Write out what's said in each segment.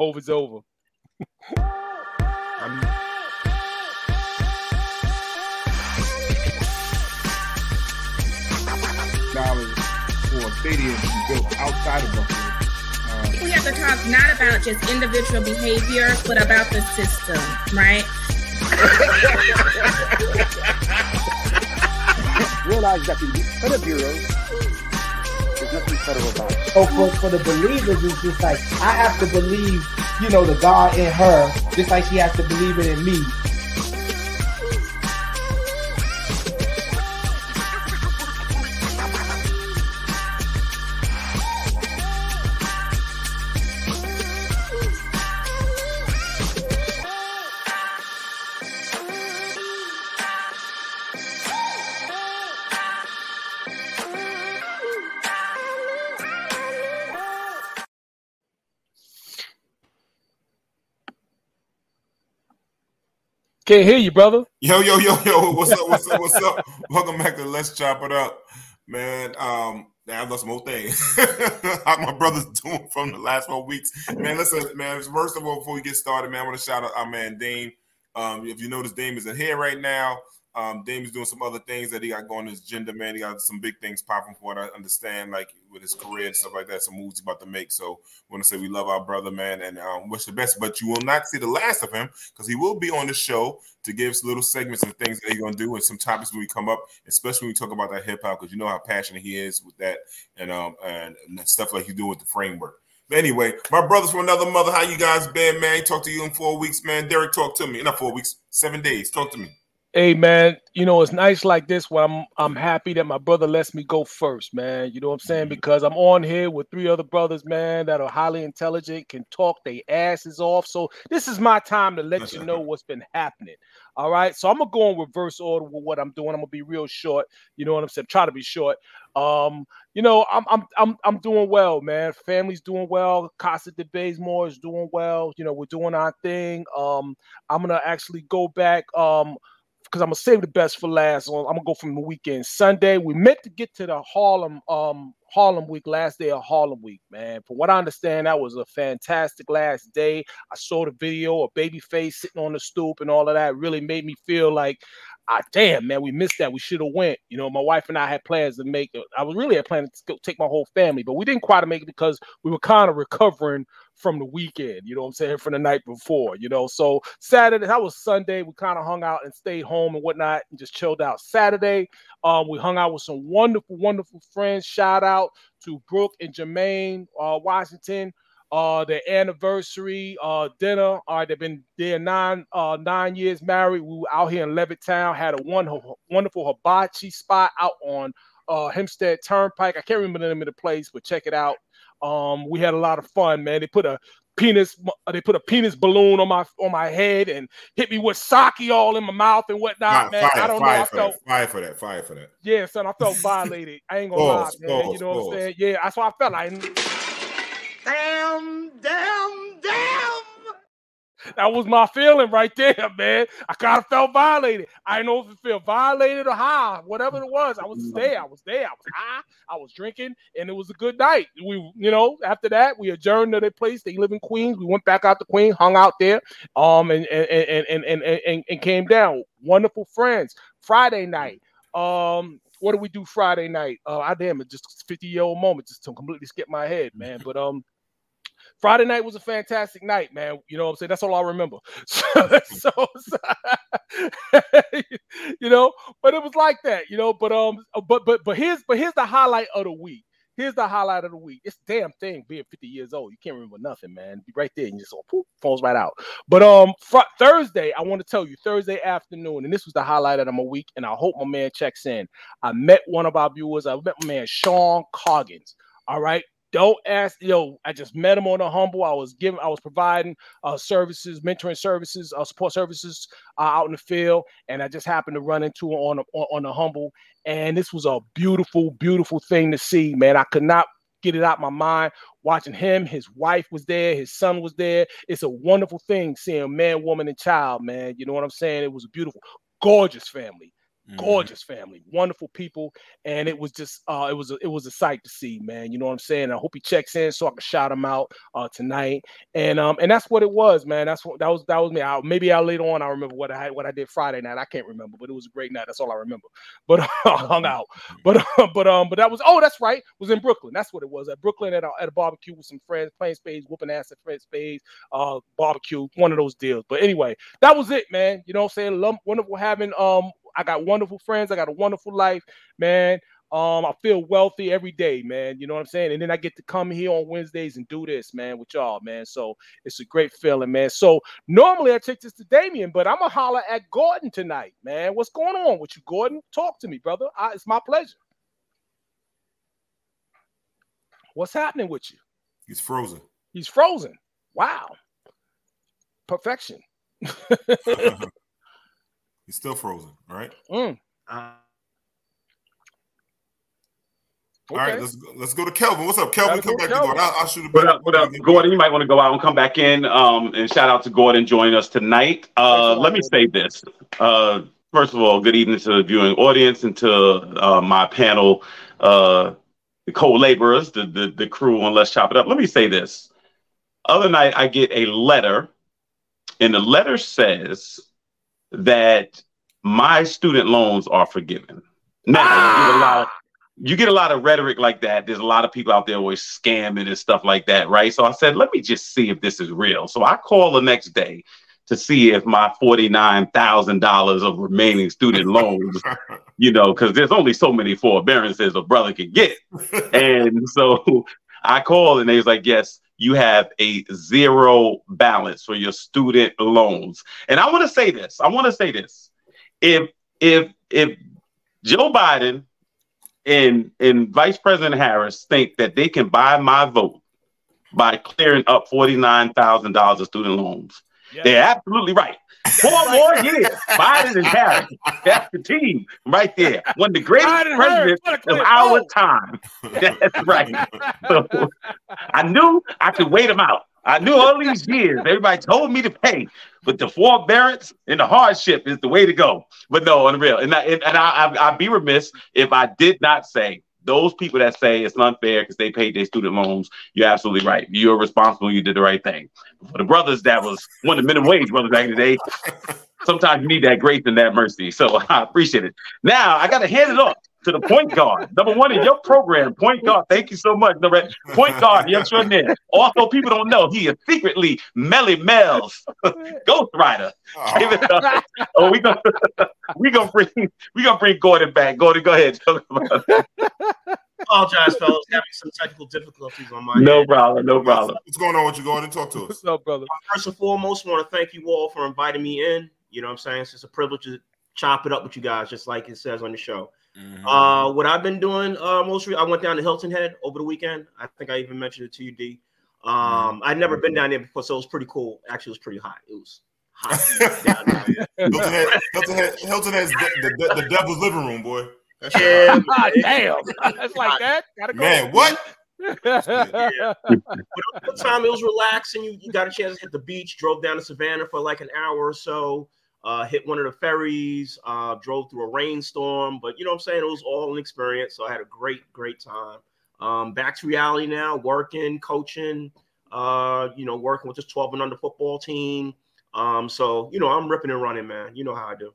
COVID's over. dollars for a stadium to be built outside of Buffalo. Uh, we have to talk not about just individual behavior, but about the system, right? Realize that the credit bureau there's nothing federal about it. So for, for the believers, it's just like I have to believe, you know, the God in her, just like she has to believe it in me. Can't hear you, brother. Yo, yo, yo, yo. What's up? What's up? What's up? Welcome back to Let's Chop It Up, man. Um, I lost more things. How my brother's doing from the last four weeks, man. Listen, man. First of all, before we get started, man, I want to shout out our man Dame. Um, if you notice, Dame isn't here right now. Um, Dame is doing some other things that he got going. His gender, man, he got some big things popping. For what I understand, like with his career and stuff like that, some moves he's about to make. So, want to say we love our brother, man, and um, wish the best. But you will not see the last of him because he will be on the show to give us little segments and things that he's gonna do, and some topics when we come up, especially when we talk about that hip hop, because you know how passionate he is with that, and um, and, and stuff like he's doing with the framework. But anyway, my brothers from another mother, how you guys been, man? Talk to you in four weeks, man. Derek, talk to me. Not four weeks, seven days. Talk to me. Hey man, you know it's nice like this where I'm I'm happy that my brother lets me go first, man. You know what I'm saying? Because I'm on here with three other brothers, man, that are highly intelligent, can talk their asses off. So this is my time to let you know what's been happening. All right. So I'm gonna go in reverse order with what I'm doing. I'm gonna be real short. You know what I'm saying? Try to be short. Um, you know, I'm I'm I'm I'm doing well, man. Family's doing well. Casa de Bazemore is doing well. You know, we're doing our thing. Um, I'm gonna actually go back. Um because I'm gonna save the best for last. I'm gonna go from the weekend. Sunday, we meant to get to the Harlem um Harlem week, last day of Harlem week, man. From what I understand, that was a fantastic last day. I saw the video of Babyface sitting on the stoop and all of that. Really made me feel like, ah, damn, man, we missed that. We should have went. You know, my wife and I had plans to make. I was really had planned to take my whole family, but we didn't quite make it because we were kind of recovering from the weekend, you know what I'm saying, from the night before, you know. So Saturday, that was Sunday. We kind of hung out and stayed home and whatnot and just chilled out. Saturday, um, we hung out with some wonderful, wonderful friends. Shout out to Brooke and Jermaine uh, Washington. Uh, their anniversary uh, dinner. All right, they've been there nine uh, nine years married. We were out here in Levittown, had a wonderful, wonderful hibachi spot out on uh, Hempstead Turnpike. I can't remember the name of the place, but check it out. Um, we had a lot of fun, man. They put a penis, they put a penis balloon on my on my head and hit me with sake all in my mouth and whatnot, fire, man. Fire, I don't know. I for felt that. Fire for that. Fire for that. yeah, son. I felt violated. I ain't gonna Pause, lie, man. pause, you know what. I'm saying? Yeah, that's what I felt like. Damn, damn, damn. That was my feeling right there, man. I kind of felt violated. I didn't know if it felt violated or high, whatever it was. I was there. I was there. I was high. I was drinking, and it was a good night. We, you know, after that, we adjourned to their place. They live in Queens. We went back out to Queens, hung out there, um, and and and and and, and, and came down. Wonderful friends. Friday night, um. What do we do Friday night? Uh, I damn it, just 50 year old moment, just to completely skip my head, man. But um, Friday night was a fantastic night, man. You know what I'm saying? That's all I remember. So, so, you know, but it was like that, you know. But um, but but but here's but here's the highlight of the week. Here's the highlight of the week. It's damn thing being 50 years old. You can't remember nothing, man. Be right there and you just poof, falls right out. But um, fr- Thursday, I want to tell you, Thursday afternoon, and this was the highlight of my week. And I hope my man checks in. I met one of our viewers. I met my man Sean Coggins. All right. Don't ask, yo. I just met him on a humble. I was giving, I was providing uh, services, mentoring services, uh, support services uh, out in the field, and I just happened to run into him on a, on, a humble. And this was a beautiful, beautiful thing to see, man. I could not get it out my mind. Watching him, his wife was there, his son was there. It's a wonderful thing seeing man, woman, and child, man. You know what I'm saying? It was a beautiful, gorgeous family. Gorgeous family, wonderful people, and it was just uh, it was a, it was a sight to see, man. You know what I'm saying? I hope he checks in so I can shout him out uh, tonight, and um and that's what it was, man. That's what that was that was me. I, maybe I later on I remember what I had what I did Friday night. I can't remember, but it was a great night. That's all I remember. But I hung out. But but um but that was oh that's right. It was in Brooklyn. That's what it was at Brooklyn at a, at a barbecue with some friends playing spades, whooping ass at friends Spades, uh barbecue, one of those deals. But anyway, that was it, man. You know what I'm saying? Lump, wonderful having um I got wonderful friends. I got a wonderful life, man. Um, I feel wealthy every day, man. You know what I'm saying? And then I get to come here on Wednesdays and do this, man, with y'all, man. So it's a great feeling, man. So normally I take this to Damien, but I'm gonna holler at Gordon tonight, man. What's going on with you, Gordon? Talk to me, brother. I, it's my pleasure. What's happening with you? He's frozen. He's frozen. Wow. Perfection. He's still frozen, right? Mm. Uh, All right, Okay. let's go, let's go to Kelvin. What's up, Kelvin? Come back to to Gordon. I'll, I'll shoot it What up, what up, Gordon? You might want to go out and come back in. Um, and shout out to Gordon joining us tonight. Uh, let me say this. Uh, first of all, good evening to the viewing audience and to uh, my panel, uh, the co-laborers, the, the the crew on Let's Chop It Up. Let me say this. Other night, I get a letter, and the letter says that my student loans are forgiven. Now, you get a ah! lot of you get a lot of rhetoric like that. There's a lot of people out there always scamming and stuff like that, right? So I said, let me just see if this is real. So I call the next day to see if my $49,000 of remaining student loans, you know, because there's only so many forbearances a brother can get. And so I called and they was like, yes, you have a zero balance for your student loans. And I want to say this. I want to say this. If if if Joe Biden and and Vice President Harris think that they can buy my vote by clearing up forty nine thousand dollars of student loans. Yeah. They're absolutely right. Four more years, Biden and Harris. That's the team right there. One of the greatest Biden presidents of our Oh. time. That's right. So I knew I could wait them out. I knew all these years everybody told me to pay, but the forbearance and the hardship is the way to go. But no, unreal. and I, and, and I, I, I'd be remiss if I did not say those people that say it's unfair because they paid their student loans. You're absolutely right. You're responsible. You did the right thing. For the brothers that was one of the minimum wage brothers back in the day, sometimes you need that grace and that mercy. So I appreciate it. Now I got to hand it off to the point guard, number one in your program, point guard. Thank you so much, number point guard. Yes, extraordinaire. Also, people don't know he is secretly Melle Mel's Ghost Rider. Give it up. Oh, we gonna we gonna bring we gonna bring Gordon back. Gordon, go ahead. Tell us about it. apologize, fellas. Having some technical difficulties on my No end. problem. No problem. What's going on with you, Gordon? Talk to us. What's up, brother? First and foremost, I want to thank you all for inviting me in. You know what I'm saying? It's just a privilege to chop it up with you guys, just like it says on the show. Mhm. Uh, what I've been doing uh, most re- I went down to Hilton Head over the weekend. I think I even mentioned it to you, D. Um, I'd never been down there before, so it was pretty cool. Actually, it was pretty hot. It was hot. down there. Hilton, Head, Hilton, Head, Hilton has the, the, the devil's living room, boy. Yeah, Ah, damn. It's like that. Gotta go. Man, what? yeah. But the time it was relaxing. You, you got a chance to hit the beach. Drove down to Savannah for like an hour or so. Uh, hit one of the ferries. Uh, drove through a rainstorm. But you know what I'm saying? It was all an experience. So I had a great, great time. Um, back to reality now. Working, coaching. Uh, you know, working with this 12 and under football team. Um, so you know, I'm ripping and running, man. You know how I do.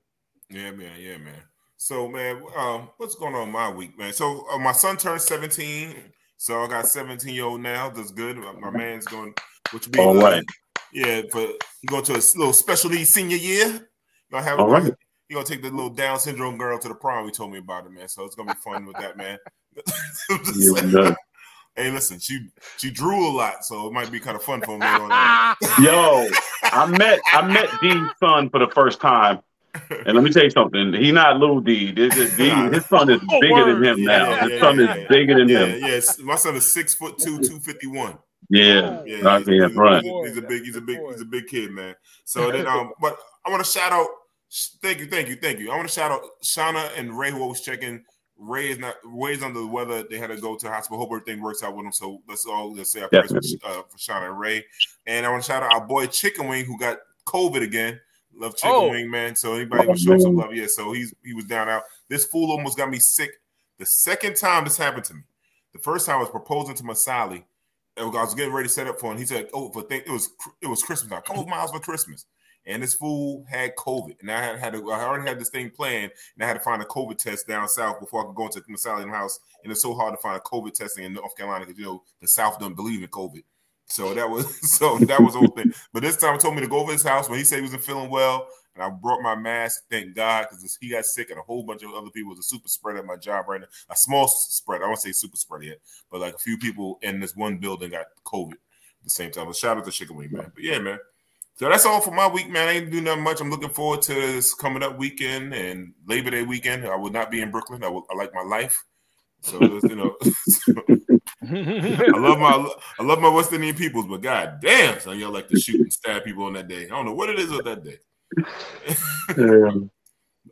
Yeah, man. Yeah, man. So, man, um, what's going on my week, man? So, uh, my son turned 17. So, I got 17 year old now. That's good. My, my man's going, which be All uh. Yeah, but he going to a little special needs senior year. Gonna have All right. He gonna take the little Down syndrome girl to the prom. He told me about it, man. So it's gonna be fun with that, man. Yeah, hey, listen, she she drew a lot, so it might be kind of fun for me. Yo, I met I met D's son for the first time, and let me tell you something. He not little D. This is D. His son is Oh, bigger than word. him now. Yeah, His yeah, son yeah, is yeah. bigger than Yeah, him. yes. My son is six foot two, two fifty one. Yeah, Yeah, right he's, there, he's- he's a, he's a big, he's a big, he's a big kid, man. So then, um, but I want to shout out. Thank you, thank you, thank you. I want to shout out Shauna and Ray who always checking. Ray is not Ray's under the weather. They had to go to the hospital. Hope everything works out with him. So let's all let's say our prayers for, uh, for Shauna and Ray. And I want to shout out our boy Chicken Wing who got COVID again. Love chicken Oh. wing, man. So anybody who show some love, yeah. So he's he was down out. This fool almost got me sick. The second time this happened to me, the first time I was proposing to Masali. And I was getting ready to set up for him. He said, "Oh, for think it was it was Christmas time. Come over my house for Christmas." And this fool had COVID, and I had had I already had this thing planned, and I had to find a COVID test down south before I could go into Masali's house. And it's so hard to find a COVID testing in North Carolina because you know the South don't believe in COVID. So that was so that was the whole thing. But this time, he told me to go over his house when he said he wasn't feeling well, and I brought my mask. Thank God, because he got sick, and a whole bunch of other people. Was a super spread at my job right now. A small spread. I won't say super spread yet, but like a few people in this one building got COVID at the same time. But shout out to Chicken Wing, man. But yeah, man. So that's all for my week, man. I ain't do nothing much. I'm looking forward to this coming up weekend and Labor Day weekend. I will not be in Brooklyn. I, will, I like my life. So you know, I love my I love my West Indian peoples, but god damn, son, y'all like to shoot and stab people on that day. I don't know what it is with that day.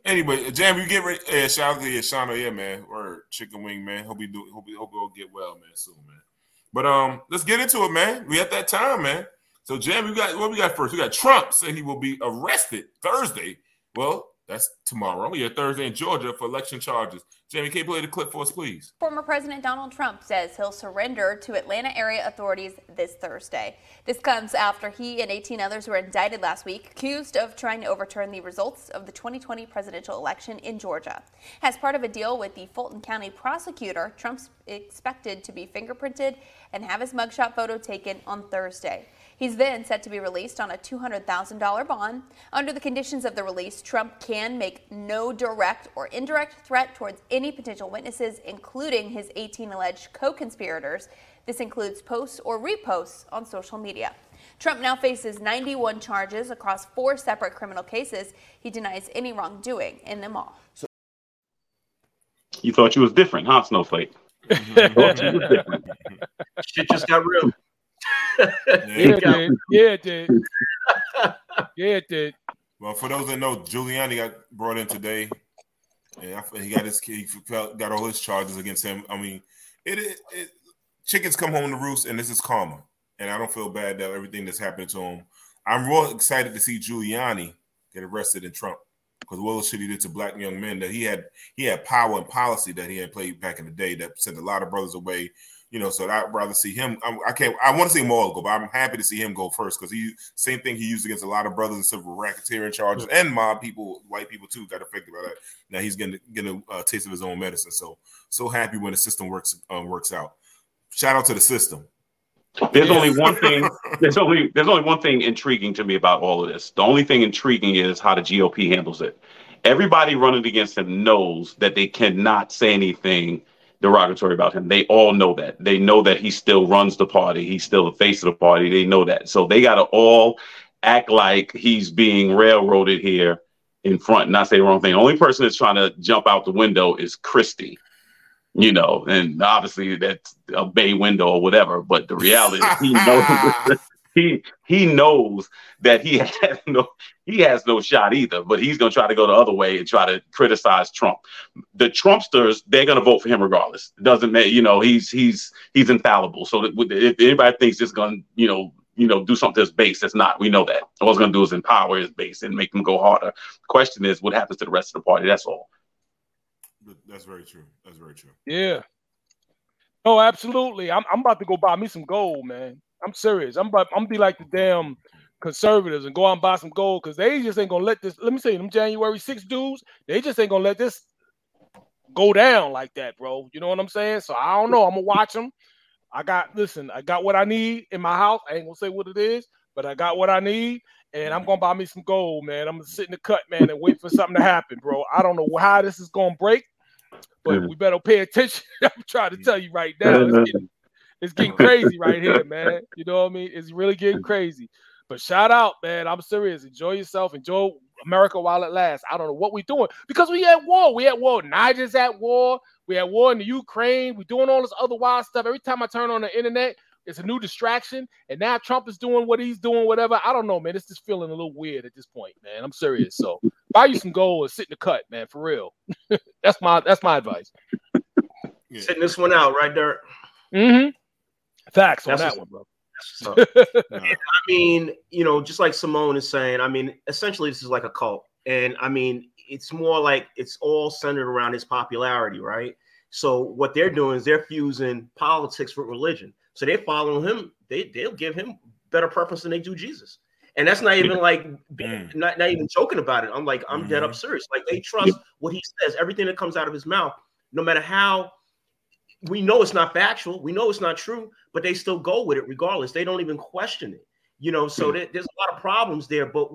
Anyway, Jam, you get ready. Yeah, shout out to yeah, Shana, yeah, man. Or chicken wing, man. Hope you do. Hope you hope you all get well, man, soon, man. But um, let's get into it, man. We at that time, man. So, Jam, we got what we got first. We got Trump saying he will be arrested Thursday. Well, that's tomorrow. Yeah, Thursday in Georgia for election charges. Jamie, can you play the clip for us, please? Former President Donald Trump says he'll surrender to Atlanta area authorities this Thursday. This comes after he and 18 others were indicted last week, accused of trying to overturn the results of the 2020 presidential election in Georgia. As part of a deal with the Fulton County prosecutor, Trump's expected to be fingerprinted and have his mugshot photo taken on Thursday. He's then set to be released on a $200,000 bond. Under the conditions of the release, Trump can make no direct or indirect threat towards any potential witnesses, including his 18 alleged co conspirators. This includes posts or reposts on social media. Trump now faces 91 charges across four separate criminal cases. He denies any wrongdoing in them all. You thought you was different, huh, Snowflake? Mm-hmm. Thought you was different. Shit just got real. Yeah, it did. Yeah, it did. Yeah, it did. Well, for those that know, Giuliani got brought in today, and I, he got his he felt, got all his charges against him. I mean, it, it, it chickens come home to roost, and this is karma. And I don't feel bad that everything that's happened to him. I'm real excited to see Giuliani get arrested in Trump because shit he did to black young men that he had he had power and policy that he had played back in the day that sent a lot of brothers away. You know, so I'd rather see him. I, I can't. I want to see all go, but I'm happy to see him go first because he same thing he used against a lot of brothers in civil racketeering charges and mob people, white people too, got affected by that. Now he's getting getting a uh, taste of his own medicine. So so happy when the system works um, works out. Shout out to the system. There's only one thing. There's only there's only one thing intriguing to me about all of this. The only thing intriguing is how the GOP handles it. Everybody running against him knows that they cannot say anything derogatory about him. They all know that. They know that he still runs the party. He's still the face of the party. They know that. So they got to all act like he's being railroaded here in front. Not say the wrong thing. The only person that's trying to jump out the window is Christie you know, and obviously that's a bay window or whatever. But the reality is he knows he he knows that he has no he has no shot either. But he's gonna try to go the other way and try to criticize Trump. The Trumpsters they're gonna vote for him regardless. It doesn't matter, you know. He's he's he's infallible. So if anybody thinks it's gonna you know you know do something to his base, it's not. We know that. All it's gonna do is empower his base and make them go harder. The question is what happens to the rest of the party. That's all. That's very true. That's very true. Yeah. Oh, absolutely. I'm I'm about to go buy me some gold, man. I'm serious. I'm about I'm be like the damn conservatives and go out and buy some gold because they just ain't gonna let this. Let me say them January 6 dudes, they just ain't gonna let this go down like that, bro. You know what I'm saying? So I don't know. I'm gonna watch them. I got listen, I got what I need in my house. I ain't gonna say what it is, but I got what I need, and I'm gonna buy me some gold, man. I'm gonna sit in the cut, man, and wait for something to happen, bro. I don't know how this is gonna break, but we better pay attention. I'm trying to tell you right now. It's getting, it's getting crazy right here, man. You know what I mean? It's really getting crazy. But shout out, man. I'm serious. Enjoy yourself. Enjoy America while it lasts. I don't know what we're doing because we at war. We at war. Niger's at war. We at war in the Ukraine. We're doing all this other wild stuff. Every time I turn on the internet, it's a new distraction. And now Trump is doing what he's doing, whatever. I don't know, man. It's just feeling a little weird at this point, man. I'm serious. So buy you some gold and sit in the cut, man, for real. that's my that's my advice. Sitting this one out, right there. Mm-hmm. Facts on that one, bro. So, I mean, you know, just like Simone is saying, I mean, essentially this is like a cult. And I mean, it's more like it's all centered around his popularity, right? So what they're doing is they're fusing politics with religion. So they're following him. They they'll give him better preference than they do Jesus. And that's not even like Mm. not, not even joking about it. I'm like, I'm dead Mhm. up serious. Like they trust what he says, everything that comes out of his mouth, no matter how we know it's not factual, we know it's not true, but they still go with it regardless. They don't even question it. You know, so there- there's a lot of problems there. But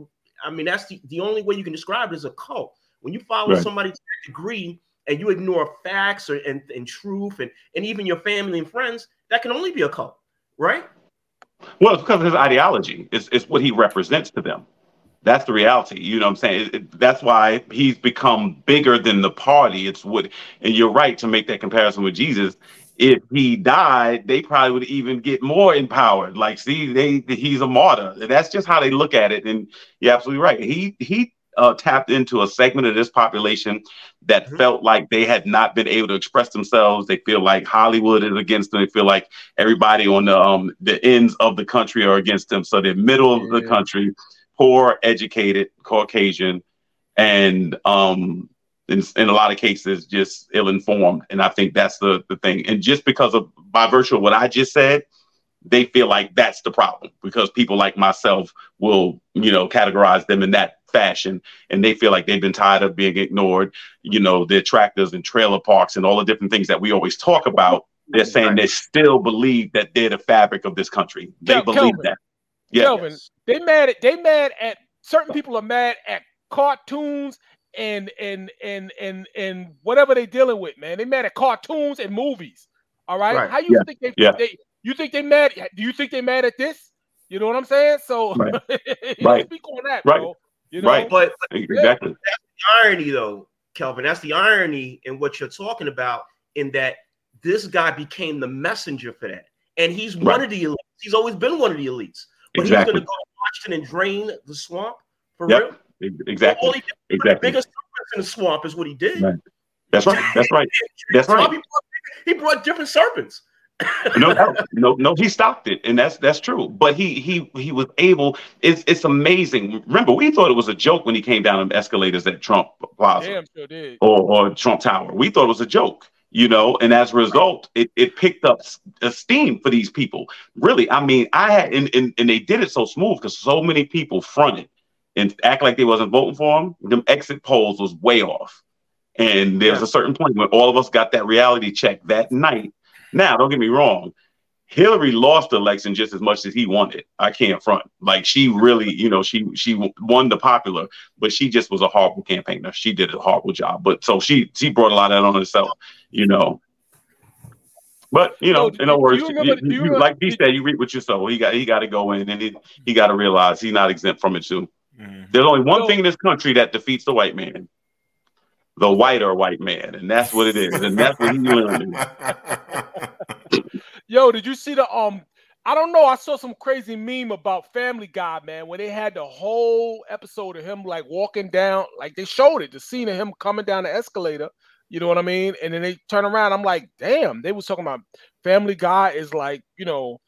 I mean, that's the, the only way you can describe it as a cult. When you follow Right. somebody to that degree and you ignore facts or, and, and truth and, and even your family and friends, that can only be a cult, right? Well, it's because of his ideology. It's, it's what he represents to them. That's the reality. You know what I'm saying? It- it- that's why he's become bigger than the party. It's what, and you're right to make that comparison with Jesus. If he died, they probably would even get more empowered. Like, see, they he's a martyr. That's just how they look at it. And you're absolutely right. He he uh, tapped into a segment of this population that felt like they had not been able to express themselves. They feel like Hollywood is against them. They feel like everybody on the um the ends of the country are against them. So they're middle of the country, poor, educated, Caucasian, and um in, in a lot of cases just ill-informed. And I think that's the the thing. And just because of by virtue of what I just said, they feel like that's the problem because people like myself will, you know, categorize them in that fashion and they feel like they've been tired of being ignored. You know, their tractors and trailer parks and all the different things that we always talk about. They're saying they still believe that they're the fabric of this country. They Kel- believe Kelvin. that. Yeah. Kelvin, they mad at they mad at certain people are mad at cartoons and and and and and whatever they're dealing with, man. They mad at cartoons and movies. All right. Right. How you Yeah. think they, Yeah. they you think they mad? Do you think they mad at this? You know what I'm saying? So Right. Right. speak on that, Right. bro. You know? Right. But Exactly. that's the irony, though, Kelvin. That's the irony in what you're talking about, in that this guy became the messenger for that. And he's one of the elites. He's always been one of the elites. But Exactly. he's going to go to Washington and drain the swamp for real. Yep. Ex- Exactly. All he did was put Exactly. bigger serpents in the swamp is what he did. Right. That's right. That's right. That's right. He brought, he brought different serpents. No no no he stopped it and that's that's true. But he he he was able it's it's amazing. Remember we thought it was a joke when he came down the escalators at trump plaza. Damn sure did. or, or trump tower. We thought it was a joke you know and as a result it, it picked up esteem for these people. Really i mean i had and, and, and they did it so smooth because so many people fronted and act like they wasn't voting for him. Them exit polls was way off. And there was a certain point when all of us got that reality check that night now, don't get me wrong. Hillary lost the election just as much as he won it. I can't front. Like she really, you know, she she won the popular, but she just was a horrible campaigner. She did a horrible job. But so she she brought a lot of that on herself, you know. But you know, So, in other words, you remember- you- you you- remember- like he said, you reap what you sow. He got he got to go in, and he he got to realize he's not exempt from it too. Mm-hmm. There's only one thing in this country that defeats the white man, the whiter white man, and that's what it is, and that's what he's learning. Yo, did you see the um? I don't know. I saw some crazy meme about Family Guy, man, when they had the whole episode of him like walking down, like they showed it, the scene of him coming down the escalator. You know what I mean? And then they turn around. I'm like, damn. They was talking about Family Guy is like, you know.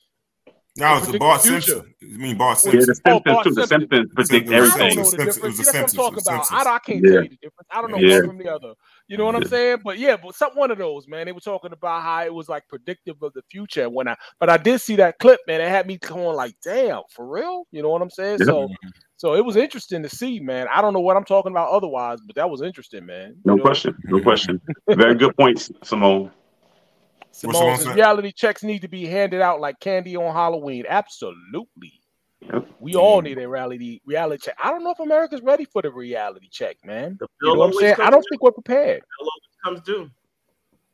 No, it's predict the Bart future. Simpson. You mean Bart Yeah, the Simpson? Simpsons Bart too. The Simpsons predict It was I don't know the Simpsons. Difference. was See, the that's what I'm talking It was the about. I, I can't Yeah. tell you the difference. I don't know Yeah. one from the other. You know what I'm saying? But yeah, but some one of those, man. They were talking about how it was like predictive of the future. When I, but I did see that clip, man. It had me going like, damn, for real. You know what I'm saying? Yeah. So, so it was interesting to see, man. I don't know what I'm talking about otherwise, but that was interesting, man. No You know? question. No question. Very good points, Simone. Simone Simone says reality checks need to be handed out like candy on Halloween. Absolutely. Yep. We all need a reality reality check. I don't know if America's ready for the reality check, man. The You know what I'm saying? I don't due. think we're prepared. Bill always comes due.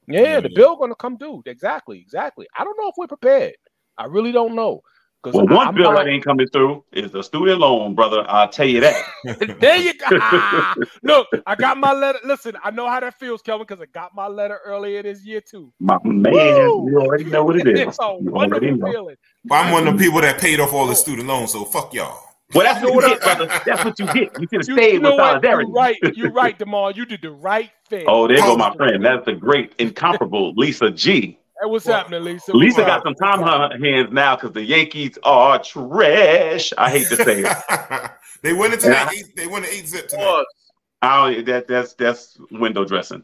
Yeah, the Yeah. bill gonna come due. Exactly, exactly. I don't know if we're prepared. I really don't know. Well, one I'm bill not- that ain't coming through is the student loan, brother. I'll tell you that. there you go. Ah, look, I got my letter. Listen, I know how that feels, Kelvin, because I got my letter earlier this year too. My man, Woo! you already know what it is. It's a You already wonderful know. feeling. Well, I'm one of the people that paid off all the student loans, so fuck y'all. Well, that's what you get, brother. That's what you get. You should have You, stayed you know with what? solidarity. You're right. You're right, Demar. You did the right thing. Oh, there go my friend. That's the great, incomparable Lisa G. Hey, what's happening, Lisa? Lisa What's got some time on her hands now because the Yankees are trash. I hate to say it. they went into Yeah. Eight, they went the eight zip tonight. I don't, that that's that's window dressing.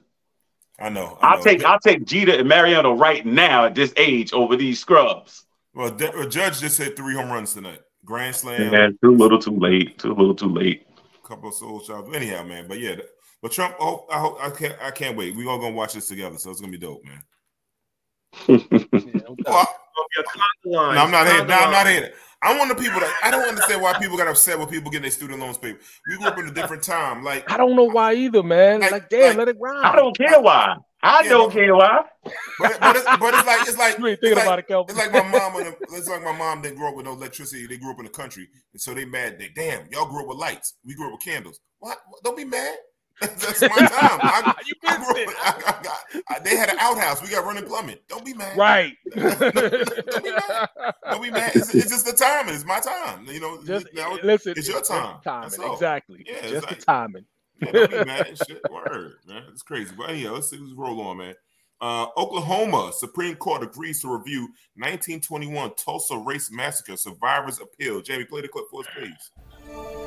I know. I I'll take I'll take Jeter and Mariano right now at this age over these scrubs. Well, De- Judge just hit three home runs tonight. Grand slam. Man, too little, too late. Too little, too late. couple of soul shots. Anyhow, man. But yeah, but Trump. Oh, I hope I can't. I can't wait. We all gonna watch this together, so it's gonna be dope, man. Well, no, I'm not hating. No, I'm not hating. I'm one of the people that I don't understand why people got upset when people getting their student loans paid. We grew up in a different time. Like I don't know why either, man. Like, damn, let it ride. I don't care why. I don't care why. But, but, it's, but it's like it's like You ain't it's thinking like, about it, Kelvin. It's like my mom. And it's like my mom didn't grow up with no electricity. They grew up in the country, and so they mad. They damn, y'all grew up with lights. We grew up with candles. What? Don't be mad. That's my time. I, you I. I, I they had an outhouse. We got running plumbing. Don't be mad. Right. Don't be mad. Don't be mad. It's, it's just the timing. It's my time. You know. Just now listen, it's your time. timing. Exactly. Yeah, just it's the timing. Yeah, don't be mad shit. Word, man. It's crazy. But yeah, let's, let's roll on, man. Uh, Oklahoma Supreme Court agrees to review 1921 Tulsa Race Massacre Survivors Appeal. Jamie, play the clip for us, please.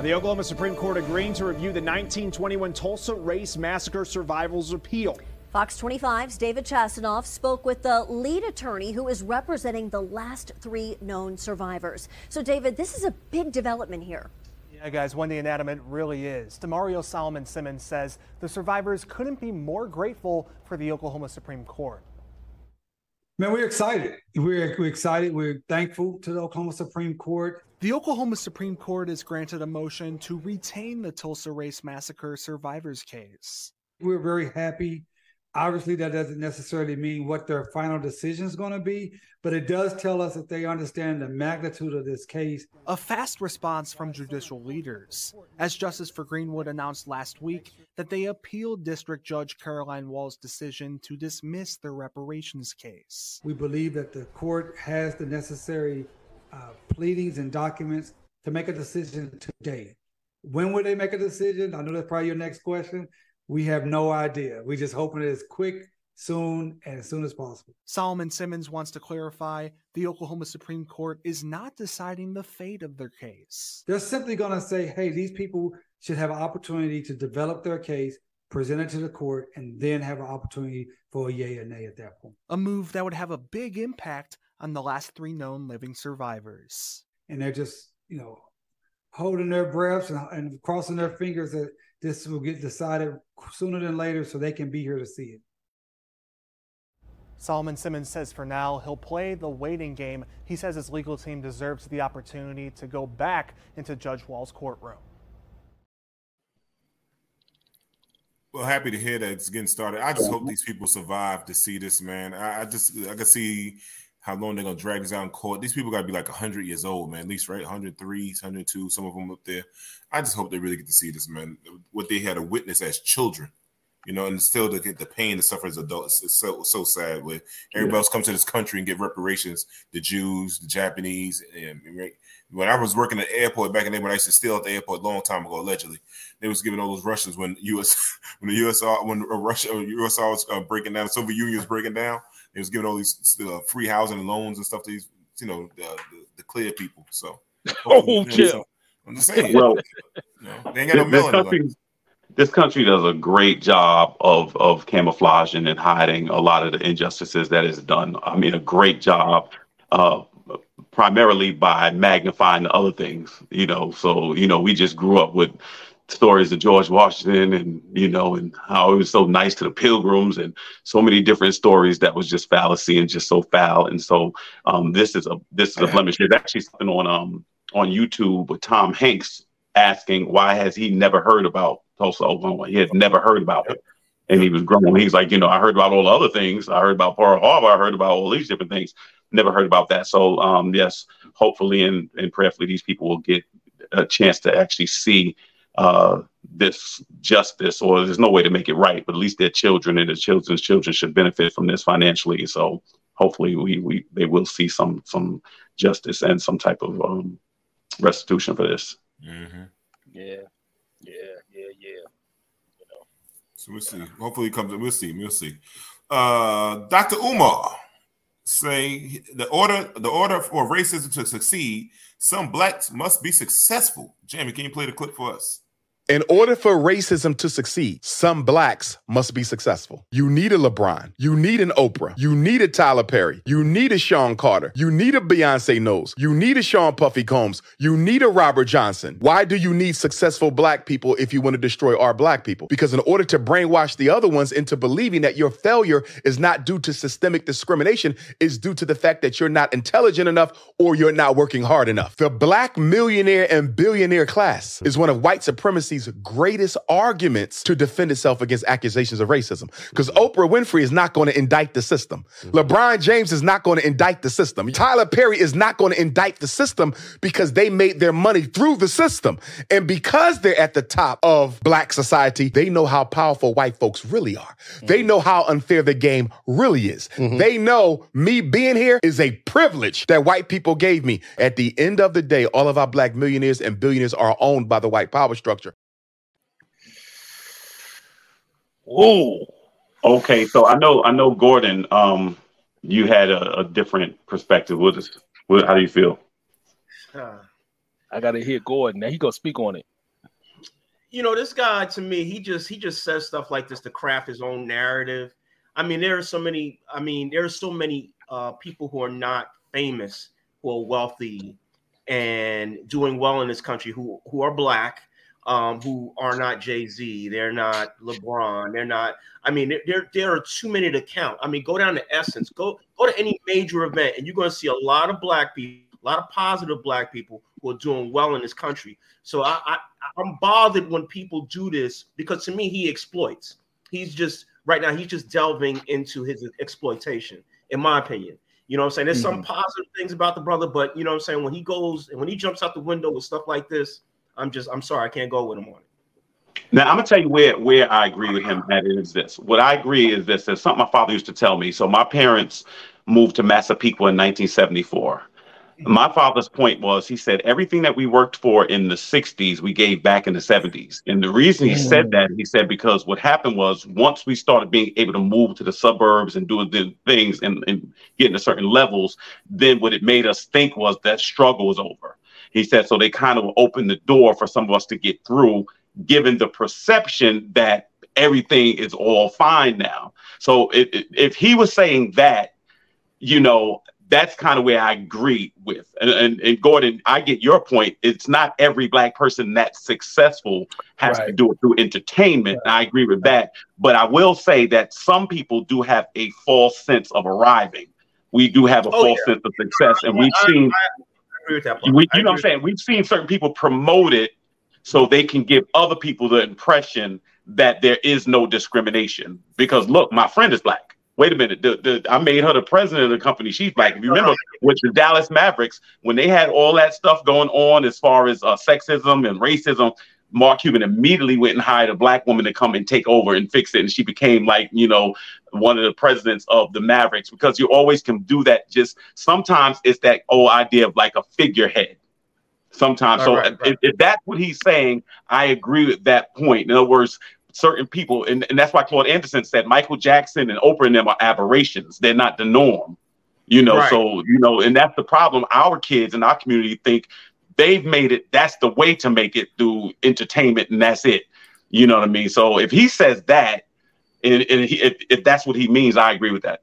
Now, the Oklahoma Supreme Court agreeing to review the 1921 Tulsa Race Massacre Survivors Appeal. Fox 25's David Chastanoff spoke with the lead attorney who is representing the last three known survivors. So, David, this is a big development here. Yeah, guys, Wendy and Adam, it really is. Damario Solomon Simmons says the survivors couldn't be more grateful for the Oklahoma Supreme Court. Man, we're excited. We're, we're excited. We're thankful to the Oklahoma Supreme Court. The Oklahoma Supreme Court has granted a motion to retain the Tulsa Race Massacre survivors case. We're very happy. Obviously, that doesn't necessarily mean what their final decision is going to be, but it does tell us that they understand the magnitude of this case. A fast response from judicial leaders, as Justice for Greenwood announced last week that they appealed District Judge Caroline Wall's decision to dismiss their reparations case. We believe that the court has the necessary uh, pleadings and documents to make a decision today. When will they make a decision? I know that's probably your next question. We have no idea. We're just hoping it's quick, soon, and as soon as possible. Solomon Simmons wants to clarify the Oklahoma Supreme Court is not deciding the fate of their case. They're simply going to say, hey, these people should have an opportunity to develop their case, present it to the court, and then have an opportunity for a yay or nay at that point. A move that would have a big impact on the last three known living survivors. And they're just, you know, holding their breaths and, and crossing their fingers that this will get decided sooner than later so they can be here to see it. Solomon Simmons says for now he'll play the waiting game. He says his legal team deserves the opportunity to go back into Judge Wall's courtroom. Well, happy to hear that it's getting started. I just hope these people survive to see this, man. I, I just I can see how long they're gonna drag this out in court. These people got to be like hundred years old, man. At least right, 103, 102. Some of them up there. I just hope they really get to see this, man. What they had to witness as children, you know, and still to get the pain to suffer as adults. It's so so sad. Where everybody else comes to this country and get reparations. The Jews, the Japanese, and right. When I was working at the airport back in the day, when I used to steal at the airport a long time ago, allegedly, they was giving all those Russians when U.S. when the USR when Russia USR was uh, breaking down, the Soviet Union was breaking down. They was giving all these uh, free housing and loans and stuff to these, you know, the, the, the clear people. So, Oh, you know, chill. so I'm just saying, Well, you know, they ain't got no this, melon. country, this country does a great job of of camouflaging and hiding a lot of the injustices that is done. I mean, a great job, uh, primarily by magnifying the other things. You know, so you know, we just grew up with stories of George Washington and you know and how he was so nice to the pilgrims and so many different stories that was just fallacy and just so foul. And so um, this is a this is a blemish. There's actually something on um on YouTube with Tom Hanks asking why has he never heard about Tulsa Oklahoma? He had never heard about it. And he was grumbling he's like you know I heard about all the other things. I heard about Pearl Harbor. I heard about all these different things. Never heard about that. So um yes hopefully and and prayerfully these people will get a chance to actually see uh, this justice, or there's no way to make it right, but at least their children and their children's children should benefit from this financially. So hopefully, we we they will see some some justice and some type of um, restitution for this. Mm-hmm. Yeah, yeah, yeah, yeah. So we'll see. Hopefully, it comes. We'll see. We'll see. Uh, Dr. Umar say the order the order for racism to succeed, some blacks must be successful. Jamie, can you play the clip for us? In order for racism to succeed, some blacks must be successful. You need a LeBron. You need an Oprah. You need a Tyler Perry. You need a Sean Carter. You need a Beyonce Knowles. You need a Sean Puffy Combs. You need a Robert Johnson. Why do you need successful black people if you want to destroy our black people? Because in order to brainwash the other ones into believing that your failure is not due to systemic discrimination, is due to the fact that you're not intelligent enough or you're not working hard enough. The black millionaire and billionaire class is one of white supremacy's greatest arguments to defend itself against accusations of racism. Because mm-hmm. Oprah Winfrey is not going to indict the system. Mm-hmm. LeBron James is not going to indict the system. Tyler Perry is not going to indict the system because they made their money through the system. And because they're at the top of black society, they know how powerful white folks really are. They know how unfair the game really is. Mm-hmm. They know me being here is a privilege that white people gave me. At the end of the day, all of our black millionaires and billionaires are owned by the white power structure. Oh, okay. So I know, I know, Gordon. Um, you had a, a different perspective. What is, what, how do you feel? I gotta hear Gordon. Now he gonna speak on it. you know, this guy to me, he just he just says stuff like this to craft his own narrative. I mean, there are so many. I mean, there are so many uh, people who are not famous, who are wealthy and doing well in this country, who who are black, um, who are not Jay Z. They're not LeBron. They're not. I mean, there- there are too many to count. I mean, go down to Essence. Go go to any major event, and you're going to see a lot of black people, a lot of positive black people who are doing well in this country. So I, I I'm bothered when people do this because to me he exploits. He's just right now he's just delving into his exploitation, in my opinion. You know what I'm saying? There's some positive things about the brother, but you know what I'm saying when he goes and when he jumps out the window with stuff like this, I'm just I'm sorry I can't go with him on it. Now I'm gonna tell you where where I agree with him That is this. What I agree is this. There's something my father used to tell me. So my parents moved to Massapequa in 1974. Mm-hmm. My father's point was he said everything that we worked for in the 60s we gave back in the 70s. And the reason he said mm. that he said because what happened was once we started being able to move to the suburbs and doing the things and, and getting to certain levels, then what it made us think was that struggle was over. He said so they kind of opened the door for some of us to get through given the perception that everything is all fine now. So it, it- if he was saying that, you know, that's kind of where I agree with. And, and, and Gordon, I get your point. It's not every black person that's successful has to do it through entertainment. And I agree with that. But I will say that some people do have a false sense of arriving. We do have a Oh, false yeah. sense of success. And we've I- seen I agree with that. we, you know what I'm saying? We've seen certain people promote it so they can give other people the impression that there is no discrimination. Because look, my friend is black. Wait a minute, the, the, I made her the president of the company. She's black. If you remember with the Dallas Mavericks, when they had all that stuff going on as far as uh, sexism and racism, Mark Cuban immediately went and hired a black woman to come and take over and fix it. And she became like, you know, one of the presidents of the Mavericks because you always can do that. Just sometimes it's that old idea of like a figurehead. Sometimes, so Right, right, If, if that's what he's saying, I agree with that point. In other words, certain people, and, and that's why Claude Anderson said Michael Jackson and Oprah and them are aberrations. They're not the norm. You know, Right. so you know, and that's the problem. Our kids in our community think they've made it. That's the way to make it through entertainment, and that's it. You know what I mean? So if he says that, and, and he, if, if that's what he means, I agree with that.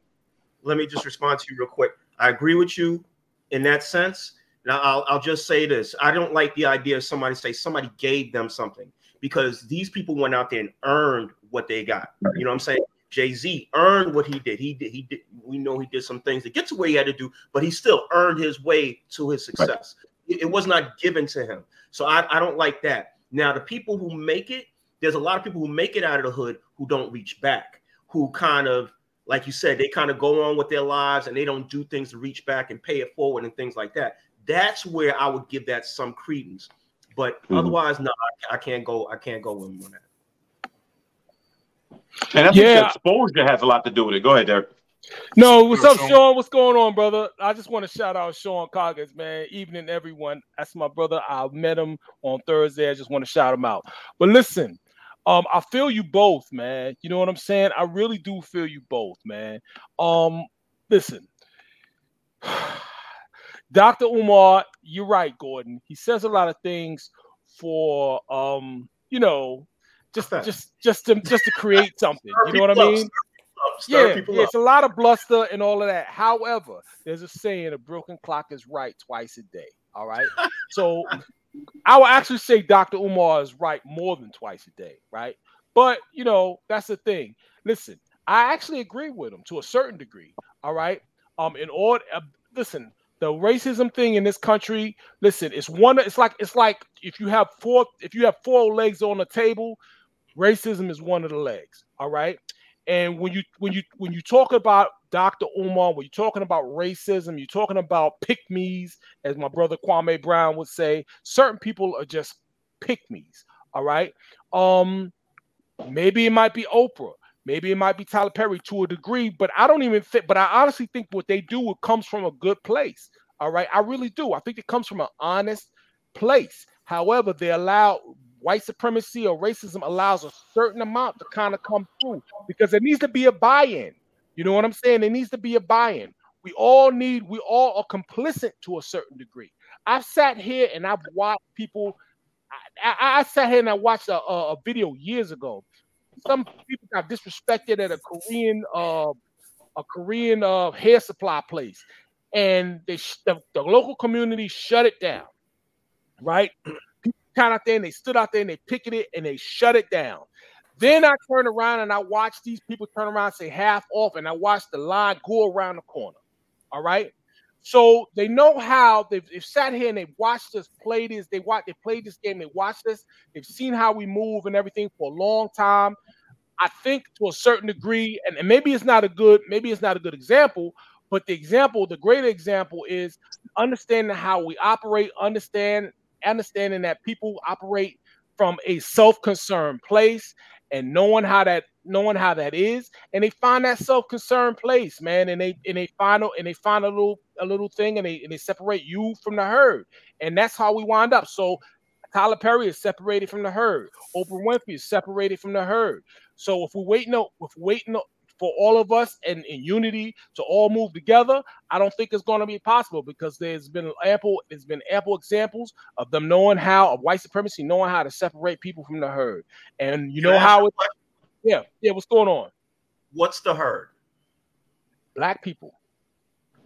let me just respond to you real quick. I agree with you in that sense. Now I'll, I'll just say this. I don't like the idea of somebody say somebody gave them something because these people went out there and earned what they got. You know what I'm saying? Jay-Z earned what he did. He did, he did, we know he did some things to get to where he had to do, but he still earned his way to his success. It, it was not given to him. So I, I don't like that. Now, the people who make it, there's a lot of people who make it out of the hood who don't reach back, who kind of like you said, they kind of go on with their lives and they don't do things to reach back and pay it forward and things like that. That's where I would give that some credence. But Mhm. otherwise, no, I, I can't go. I can't go with him on that. And I think Yeah. exposure has a lot to do with it. Go ahead, Derek. No, what's up, Sean. Sean? What's going on, brother? I just want to shout out Sean Coggins, man. Evening, everyone. That's my brother. I met him on Thursday. I just want to shout him out. But listen, Um, I feel you both, man. You know what I'm saying? I really do feel you both, man. Um, listen, Dr. Umar, you're right, Gordon. He says a lot of things for um, you know, just just just to just to create something. You know what I mean? Stir Yeah, people yeah, up. it's a lot of bluster and all of that. However, there's a saying: a broken clock is right twice a day. All right, so I will actually say Dr. Umar is right more than twice a day, right? But you know, that's the thing. Listen, I actually agree with him to a certain degree. All right. Um, in order, uh, listen, the racism thing in this country, listen, it's one. It's like it's like if you have four, if you have four legs on the table, racism is one of the legs. All right. And when you when you when you talk about Dr. Umar, when you're talking about racism, you're talking about pick me's, as my brother Kwame Brown would say. Certain people are just pick me's. All right. Um, maybe it might be Oprah. Maybe it might be Tyler Perry to a degree, but I don't even think. But I honestly think what they do it comes from a good place. All right, I really do. I think it comes from an honest place. However, they allow white supremacy or racism allows a certain amount to kind of come through because there needs to be a buy-in. You know what I'm saying? There needs to be a buy-in. We all need. We all are complicit to a certain degree. I've sat here and I've watched people. I, I, I sat here and I watched a, a, video years ago. Some people got disrespected at a Korean uh, a Korean uh, hair supply place, and they the, the local community shut it down. Right? Kind of thing. they stood out there and they picketed it and they shut it down. Then I turned around and I watched these people turn around say half off, and I watched the line go around the corner. All right. So they know how they've, they've sat here and they've watched us play this. They watch they played this game. They watched this. They've seen how we move and everything for a long time. I think to a certain degree, and, and maybe it's not a good, maybe it's not a good example, but the example, the greater example is understanding how we operate, understand, understanding that people operate from a self-concerned place and knowing how that knowing how that is and they find that self-concerned place man and they and they find a, and they find a little a little thing and they and they separate you from the herd. And that's how we wind up. So Tyler Perry is separated from the herd. Oprah Winfrey is separated from the herd. So if we wait no if waiting for all of us and in unity to all move together, I don't think it's going to be possible because there's been ample there's been ample examples of them knowing how of white supremacy knowing how to separate people from the herd, and you Can know how it. Yeah, yeah. What's going on? What's the herd? Black people.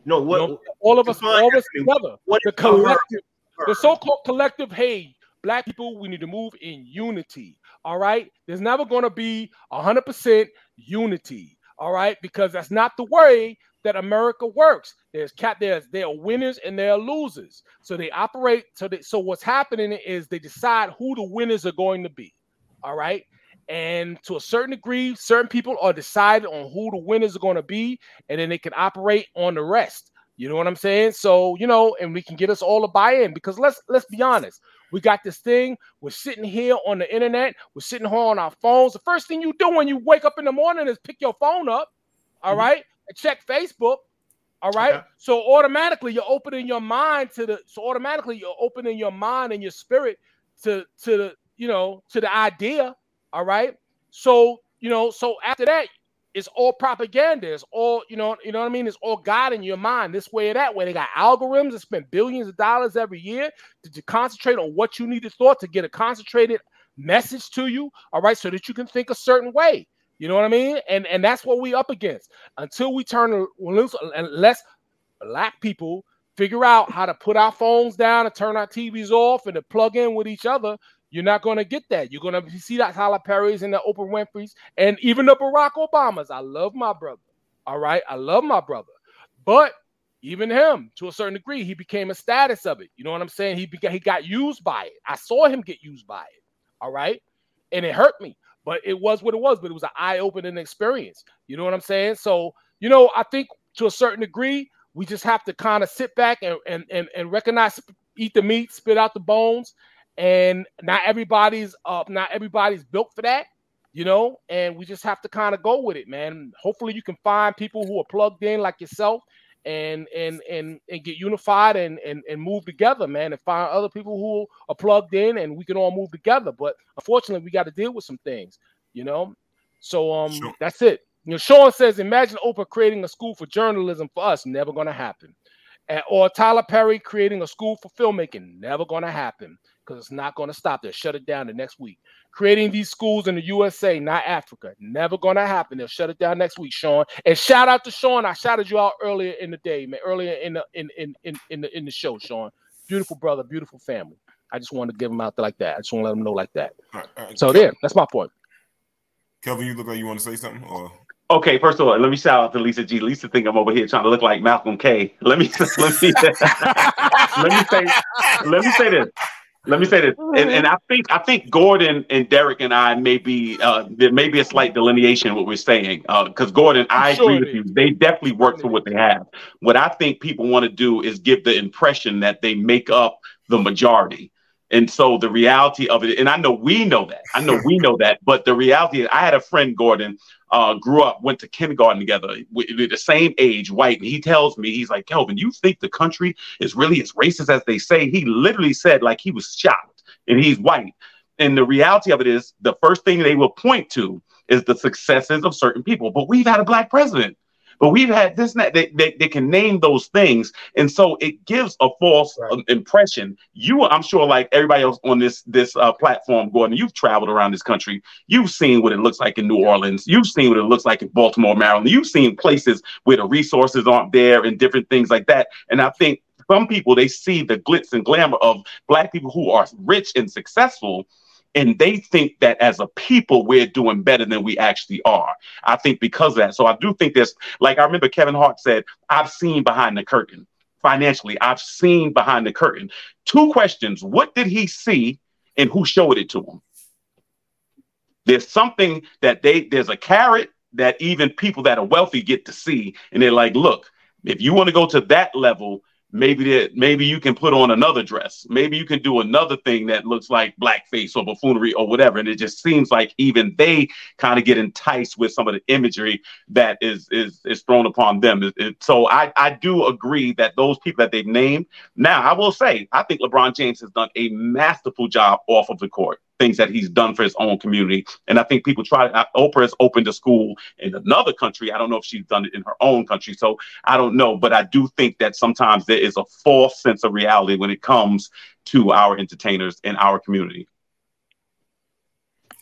No, what? You know, all of us, all of us that to me. together. What The is the collective, the so-called collective. Hey, black people, we need to move in unity. All right. There's never going to be hundred percent unity. All right, because that's not the way that America works. There's cat. There's there are winners and there are losers. So they operate. So they, so what's happening is they decide who the winners are going to be. All right. And to a certain degree, certain people are decided on who the winners are going to be, and then they can operate on the rest. You know what I'm saying? So, you know, and we can get us all a buy-in because let's let's be honest. We got this thing. We're sitting here on the internet. We're sitting here on our phones. The first thing you do when you wake up in the morning is pick your phone up, all mm-hmm. right, and check Facebook. All right. Okay. So automatically you're opening your mind to the so automatically you're opening your mind and your spirit to to the you know to the idea. All right. So you know, so after that, it's all propaganda. It's all, you know, you know what I mean? It's all God in your mind, this way or that way. They got algorithms that spend billions of dollars every year to, to concentrate on what you need to thought to get a concentrated message to you, all right, so that you can think a certain way. You know what I mean? And and that's what we up against. Until we turn unless black people figure out how to put our phones down and turn our TVs off and to plug in with each other, you're not going to get that. You're going to see that Tyler Perry's and the Oprah Winfrey's and even the Barack Obamas. I love my brother. All right. I love my brother. But even him, to a certain degree, he became a status of it. You know what I'm saying? He beca- he got used by it. I saw him get used by it. All right. And it hurt me. But it was what it was. But it was an eye-opening experience. You know what I'm saying? So, you know, I think to a certain degree, we just have to kind of sit back and, and, and, and recognize, eat the meat, spit out the bones, and not everybody's up, not everybody's built for that you know and we just have to kind of go with it man hopefully you can find people who are plugged in like yourself and and and and get unified and and and move together, man, and find other people who are plugged in, and we can all move together. But unfortunately, we got to deal with some things, you know. So um, Sure. that's it. You know, Sean says, imagine Oprah creating a school for journalism for us. Never gonna happen. And- or Tyler Perry creating a school for filmmaking. Never gonna happen because it's not gonna stop. They'll shut it down the next week. Creating these schools in the USA, not Africa. Never gonna happen. They'll shut it down next week, Sean. And shout out to Sean. I shouted you out earlier in the day, man. Earlier in the in in in, in the in the show, Sean. Beautiful brother, beautiful family. I just wanted to give him out there like that. I just want to let him know like that. All right, all right. So Kel- there, that's my point. Kelvin, you look like you want to say something, or Okay, first of all, let me shout out to Lisa G. Lisa think I'm over here trying to look like Malcolm K. Let me let me let me say let me say this. Let me say this, and, and I think I think Gordon and Derek and I may be uh, there may be a slight delineation in what we're saying because Gordon, I Sure agree with you. They definitely work for what they have. What I think people want to do is give the impression that they make up the majority. And so the reality of it, and I know we know that, I know we know that, but the reality is, I had a friend, Gordon, uh, grew up, went to kindergarten together, with the same age, white, and he tells me, he's like, Kelvin, you think the country is really as racist as they say? He literally said, like, he was shocked, and he's white. And the reality of it is, the first thing they will point to is the successes of certain people. But we've had a black president. But we've had this, and that. They, they, they can name those things. And so it gives a false um, impression. You, I'm sure, like everybody else on this this uh, platform, Gordon, you've traveled around this country. You've seen what it looks like in New Orleans. You've seen what it looks like in Baltimore, Maryland. You've seen places where the resources aren't there and different things like that. And I think some people, they see the glitz and glamour of black people who are rich and successful and they think that as a people we're doing better than we actually are. I think because of that. So I do think there's like I remember Kevin Hart said, I've seen behind the curtain financially. I've seen behind the curtain. Two questions. What did he see and who showed it to him? There's something that they there's a carrot that even people that are wealthy get to see and they're like, look, if you want to go to that level, maybe that maybe you can put on another dress. Maybe you can do another thing that looks like blackface or buffoonery or whatever. And it just seems like even they kind of get enticed with some of the imagery that is is is thrown upon them. It- it- so i i do agree that those people that they've named now i will say i think lebron james has done a masterful job off of the court things that he's done for his own community and i think people try uh, oprah has opened a school in another country i don't know if she's done it in her own country so I don't know, but I do think that sometimes there is a false sense of reality when it comes to our entertainers in our community.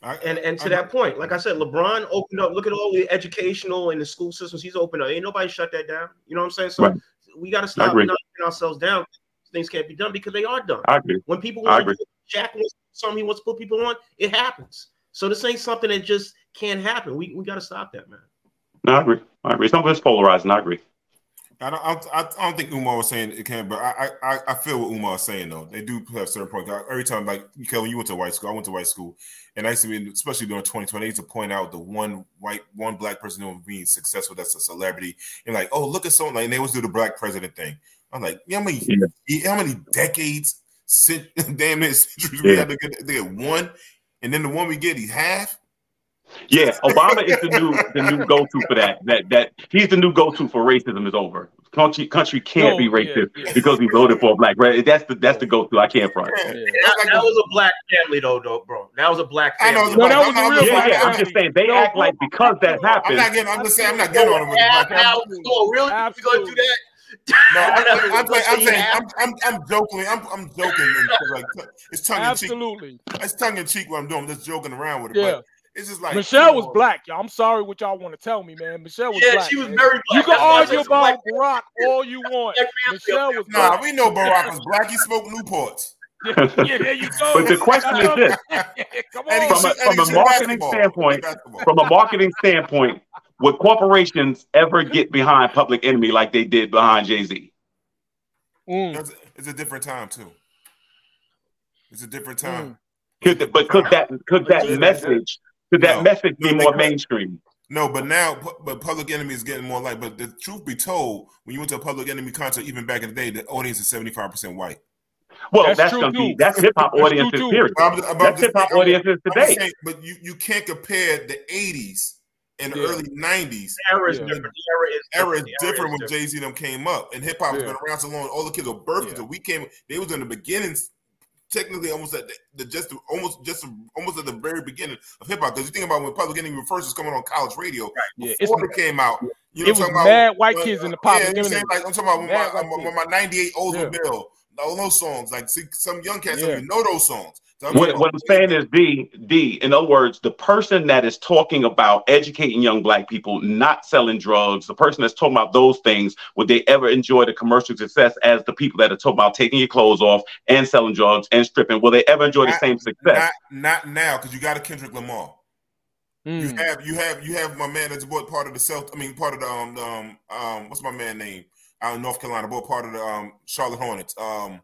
and and to that point, like I said, LeBron opened up. Look at all the educational and the school systems he's opened up. Ain't nobody shut that down. You know what I'm saying? So Right. we got to stop agree. knocking ourselves down. Things can't be done because they are done. I agree. When people want agree. to Shaq wants something he wants to put people on, it happens. So this ain't something that just can't happen. We we got to stop that, man. No, I agree. I agree. Some of it's polarizing. I agree. I don't, I, don't- I don't think Umar was saying it can, but I, I, I- I feel what Umar is saying though. They do have certain points. Every time, like Kelvin, you went to white school, I went to white school, and I used to be, especially during 2020, I used to point out the one white, one black person who was being successful that's a celebrity, and like, oh, look at someone like and they always do the black president thing. I'm like, you know how many, how many decades, cent- damn near centuries we Yeah. had to get, to get one, and then the one we get, he's half. Yeah, Obama is the new the new go to for that. That that he's the new go to for racism is over. Country country can't No, be oh, yeah, racist because he voted for a black. Right? That's the that's the go to. I can't front. That, that was a black family, though, though, bro. That was a black I know family. it's No, that was a I'm- real Yeah, yeah. I'm just saying they act like because that I'm happened. not getting. I'm just saying. I'm not getting on him with the Now, black. now, oh, really? You gonna do that? No, I'm, I'm, I'm, saying- I'm saying I'm, I'm, I'm joking. I'm, I'm joking. like it's tongue in cheek. Absolutely. It's tongue in cheek what I'm doing. I'm just joking around with it. Yeah. But it's just like Michelle was black, y'all. I'm sorry what y'all want to tell me, man. Michelle was Yeah, black. she was man. very You can That's why I argue said about Barack all you want. Michelle was Nah, black. we know Barack was black. He smoked Newports. yeah, there you go. But the question is this: Come And he on. from a, shoot- and he from a marketing standpoint, from a marketing standpoint, would corporations ever get behind Public Enemy like they did behind Jay Z? Mm. It's a different time too. It's a different time. Could the, but could that could that message could that No. message be No, more mainstream? No, but now, but Public Enemy is getting more like. But the truth be told, when you went to a Public Enemy concert, even back in the day, the audience is seventy five percent white. Well, That's that's, true, gonna be that's hip hop That's audiences. Period. I'm- I'm That's hip hop saying- I'm- audiences today. saying, but you, you can't compare the '80s in the Yeah. early '90s. The era is Yeah. different. The era is era different. The era different when Jay Z them came up, and hip hop has Yeah. been around so long. All the kids were birthed Yeah. until we came. They was in the beginnings, technically almost at the, the just almost just almost at the very beginning of hip hop. Because you think about when Public Enemy first was coming on college radio Yeah, before it's- it came out. You it know what was I'm mad about? white When- kids in the pop. Yeah, Public you I'm saying? like I'm talking about when Mad my, white when my '98 Oldsmobile Yeah. Bill, all those songs. Like see, some young cats don't Yeah. even know those songs. So I'm What, what I'm saying is, D, D, in other words, the person that is talking about educating young black people, not selling drugs, the person that's talking about those things, would they ever enjoy the commercial success as the people that are talking about taking your clothes off and selling drugs and stripping? Will they ever enjoy the same success? Not not now because you got a Kendrick Lamar. Mm. You have you have you have my man that's bought part of the Celt. I mean, part of the um the, um um what's my man name out in North Carolina? Bought part of the um Charlotte Hornets. Um,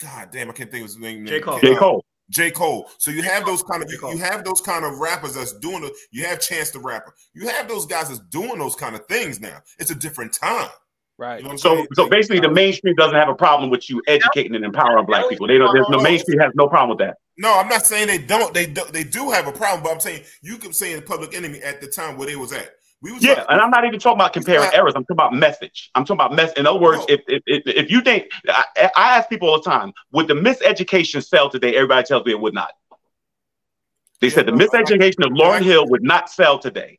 God damn, I can't think of his name. J. Cole. J. Cole. J. Cole. So you have those kind of you, you have those kind of rappers that's doing the you have Chance the Rapper. You have those guys that's doing those kind of things now. It's a different time. Right. You know So, saying? so basically, the uh, mainstream doesn't have a problem with you educating and empowering black people. They don't. There's no mainstream has no problem with that. No, I'm not saying they don't. They do, they do have a problem, but I'm saying you keep saying Public Enemy at the time where they was at. We was Yeah, and I'm not even talking about comparing not- errors. I'm talking about message. I'm talking about mess. In other words, oh. if, if if if you think, I, I ask people all the time, would the miseducation sell today? Everybody tells me it would not. They said the Yeah, but I- miseducation of Lauryn I- Hill would not sell today.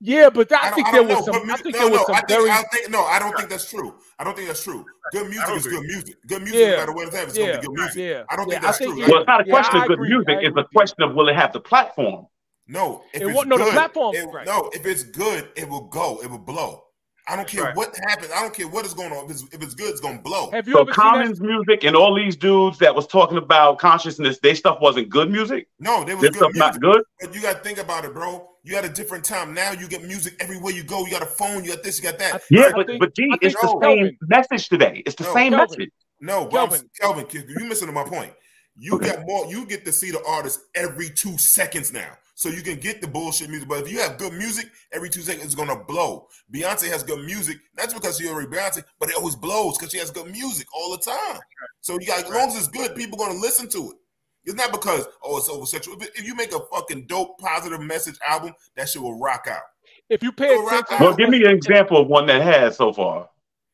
Yeah, but I, I, think don't, there was know, some. but I think no, there was no, some I think, very. I think no, I don't think that's true. I don't think that's true. Good music is good music. Good music, Yeah. no matter what it's at, it's Yeah. gonna be good music. Yeah. I don't Yeah, think that's think true. it- Well, it's not a question I of good music. It's a question of will it have the platform. No, if It it's wa- no, the good, platform- it- right. no, if it's good, it will go. It will blow. I don't care Right. what happens. I don't care what is going on. If it's, if it's good, it's gonna blow. Have you So ever seen? Common's music and all these dudes that was talking about consciousness, their stuff wasn't good music. No, there was Their good stuff music. not good. But you got to think about it, bro. You had a different time. Now you get music everywhere you go. You got a phone. You got this. You got that. Yeah, but think- but G, I it's the so. same message today. It's the No, same Kelvin. message. No, but Kelvin. Kelvin, Kelvin, you missing my point. You Okay. get more. You get to see the artist every two seconds now, so you can get the bullshit music. But if you have good music, every two seconds it's gonna blow. Beyonce has good music. That's because she already Beyonce, but it always blows because she has good music all the time. So you got as long as it's good, people gonna listen to it. It's not because oh it's over sexual. If, if you make a fucking dope, positive message album, that shit will rock out. If you pay Go right attention. Well, give me an example of one that has so far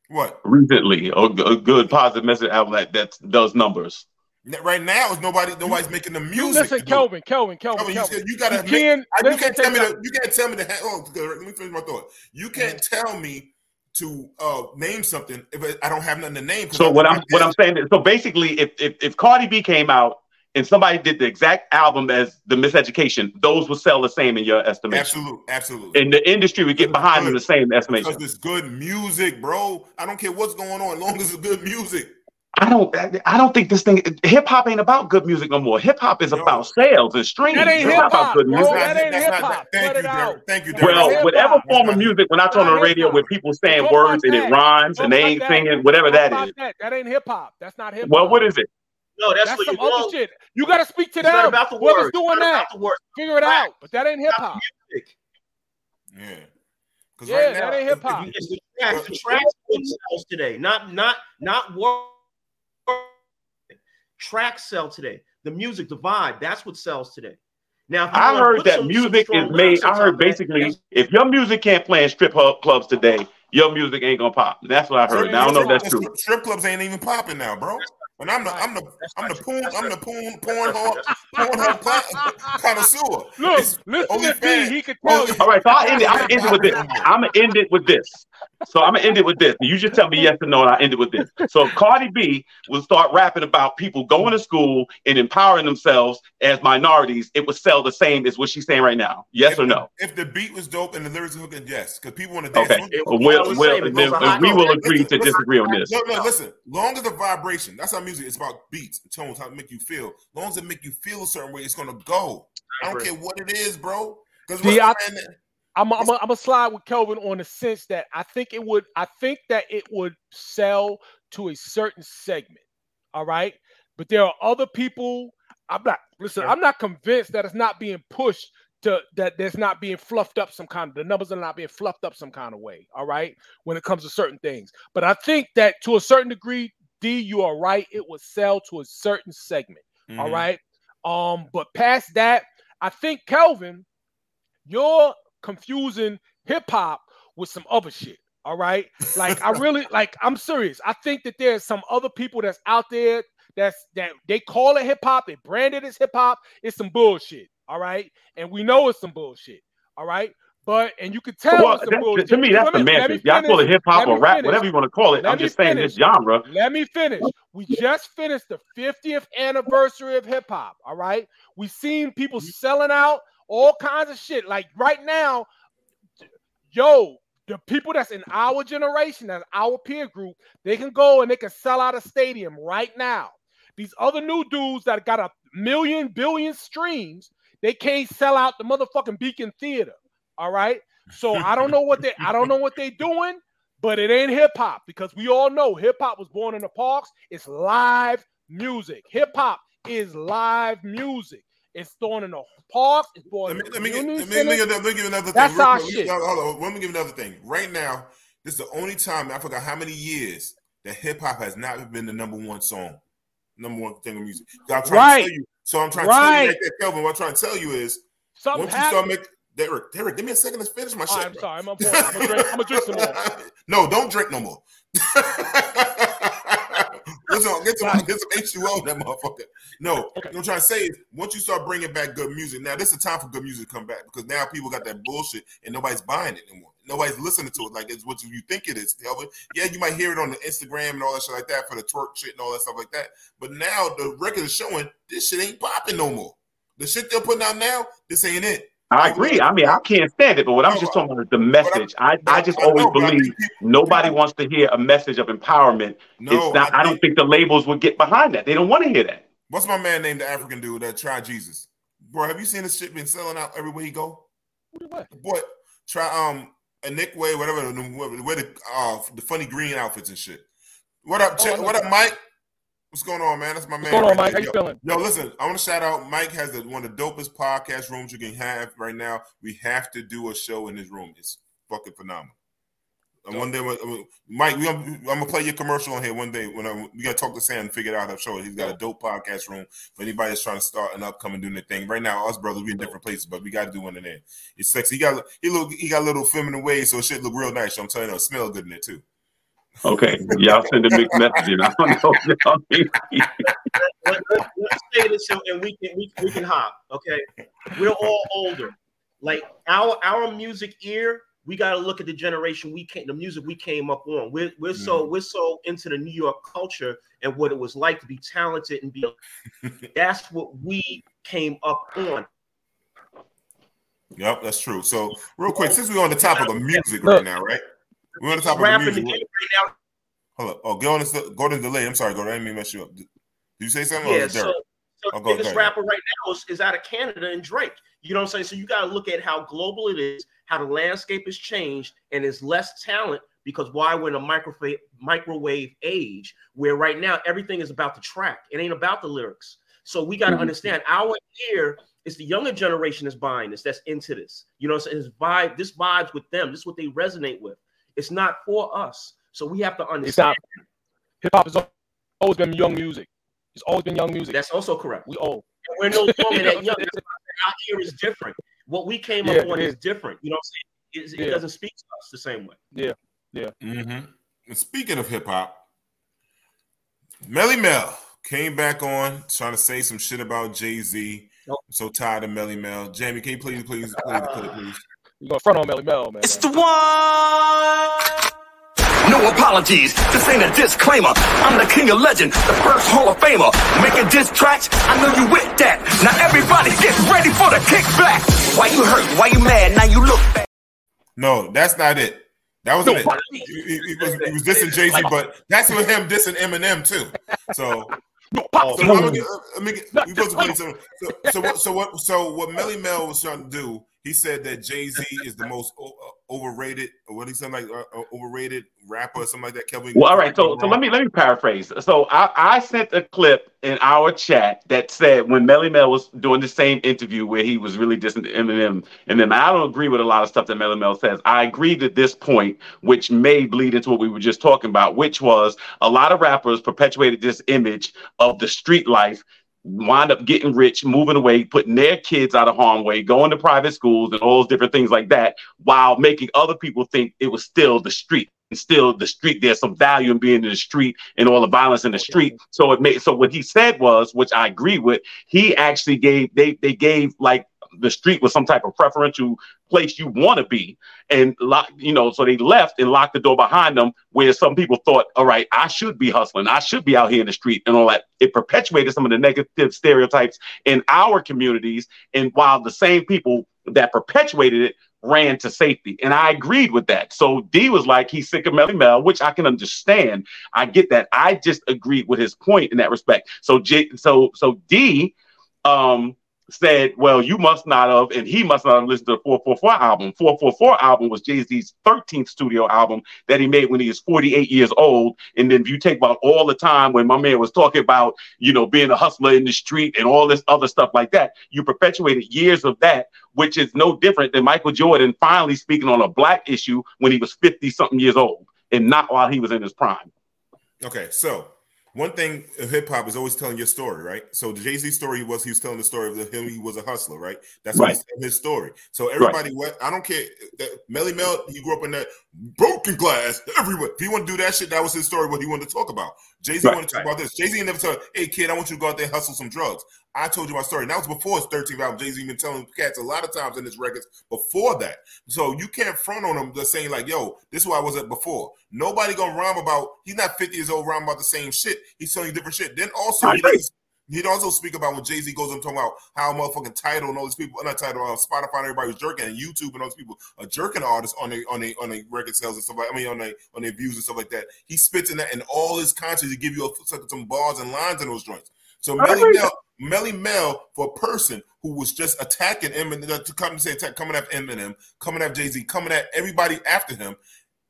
What recently, a, a good positive message album that, that does numbers. N- right now is nobody. Nobody's making the music. you listen, to do. Kelvin, Kelvin, Kelvin, Kelvin, you, said you gotta You make, can't- you can't tell me check to you can't tell me to ha- oh good, let me finish my thought. You can't tell me to uh name something if I- I don't have nothing to name. So what I- I'm what I'm saying is, so basically, if if if Cardi B came out and somebody did the exact album as the Miseducation, those would sell the same in your estimation, absolutely absolutely and the industry would get behind in the same estimation. because it's good music, bro. I don't care what's going on, as long as it's good music. I don't I don't think this thing hip hop ain't about good music no more. Hip hop is No. about sales and streams. That ain't It's not about hip-hop, good bro. music. that ain't that's not- hip-hop. Thank you. Derek. Thank you, Derek. Well, hip-hop. whatever That's form of music, when I turn on the radio hip-hop. people saying Talk words about and it that. rhymes Talk and they ain't that. singing, whatever Talk that about. That. that ain't hip hop. That's not hip hop. Well, what is it? No, that's, That's what some you other want. shit. You got to speak to It's not them. about the words. It's doing not about that, the words. figure it out. But that ain't hip hop. Yeah. Because Yeah, right now, that ain't hip hop. It's the tracks. The tracks today. Not not not words. Tracks sell today. The music, the vibe, that's what sells today. Now, I heard that some- some music strong is made. I heard of that, basically if your music can't play in strip hub clubs today, your music ain't gonna pop. That's what I heard. Now, I don't know if that's true. Strip, strip clubs ain't even popping now, bro. And I'm the I'm the I'm the porn I'm the porn porn porn connoisseur. Look, It's listen only to D. He can tell you. All right, so I'll end it. I'm gonna end it with this. I'm gonna end it with this. So I'm gonna end it with this. You just tell me yes or no, and I end it with this. So if Cardi B will start rapping about people going to school and empowering themselves as minorities, it would sell the same as what she's saying right now. Yes if or the- no? If the beat was dope and the lyrics were hooking, yes, because people want to dance. Okay. Long- Well, we'll, we'll, saying, it then- goes we will note. agree to Listen, disagree on this. No, no, listen. Long as the vibration, that's how music is about beats, tones, how it make you feel. Long as it make you feel a certain way, it's gonna go. I don't care what it is, bro. Because D, I- I'm I'm I'm gonna slide with Kelvin on the sense that I think it would I think that it would sell to a certain segment. All right, but there are other people. I'm not listen. I'm not convinced that it's not being pushed to that there's not being fluffed up some kind of the numbers are not being fluffed up some kind of way. All right, when it comes to certain things, but I think that to a certain degree, D, you are right. It would sell to a certain segment. All Mhm. right. Um, but past that, I think Kelvin you're confusing hip hop with some other shit. All right. Like I really like I'm serious. I think that there's some other people that's out there that's that they call it hip hop, they brand it as hip hop. It's some bullshit. All right. And we know it's some bullshit. All right. But and you can tell Well, it's some that- bullshit. to me, that's the me- let me semantics. Y'all call it hip hop or rap, finish. whatever you want to call it. Let I'm just saying this genre. Let me finish. We just finished the 50th anniversary of hip hop. All right. We seen people mm-hmm. selling out all kinds of shit. Like right now, yo, the people that's in our generation, that's our peer group, they can go and they can sell out a stadium right now. These other new dudes that got a million, billion streams, they can't sell out the motherfucking Beacon Theater. All right. So I don't know what they I don't know what they doing, but it ain't hip hop because we all know hip hop was born in the parks. It's live music. Hip hop is live music. It's thrown in the parks. It's in the Let me, community let me, let me, let me give another thing. That's real our quick. shit. Hold on, let me give another thing. Right now, this is the only time I forgot how many years that hip hop has not been the number one song, number one thing of music. So I'm trying Right. to tell you. So I'm trying to tell you that, Kelvin. What I'm trying to tell you is Something once you start happened. making Derek, Derek, give me a second to finish my shit. right, I'm sorry. I'm, I'm, I'm, gonna drink, I'm gonna drink some more. No, don't drink no more. get some, get some, get some H2O that motherfucker. No, what I'm trying to say is once you start bringing back good music, now this is the time for good music to come back because now people got that bullshit and nobody's buying it anymore. Nobody's listening to it like it's what you think it is. Yeah, you might hear it on the Instagram and all that shit like that for the twerk shit and all that stuff like that. But now the record is showing this shit ain't popping no more. The shit they're putting out now, this ain't it. I agree. I mean, I can't stand it, but what I'm just talking about is the message. I, I just always believe nobody wants to hear a message of empowerment. No, it's not. I I don't think the labels would get behind that. They don't want to hear that. What's my man named the African dude that tried Jesus? Bro, have you seen this shit been selling out everywhere he go? What? Boy, try um a Nick Way, whatever the where the uh the funny green outfits and shit. What up, Oh, Ch- what up. Mike? What's going on, man? That's my man. What's going on, Mike? there. How you Yo, feeling? Yo, listen, I want to shout out Mike has the, one of the dopest podcast rooms you can have right now. We have to do a show in his room. It's fucking phenomenal. And one day, Mike, we gonna, I'm gonna play your commercial on here one day when I, we gotta talk to Sam and figure out how to show it. He's got a dope podcast room for anybody that's trying to start an upcoming doing their thing. Right now, us brothers we in different places, but we got to do one in there. It's sexy. He got he look he got little feminine ways, so it should look real nice. So I'm telling you, it smell good in there too. Okay, y'all send a mixed messaging. I don't know. Y'all think- Let, let, let's say this and and we can we, we can hop. Okay, we're all older. Like our our music ear, we got to look at the generation we came, the music we came up on. We're we're so mm-hmm. we're so into the New York culture and what it was like to be talented and be. that's what we came up on. Yep, that's true. So real quick, since we're on the topic of music right now, right? We're on the topic of the music. game right now. Hold up. Oh, go on this go to delay. I'm sorry, go. I didn't mean to mess you up. Did you say something? or Yeah, was it so, so Oh, the go- go biggest rapper right now is, is out of Canada and Drake. You know what I'm saying? So you got to look at how global it is, how the landscape has changed, and there's less talent because why we're in a microwave microwave age where right now everything is about the track. It ain't about the lyrics. So we got to Mm-hmm. understand our ear is the younger generation is buying this, that's into this. You know what It's vibe, this vibes with them. This is what they resonate with. It's not for us. So we have to It's understand. Hip hop has always been young music. It's always been young music. That's also correct. We old. And we're no longer that young. That's why Our ear is different. What we came Yeah, up on it is is. different. You know what I'm saying? It, it Yeah. doesn't speak to us the same way. Yeah, yeah. Mm-hmm. And speaking of hip hop, Melle Mel came back on trying to say some shit about Jay Z. I'm so tired of Melle Mel. Jamie, can you please, please, please, please, please? You going front on Melle Mel, man? It's the one. No apologies. This ain't a disclaimer. I'm the king of legend, the first Hall of Famer. Making diss tracks, I know you with that. Now everybody get ready for the kickback. Why you hurt? Why you mad? Now you look back. No, that's not it. That wasn't it. He, he- he was, he was dissing Jay Z, but that's with him dissing Eminem too. So, so I'm get, uh, get, we supposed to play some. So, so what? So what? So what? Melle Mel was trying to do. He said that Jay Z is the most o- uh, overrated, what he said, like uh, uh, overrated rapper or something like that. Kelvin. Well, all right. So, so let me let me paraphrase. So, I, I sent a clip in our chat that said when Melle Mel was doing the same interview where he was really dissing Eminem, and then I don't agree with a lot of stuff that Melle Mel says. I agree to this point, which may bleed into what we were just talking about, which was a lot of rappers perpetuated this image of the street life wind up getting rich, moving away, putting their kids out of harm's way, going to private schools and all those different things like that, while making other people think it was still the street. And still the street, there's some value in being in the street and all the violence in the street. So it made so what he said was, which I agree with, he actually gave they they gave like the street was some type of preferential place you want to be and lock you know so they left and locked the door behind them where some people thought all right i should be hustling i should be out here in the street and all that it perpetuated some of the negative stereotypes in our communities and while the same people that perpetuated it ran to safety. And I agreed with that. So D was like, he's sick of Melle Mel, which I can understand. I get that. I just agreed with his point in that respect. So J so so D um said, well, you must not have, and he must not have listened to the 444 album. 444 album was Jay Z's 13th studio album that he made when he was 48 years old. And then if you take about all the time when my man was talking about, you know, being a hustler in the street and all this other stuff like that, you perpetuated years of that, which is no different than Michael Jordan finally speaking on a black issue when he was 50 something years old and not while he was in his prime. Okay, so one thing of hip hop is always telling your story, right? So the Jay Z story was he was telling the story of the, him. He was a hustler, right? That's Right. right. his story. So everybody, what I don't care. That Melle Mel, he grew up in that broken glass everywhere. If he want to do that shit, that was his story. What he wanted to talk about. Jay Z Right, wanted to talk about this. Jay Z never told, "Hey kid, I want you to go out there and hustle some drugs." I told you my story. And that was before his 13th album. Jay Z been telling cats a lot of times in his records before that. So you can't front on him just saying like, "Yo, this is where I was at before." Nobody gonna rhyme about. He's not 50 years old rhyme about the same shit. He's telling you different shit. Then also, He'd also speak about when Jay Z goes and talking about how motherfucking title and all these people, not title, uh, Spotify, and everybody was jerking, and YouTube and all these people are jerking artists on their on their on their record sales and stuff like. I mean, on their on their views and stuff like that. He spits in that, and all his content to give you a, some- some bars and lines in those joints. So Melle. Mel, Melle Mel, for a person who was just attacking Eminem, uh, to come and say attack, coming after Eminem, coming after Jay Z, coming at everybody after him.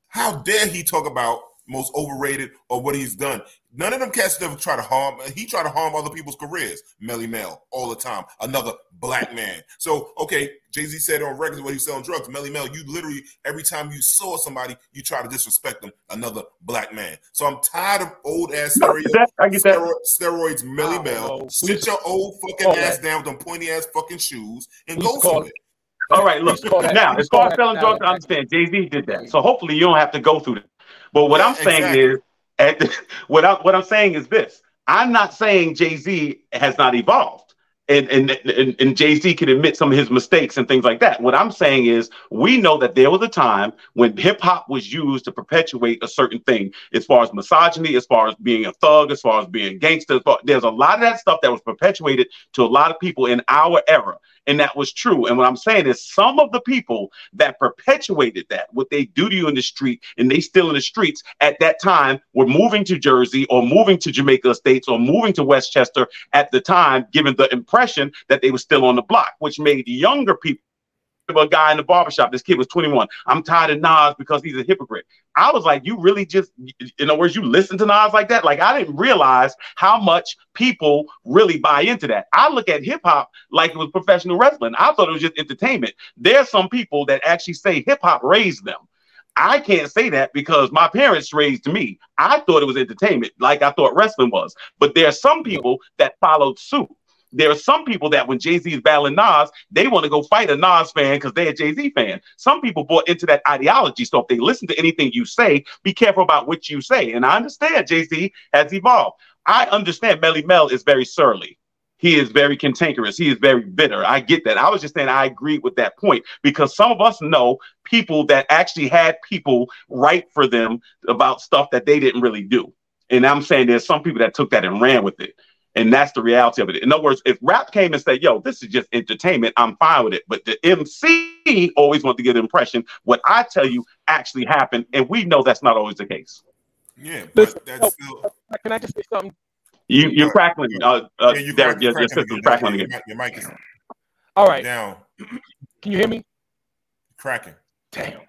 How dare he talk about most overrated or what he's done? None of them cats ever try to harm. He tried to harm other people's careers. Melle Mel all the time. Another black man. So okay, Jay Z said on records when he was selling drugs. Melle Mel, you literally every time you saw somebody, you try to disrespect them. Another black man. So I'm tired of old ass No, I stereo, get that. I get that. steroid- steroids. Melle oh, Mel, sit your old fucking ass that- down with them pointy ass fucking shoes and we go to for it- it. All right, look. Let's call Now, let's as far call as selling drugs, I understand Jay Z did that. So hopefully you don't have to go through that. But what Yeah, I'm saying exactly. is, what I, what I'm saying is this: I'm not saying Jay Z has not evolved, and and and, and Jay Z can admit some of his mistakes and things like that. What I'm saying is, we know that there was a time when hip hop was used to perpetuate a certain thing, as far as misogyny, as far as being a thug, as far as being gangster. There's a lot of that stuff that was perpetuated to a lot of people in our era. And that was true. And what I'm saying is some of the people that perpetuated that, what they do to you in the street, and they still in the streets at that time were moving to Jersey or moving to Jamaica Estates or moving to Westchester at the time, giving the impression that they were still on the block, which made younger people a guy in the barbershop. This kid was 21. I'm tired of Nas because he's a hypocrite. I was like, you really just, in other words, you listen to Nas like that? Like, I didn't realize how much people really buy into that. I look at hip hop like it was professional wrestling. I thought it was just entertainment. There's some people that actually say hip hop raised them. I can't say that because my parents raised me. I thought it was entertainment, like I thought wrestling was. But there are some people that followed suit. There are some people that when Jay Z is battling Nas, they want to go fight a Nas fan because they're a Jay Z fan. Some people bought into that ideology. So if they listen to anything you say, be careful about what you say. And I understand Jay Z has evolved. I understand Melle Mel is very surly. He is very cantankerous. He is very bitter. I get that. I was just saying I agree with that point because some of us know people that actually had people write for them about stuff that they didn't really do. And I'm saying there's some people that took that and ran with it. And that's the reality of it. In other words, if rap came and said, yo, this is just entertainment, I'm fine with it. But the MC always want to get an impression what I tell you actually happened. And we know that's not always the case. Yeah, but that's still. Can I just say something? You, you're crackling. Uh, uh, Yeah, you Derek, crack- your, your cracking system's crackling again. Your mic is All right. down, Can you hear me? cracking. Damn.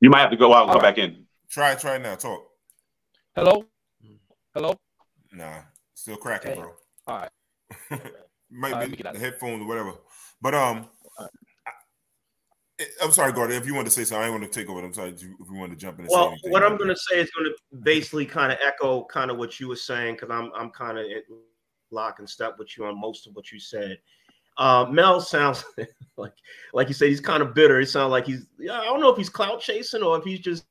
You might have to go out and All come right. back in. Try it. Try it now. Talk. Hello? Hello? Nah, still cracking, Damn. bro. All right. Might All right, be me the headphones or whatever. But um, I, I'm sorry, Gordon. If you want to say something, I want to take over. I'm sorry if you, want to jump in. And say Well, anything. what I'm going to say is going to basically kind of echo kind of what you were saying because I'm I'm kind of lock and step with you on most of what you said. Uh, Mel sounds like, like you said, he's kind of bitter. It sounds like he's, I don't know if he's clout chasing or if he's just.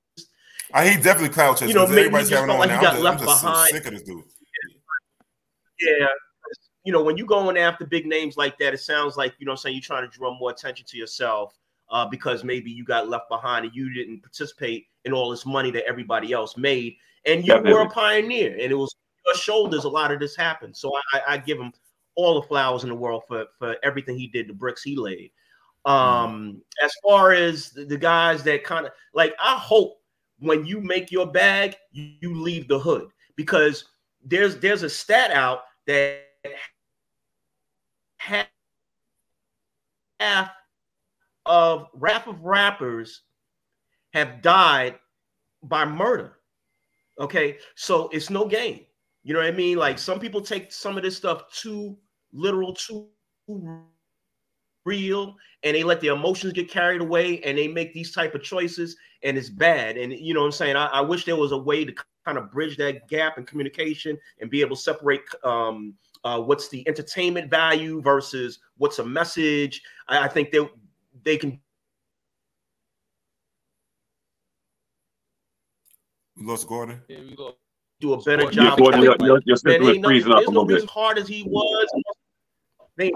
I hate definitely clout chasing. You know, maybe he everybody's just having felt like now. he I'm got just, I'm left just so behind. sick of this dude. Yeah. You know, when you're going after big names like that, it sounds like, you know I'm saying, you're trying to draw more attention to yourself uh, because maybe you got left behind and you didn't participate in all this money that everybody else made. And you were a pioneer, and it was your shoulders a lot of this happened. So I, I, give him all the flowers in the world for, for everything he did, the bricks he laid. Um, as far as the, the guys that kind of like, I hope when you make your bag, you, you leave the hood because there's there's a stat out that half, of rap of rappers have died by murder. Okay, so it's no game. You know what I mean? Like some people take some of this stuff too literal, too real, and they let their emotions get carried away, and they make these type of choices, and it's bad. And you know what I'm saying? I, I wish there was a way to kind of bridge that gap in communication and be able to separate um, uh, what's the entertainment value versus what's a message. I, I think they they can We lost Gordon. do a better Gordon. job. Yeah, Gordon, of your- telling, your- like, your man, ain't no- freezing up there's a no little bit. reason hard as he was. They,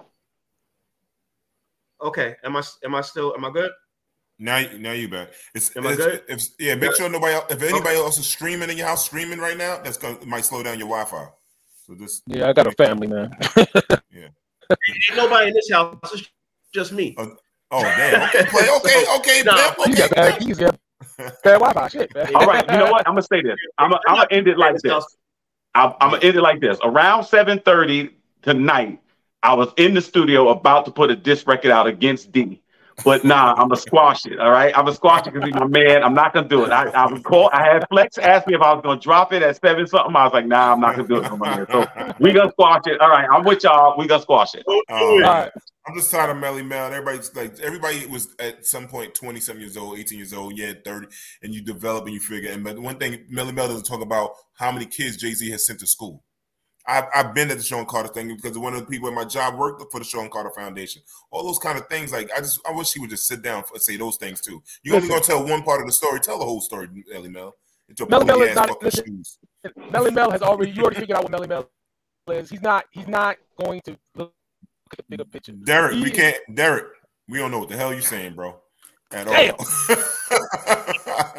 okay, am I am I still am I good? Now, you- now you back. It's, Am I it's- good? If, yeah, make Yeah. sure nobody. Else, if anybody Okay. else is streaming in your house, streaming right now, that's gonna it might slow down your Wi-Fi. So just Yeah, I got a family, man. Ain't nobody in this house. It's just me. oh, oh damn. Okay, play. Okay, okay, Nah, Pep, You okay. got bad keys, yeah. Bad Wi-Fi, shit. Man. All right, you know what? I'm gonna say this. I'm gonna, I'm gonna end it like this. I'm, I'm gonna end it like this. Around 7:30 tonight, I was in the studio about to put a disc record out against D. But nah, I'm gonna squash it. All right, I'm gonna squash it because he's my man. I'm not gonna do it. I, I was called. I had Flex ask me if I was gonna drop it at seven something. I was like, nah, I'm not gonna do it for. So we gonna squash it. All right, I'm with y'all. We gonna squash it. Um, I'm just tired of Melle Mel. Everybody's like everybody was at some point 20 some years old, 18 years old, yeah, 30, and you develop and you figure. And but one thing Melle Mel doesn't talk about how many kids Jay Z has sent to school. I've, I've been at the Shawn Carter thing because one of the people at my job worked for the Shawn Carter Foundation. All those kind of things. Like I just I wish he would just sit down and say those things too. You're only gonna tell one part of the story. Tell the whole story, Melle Mel. Melle Mel is not. Listen. Melle Mel has already. You already figured out what Melly Mel is. He's not. He's not going to look at the bigger picture. Derek, He we can't. Derek, we don't know what the hell you're saying, bro. At Damn. all.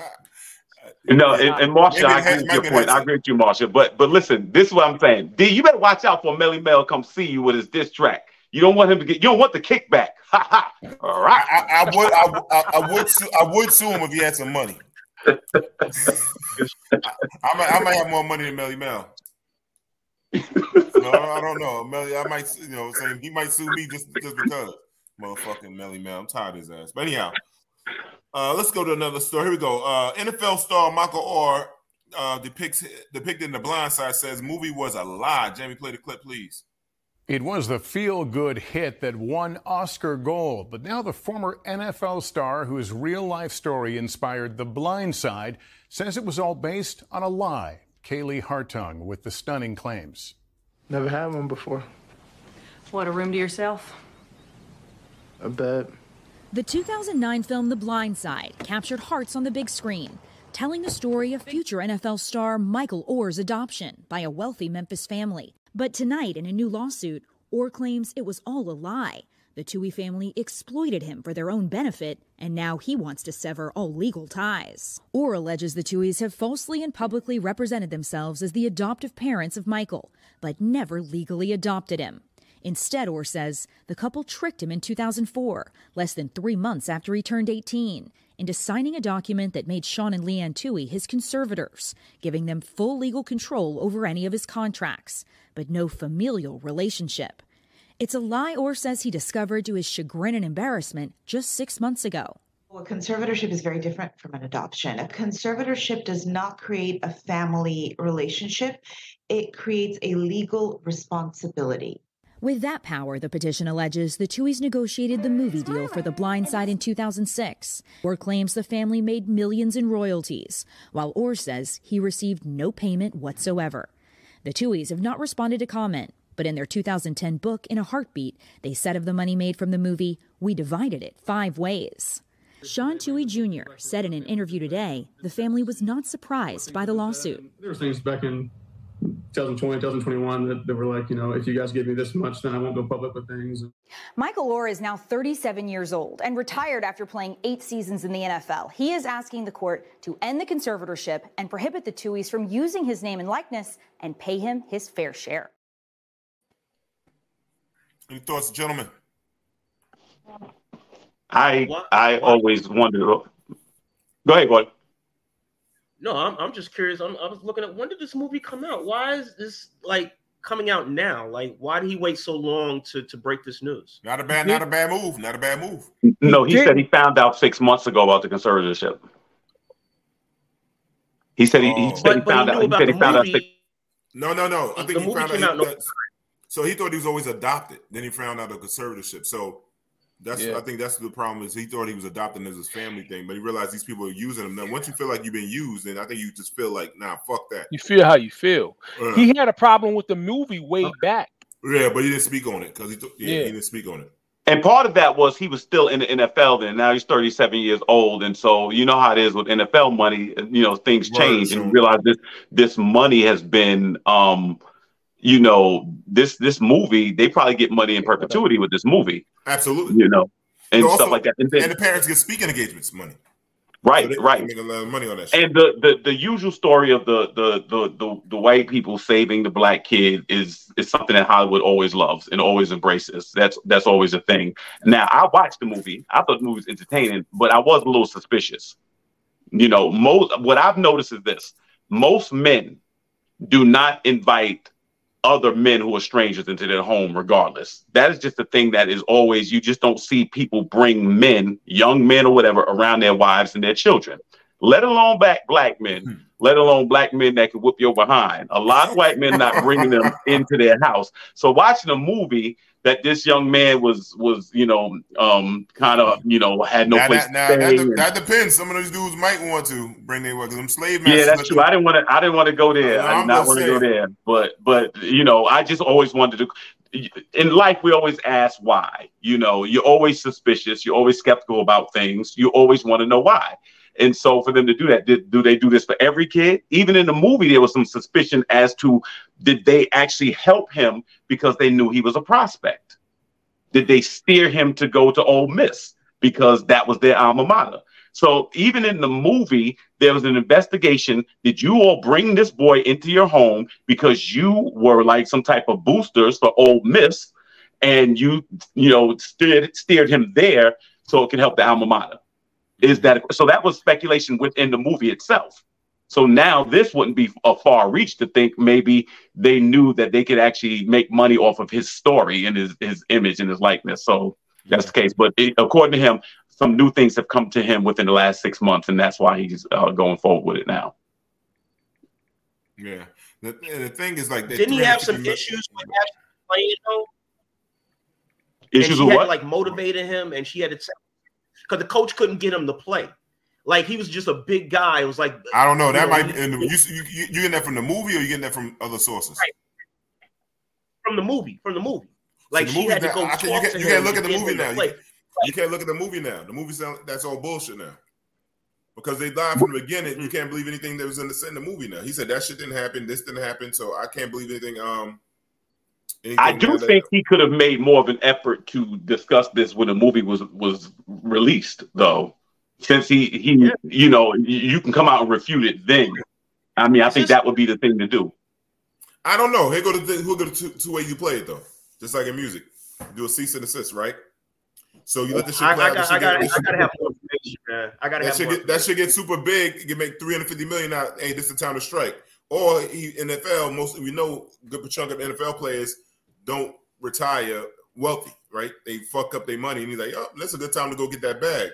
No, and, and Marsha, I agree with your point. I agree with you, Marsha. But but listen, this is what I'm saying. D, you better watch out for Melle Mel come see you with his diss track. You don't want him to get. You don't want the kickback. Ha ha. All right. I, I would. I, I, I would. Sue, I would sue him if he had some money. I, I might. I might have more money than Melle Mel. No, I don't know. Melle, I might. You know, saying he might sue me just just because. Motherfucking Melle Mel. I'm tired of his ass. But anyhow, uh, let's go to another story. Here we go. Uh, NFL star Michael Oher uh, depicts depicted in The Blind Side says movie was a lie. Jamie, play the clip, please. It was the feel good hit that won Oscar Gold, but now the former NFL star whose real life story inspired The Blind Side says it was all based on a lie. Kaylee Hartung with the stunning claims. Never had one before. What, a room to yourself? A bed. The 2009 film The Blind Side captured hearts on the big screen, telling the story of future NFL star Michael Oher's adoption by a wealthy Memphis family. But tonight, in a new lawsuit, Oher claims it was all a lie. The Tuohy family exploited him for their own benefit, and now he wants to sever all legal ties. Oher alleges the Tuohys have falsely and publicly represented themselves as the adoptive parents of Michael, but never legally adopted him. Instead, Oher says the couple tricked him in 2004, less than three months after he turned 18, into signing a document that made Sean and Leigh Anne Tuohy his conservators, giving them full legal control over any of his contracts, but no familial relationship. It's a lie Oher says he discovered to his chagrin and embarrassment just six months ago. Well, a conservatorship is very different from an adoption. A conservatorship does not create a family relationship, it creates a legal responsibility. With that power, the petition alleges the Tuohys negotiated the movie deal for The Blind Side in 2006. Oher claims the family made millions in royalties, while Oher says he received no payment whatsoever. The Tuohys have not responded to comment, But in their 2010 book, In a Heartbeat, they said of the money made from the movie, we divided it five ways. Sean Tuohy Jr. said in an interview today the family was not surprised by the lawsuit. There were things back in 2020, 2021 that, that were like, you know, if you guys give me this much, then I won't go public with things. Michael Oher is now 37 years old and retired after playing eight seasons in the NFL. He is asking the court to end the conservatorship and prohibit the Tuohys from using his name and likeness and pay him his fair share. Any thoughts, gentlemen? I I always wondered. Go ahead, boy. No, I'm, I'm just curious. I'm, I was looking at when did this movie come out? Why is this like coming out now? Like, why did he wait so long to to break this news? Not a bad, not a bad move. Not a bad move. No, he said he found out six months ago about the conservatorship. He said he, he Oh. said he found out. He said he found out. Six, No, no, no. I The think he movie found came out. out in that- so he thought he was always adopted. Then he found out the conservatorship. So that's Yeah. I think that's the problem is he thought he was adopting as his family thing, but he realized these people are using him. Now, once you feel like you've been used, then I think you just feel like, nah, fuck that. You feel how you feel. Uh. He had a problem with the movie way back. Yeah, but he didn't speak on it because he, th- yeah, Yeah. he didn't speak on it. and part of that was he was still in the NFL then. Now he's 37 years old, and so you know how it is with NFL money. You know things Right, change, sure. and you realize this this money has been, um, you know, this this movie. They probably get money in perpetuity with this movie. Absolutely. You know, and stuff also- like that. And then- And the parents get speaking engagements money. Right, So right. Make a lot of money on that shit. And the, the the usual story of the, the the the the white people saving the black kid is is something that Hollywood always loves and always embraces. That's that's always a thing. Now I watched the movie. I thought the movie was entertaining, but I was a little suspicious. You know, most what I've noticed is this: most men do not invite other men who are strangers into their home regardless. That is just the thing that is always you just don't see people bring men young men or whatever around their wives and their children let alone black black men let alone black men that can whoop your behind a lot of white men not bringing them into their house so watching a movie that this young man was was you know um kind of you know had no now, place that, now to that, stay de- and- that depends. Some of those dudes might want to bring their because them slave masters. yeah, that's true. them- I didn't want to. I didn't want to go there. No, I I'm did not want to go there. But, but you know, I just always wanted to. In life, we always ask why. You know, you're always suspicious. You're always skeptical about things. You always want to know why. And so, for them to do that, did, do they do this for every kid? Even in the movie, there was some suspicion as to did they actually help him because they knew he was a prospect? Did they steer him to go to Ole Miss because that was their alma mater? So even in the movie, there was an investigation. Did you all bring this boy into your home because you were like some type of boosters for Ole Miss, and you you know steered steered him there so it could help the alma mater? Is that so? That was speculation within the movie itself. So now this wouldn't be a far reach to think maybe they knew that they could actually make money off of his story and his his image and his likeness. So that's the case. But it, according to him, some new things have come to him within the last six months, and that's why he's uh, going forward with it now. Yeah. The, the thing is like Didn't he have some 350 issues with actually playing though? Issues and she with had what? to like motivated him, and she had to because the coach couldn't get him to play. Like he was just a big guy. It was like I don't know. That you might be. In the, you, you you getting that from the movie or you getting that from other sources? from the movie. From the movie. Like the she had to go talk you can't, you can't look at the movie now. You, can't- you can't look at the movie now. The movie sound that's all bullshit now. Because they lied from the beginning. You can't believe anything that was in the, in the movie now. He said that shit didn't happen. This didn't happen. So I can't believe anything. Um, anything I do think he could have made more of an effort to discuss this when the movie was was released, though. Since he he you know you can come out and refute it then. I mean, I think that would be the thing to do. I don't know. Here go the who go to the two, two ways you play it though. Just like in music, do a cease and assist, right? So you let the shit I, play I, out. the got, shit I, got, get- I gotta have more information, man. I gotta that have should more. get that should get super big. You can make 350 million out. Hey, this is the time to strike. Or he, NFL, most we know good chunk of NFL players don't retire wealthy, right? They fuck up their money, and he's like, "Oh, that's a good time to go get that bag."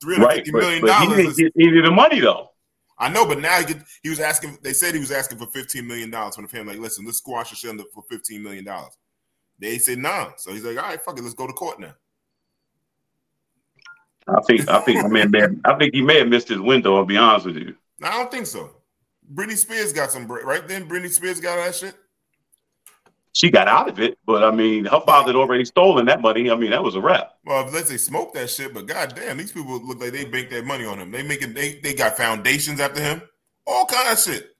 Three hundred Right, fifty but, million but he dollars. didn't get any of the money though. I know, but now he, get, he was asking. They said he was asking for fifteen million dollars from the family. Like, listen, let's squash the shit under for fifteen million dollars. They said nah, so he's like, all right, fuck it, let's go to court now. I think I think my man, I think he may have missed his window. I'll be honest with you. I don't think so. Britney Spears got some bread, right? Then Britney Spears got that shit. She got out of it, but I mean, her father had already stolen that money. I mean, that was a wrap. Well, let's say smoke that shit, but goddamn, these people look like they bank that money on him. They making they they got foundations after him, all kind of shit.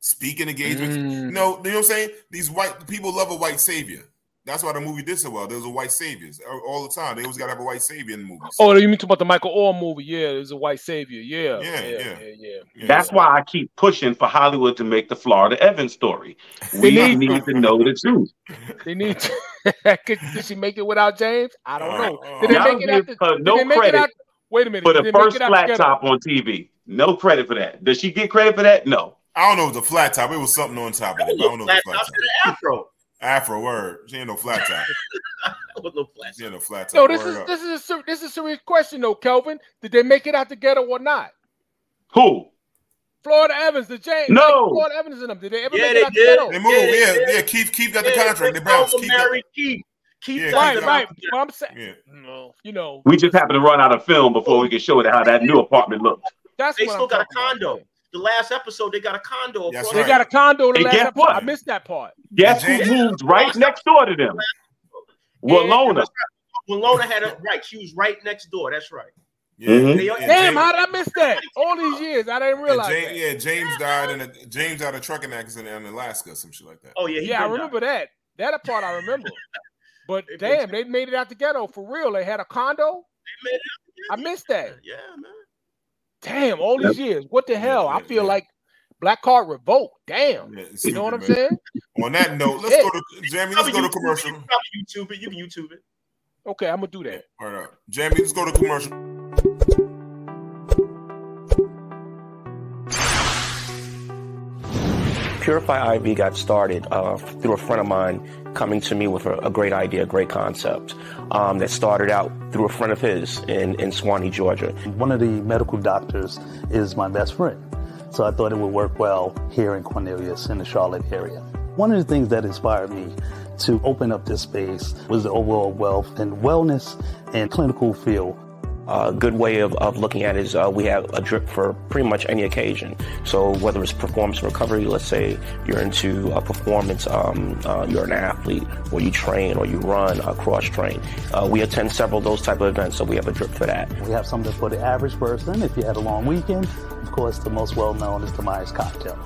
Speaking engagements, Mm. you know, you know what I'm saying? These white people love a white savior. That's why the movie did so well. There was a white saviors all- all the time. They always got to have a white savior in the movies. Oh, you mean talking about the Michael Oher movie? Yeah, there's a white savior. Yeah, Yeah, yeah, yeah. yeah. yeah. That's why I keep pushing for Hollywood to make the Florida Evans story. They We need- need to know the truth. They need. To, Could, did she make it without James? I don't uh, know. Uh, did they make it give after? her did no they make credit it out? Wait a minute. For the first flat together? top on TV. No credit for that. Does she get credit for that? No. I don't know if it was a flat top. It was something on top of it. I don't know if it was Flat flat top top. to the afro. Afro word. She ain't no flat top. Oh, no flat She ain't no flat top. No, this Word is up. this is a ser- this is a serious question though, Kelvin. Did they make it out together or not? Who? Florida Evans, the James. No. like, Florida Evans and them. Did they ever Yeah, make they it out did. together? They moved. Yeah, they Yeah, yeah. Keith, Keith got the Yeah, contract. They Chris bounced. Thelma Keith got, married Keith. Keith Yeah, Right, right. What I'm saying, yeah. no, you know, We just happened to run out of film before we could show it how that new apartment looked. that's They what still I'm got a condo. about. Condo. The last episode, they got a condo. That's across- They got a condo. The And last episode. I missed that part. Guess who moved right next door to them? Willona. When Lona had a right, she was right next door. That's right. Yeah, Mhm. Damn, how did I miss that? All these years, I didn't realize. James, that. yeah, James died in a James died in a trucking accident in Alaska, some shit like that. Oh yeah, he Yeah, I been remember that. That part I remember. But damn, they made it out the ghetto for real. They had a condo. They made it I missed that. Yeah, man. Damn, all these years. What the hell? I feel yeah. like Black Card revoked. Damn. Yeah, You know what I'm saying? On that note, let's Yeah. go to Jamie. Let's go to commercial. You can YouTube it. You can YouTube it. Okay, I'm gonna do that. All right, Jamie, let's go to commercial. Purify IV got started uh, through a friend of mine coming to me with a, a great idea, a great concept um, that started out through a friend of his in, in Suwanee, Georgia. One of the medical doctors is my best friend. So I thought it would work well here in Cornelius in the Charlotte area. One of the things that inspired me to open up this space was the overall wealth and wellness and clinical feel A good way of, of looking at it is uh, we have a drip for pretty much any occasion. So whether it's performance recovery, let's say you're into a performance, um, uh, you're an athlete, or you train, or you run, uh, cross train. Uh, we attend several of those type of events, so we have a drip for that. We have something for the average person. If you had a long weekend, of course, the most well known is the Myers cocktail.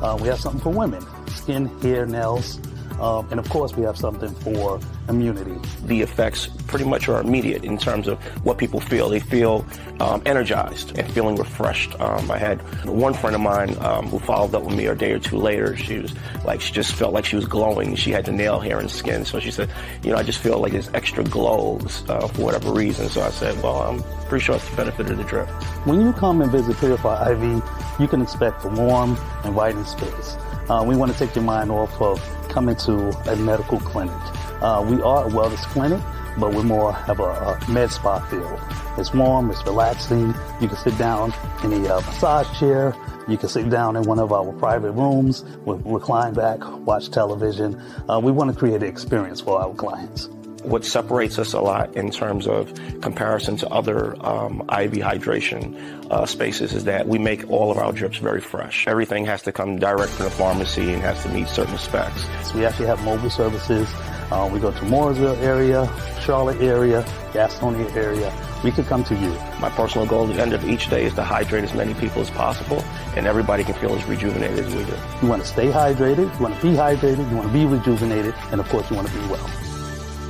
Uh, we have something for women skin, hair, nails. Um, and of course, we have something for immunity. The effects pretty much are immediate in terms of what people feel. They feel um, energized and feeling refreshed. Um, I had one friend of mine um, who followed up with me a day or two later. She was like, she just felt like she was glowing. She had the nail hair and skin. So she said, you know, I just feel like there's extra glows uh, for whatever reason. So I said, well, I'm pretty sure it's the benefit of the drip. When you come and visit Purify IV, you can expect a warm, inviting space. Uh, we want to take your mind off of coming to a medical clinic. Uh, we are a wellness clinic, but we're more of a, a med spa feel. It's warm, it's relaxing. You can sit down in a uh, massage chair. You can sit down in one of our private rooms, recline back, watch television. Uh, we want to create an experience for our clients. What separates us a lot in terms of comparison to other um, IV hydration uh, spaces is that we make all of our drips very fresh. Everything has to come direct from the pharmacy and has to meet certain specs. So we actually have mobile services. Uh, we go to Mooresville area, Charlotte area, Gastonia area. We could come to you. My personal goal at the end of each day is to hydrate as many people as possible, and everybody can feel as rejuvenated as we do. You want to stay hydrated, you want to be hydrated, you want to be rejuvenated, and of course you want to be well.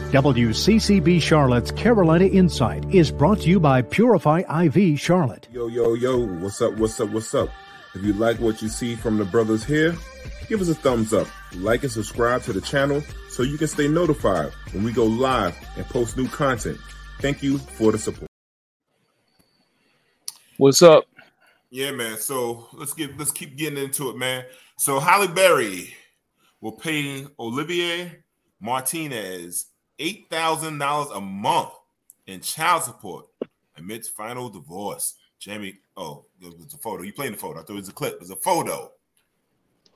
WCCB Charlotte's Carolina Insight is brought to you by Purify IV Charlotte. Yo, yo, yo, what's up, what's up, what's up? If you like what you see from the brothers here, give us a thumbs up, like and subscribe to the channel so you can stay notified when we go live and post new content. Thank you for the support. What's up? Yeah, man. So let's get let's keep getting into it, man. So Halle Berry will pay Olivier Martinez eight thousand dollars a month in child support amidst final divorce. Jamie, oh, it was a photo. You playing the photo? I thought it was a clip. It was a photo.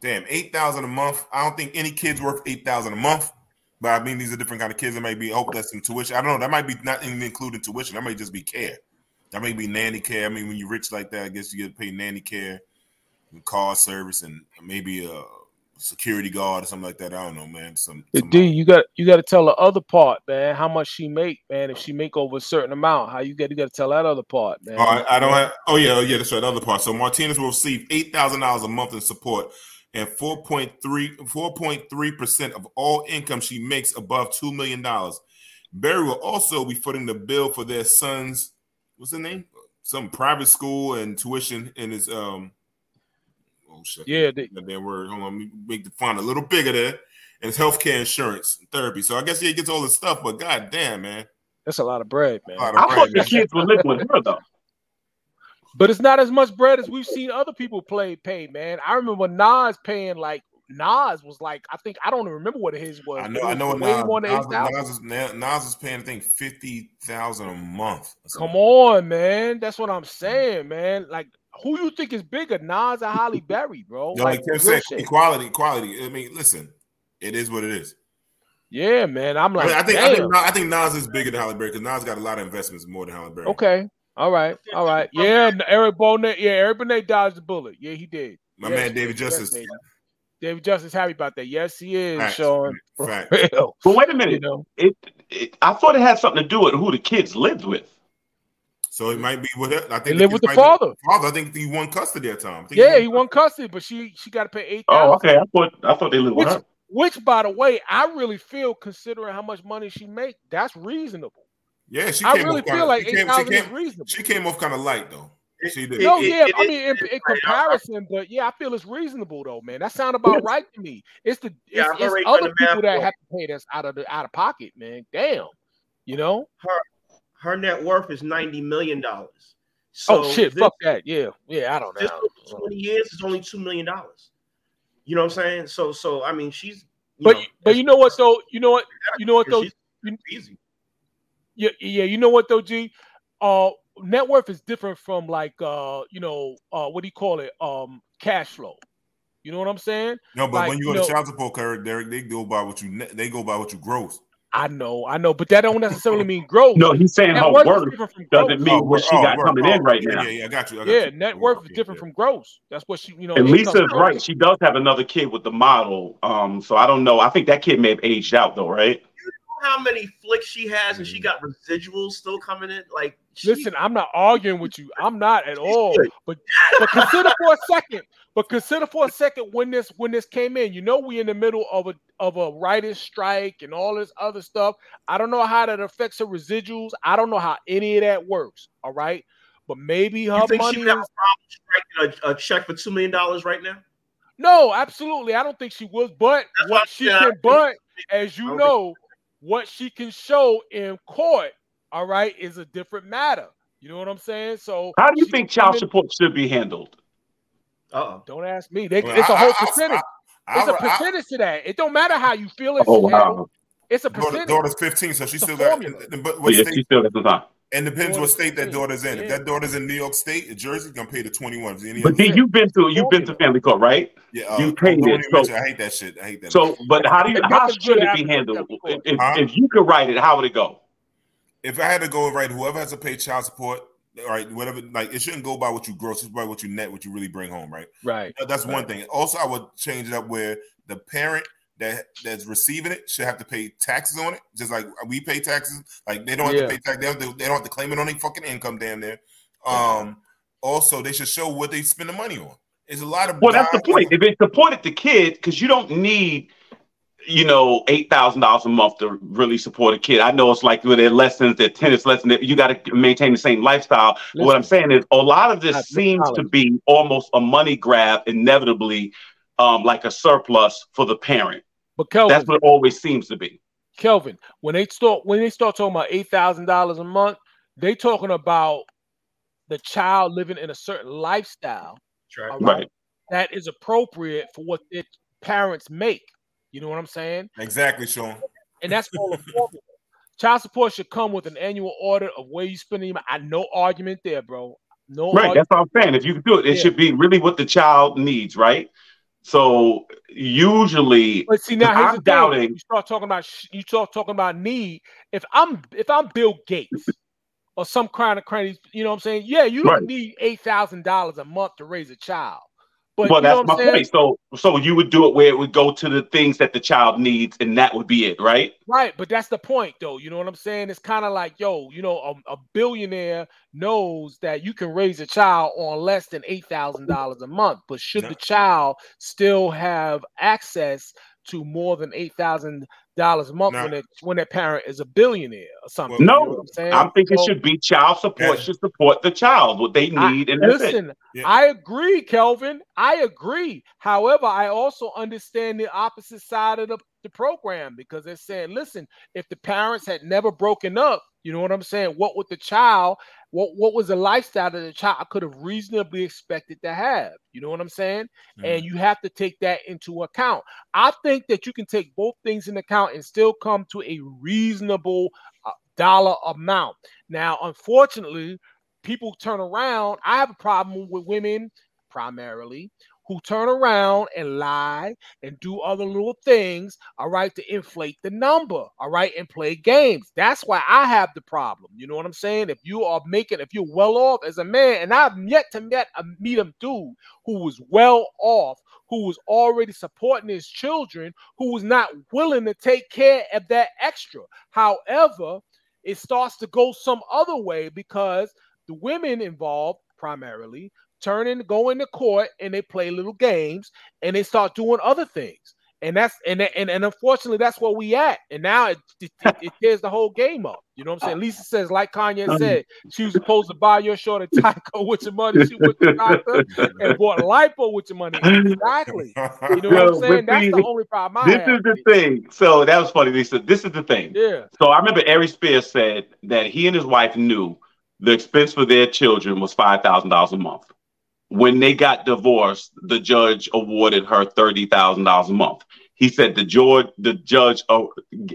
Damn, eight thousand a month. I don't think any kid's worth eight thousand a month. But I mean, these are different kind of kids. That might be hopeless in tuition. I don't know. That might be not even including tuition. That might just be care. That may be nanny care. I mean, when you're rich like that, I guess you get paid nanny care, and car service, and maybe uh security guard or something like that. I don't know, man. Some, Uh, D, you got you got to tell the other part, man. How much she make, man? If she make over a certain amount, how you got you got to tell that other part, man. Oh, I, I don't have. Oh yeah, yeah. That's right. The other part. So Martinez will receive eight thousand dollars a month in support, and 4.3 percent of all income she makes above two million dollars. Berry will also be footing the bill for their son's what's the name? Some private school and tuition in his um. Oh shit. Yeah, they, that word. Hold on, let me make the font a little bigger there. And his healthcare insurance and therapy. So I guess he gets all this stuff, but god damn, man. That's a lot of bread, man. Of I bread, thought the kids were living with her though. But it's not as much bread as we've seen other people play pay, man. I remember Nas paying like Nas was like I think I don't even remember what his was. I know, it I know what way Nas, more than Nas, Nas, is, Nas- Nas is paying, I think, fifty thousand a month. Come on, man. That's what I'm saying, man. Like, who you think is bigger, Nas or Halle Berry, bro? Yo, like Tim said, shit. equality, equality. I mean, listen, it is what it is. Yeah, man. I'm I, like, mean, I think, I think, Nas- I think Nas is bigger than Halle Berry because Nas got a lot of investments more than Halle Berry. Okay. All right. All right. Yeah, Eric Benét. Yeah, Eric Benét dodged the bullet. Yeah, he did. My Yes, man David Justice. David. David Justice happy about that. Yes, he is, Facts. Sean. Facts. But wait a minute. You know. It, it, I thought it had something to do with who the kids lived with. So it might be with her. I think They live with kids the father. Father, I think he won custody at time. I think Yeah, he won custody, but she she got to pay eight oh, thousand. Oh, okay. I thought I thought they lived with Which, her. which, by the way, I really feel, considering how much money she make, that's reasonable. Yeah, she I came really feel kinda, like she came, 8,000 is reasonable. She came off kind of light though. She did. no, yeah, I mean, in, in comparison, but yeah, I feel it's reasonable though, man. That sound about right to me. It's the Yeah, it's, I've it's other the people that have to pay this out of the out of pocket, man. Damn, you know. Her her net worth is ninety million dollars. So oh shit, this- fuck that. Yeah, yeah, I don't know. twenty years is only two million dollars. You know what I'm saying? So so I mean she's you But know, but you know what though? You know what? You know what though? You, easy. yeah, yeah. You know what though, G? Uh, net worth is different from like uh, you know, uh, what do you call it? Um, cash flow. You know what I'm saying? No, but Like, when you you go to know- child support, Derek, they go by what you they go by what you gross. I know, I know, but that don't necessarily mean growth. No, he's saying Net her worth different from doesn't growth. mean Oh, what word- she oh, got word- coming oh, in right yeah, now. Yeah, yeah, I got you. I got Yeah, you. net worth is different from gross. That's what she, you know. And income Lisa's right. She does have another kid with the model. Um, so I don't know. I think that kid may have aged out though, right? How many flicks she has and she Mm. got residuals still coming in? Like she, Listen, I'm not arguing with you. I'm not at all. But but consider for a second. But consider for a second when this when this came in. You know, we in the middle of a of a writer's strike and all this other stuff. I don't know how that affects her residuals. I don't know how any of that works. All right. But maybe her you think money she would have is a problem striking a, a check for two million dollars right now? no, absolutely. I don't think she was. But That's what what she I'm can, but as you Okay. know, what she can show in court, all right, is a different matter. You know what I'm saying? So How do you think child come in- support should be handled? Uh-oh. Don't ask me. They, Well, it's a I- whole I- I- percentage. I- it's a I- percentage to that. It don't matter how you feel it's Oh, wow. It's a Daughter, percentage. daughter's 15, so she It's a still got. formula. and- and- But Oh, what yeah, state? she still got some time. And depends what Daughter's state that 15, daughter's in. If yeah. that daughter's in New York State, or Jersey, gonna pay the 21. Any But other see, state. you've been to you've been to family court, right? Yeah, uh, you paid don't it. even So, mention- I hate that shit. I hate that. so, but how do you how nothing should good it be handled? after court. If, Huh? if you could write it, how would it go? if I had to go right, whoever has to pay child support, all right, whatever, like it shouldn't go by what you gross, it's by what you net, what you really bring home, right? Right. That- That's one thing. Also, I would change it up where the parent that that's receiving it should have to pay taxes on it, just like we pay taxes. Like they don't have Yeah. to pay tax. They don't, have to, they don't have to claim it on their fucking income. Damn there. Um. Also, they should show what they spend the money on. It's a lot of Well, that's the point. If it's supported the kid, because you don't need, you know, eight thousand dollars a month to really support a kid. I know it's like with their lessons, their tennis lessons, you got to maintain the same lifestyle. But what I'm saying is, a lot of this That's seems to be almost a money grab, inevitably, um, like a surplus for the parent. But Kelvin, That's what it always seems to be. Kelvin, when they start when they start talking about eight thousand dollars a month, they talking about the child living in a certain lifestyle That's right. all Right. that is appropriate for what their parents make. You know what I'm saying? Exactly, Sean. And that's all a formula. Child support should come with an annual audit of where you spending your money. I no argument there, bro. No Right. argument. That's what I'm saying. If you can do it, it Yeah. should be really what the child needs, right? So usually, But see now here's I'm the doubting. You start talking about you start talking about need. If I'm if I'm Bill Gates or some kind of cranny, you know what I'm saying? Yeah, you don't Right. need eight thousand dollars a month to raise a child. But well, that's my saying? point. So, so you would do it where it would go to the things that the child needs, and that would be it, right? Right, but that's the point, though. You know what I'm saying? It's kind of like, yo, you know, a, a billionaire knows that you can raise a child on less than eight thousand dollars a month, but should the child still have access to more than eight thousand dollars a month Nah. when it, when their parent is a billionaire or something? you know No, I'm saying? I'm thinking So- it should be child support should support the child what they I- need, and listen, it. I agree, Kelvin. I agree. However, I also understand the opposite side of the, the program because they're saying, listen, if the parents had never broken up, you know what I'm saying? What would the child, what what was the lifestyle that the child could have reasonably expected to have? You know what I'm saying? And you have to take that into account. I think that you can take both things into account and still come to a reasonable uh, dollar amount. Now, unfortunately, people turn around. I have a problem with women primarily who turn around and lie and do other little things, all right, to inflate the number, all right, and play games. That's why I have the problem. You know what I'm saying? If you are making, if you're well off as a man, and I've yet to met a meet a dude who was well off, who was already supporting his children, who was not willing to take care of that extra. However, it starts to go some other way because the women involved primarily turn in go into court and they play little games and they start doing other things and that's and and, and unfortunately that's where we at and now it, it, it, tears the whole game up you know what i'm saying lisa says like kanye um, said she was supposed to buy your short a Tyco with your money she went to doctor and bought lipo with your money exactly you know what i'm saying that's the only problem i This is the thing. So that was funny, Lisa. This is the thing. Yeah. So I remember Ari Spears said that he and his wife knew the expense for their children was five thousand dollars a month. When they got divorced, the judge awarded her thirty thousand dollars a month. He said the judge, the judge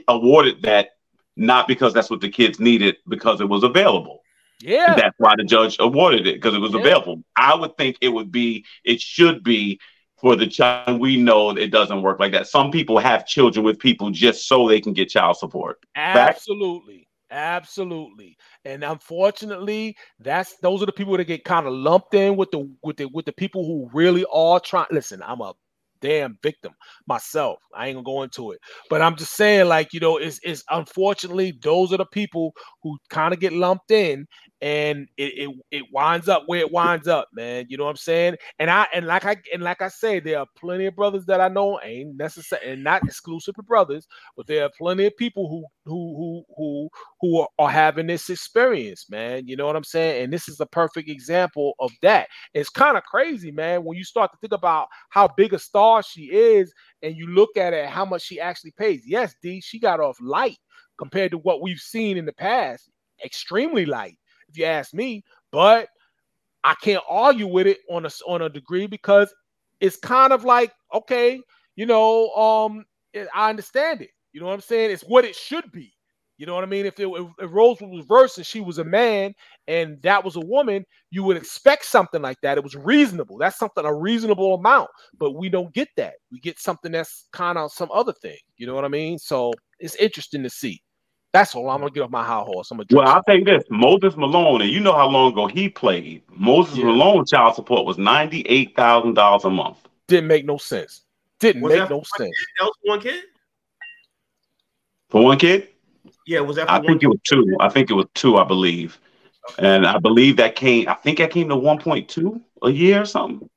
awarded that not because that's what the kids needed, because it was available. yeah That's why the judge awarded it because it was Yeah. available. I would think it would be, it should be for the child. We know it doesn't work like that. Some people have children with people just so they can get child support. Absolutely. Absolutely. And unfortunately, that's those are the people that get kind of lumped in with the with the with the people who really are trying listen, I'm a damn victim myself. I ain't gonna go into it. But I'm just saying, like, you know, it's it's unfortunately those are the people who kind of get lumped in and it, it it winds up where it winds up, man. You know what I'm saying? And I and like I and like I say, there are plenty of brothers that I know ain't necessary and not exclusive to brothers, but there are plenty of people who who who who who are, are having this experience, man. You know what I'm saying? And this is a perfect example of that. It's kind of crazy, man, when you start to think about how big a star she is, and you look at it, how much she actually pays. Yes, D, she got off light compared to what we've seen in the past, extremely light, if you ask me. But I can't argue with it on a on a degree because it's kind of like okay, you know, um, it- I understand it. You know what I'm saying? It's what it should be. You know what I mean? If, it, if, roles were reversed and she was a man and that was a woman, you would expect something like that. It was reasonable. That's something a reasonable amount, but we don't get that. We get something that's kind of some other thing. You know what I mean? So it's interesting to see. That's all. I'm gonna get off my high horse. I'm gonna. Well, I'll tell you this: Moses Malone, and you know how long ago he played. Moses Malone child support was ninety eight thousand dollars a month. Didn't make no sense. Didn't Was make that no one sense. kid? That was for one kid. For one kid, Yeah, was that for I one think it was two. I think it was two, I believe, and I believe that came. I think that came to one point two a year or something.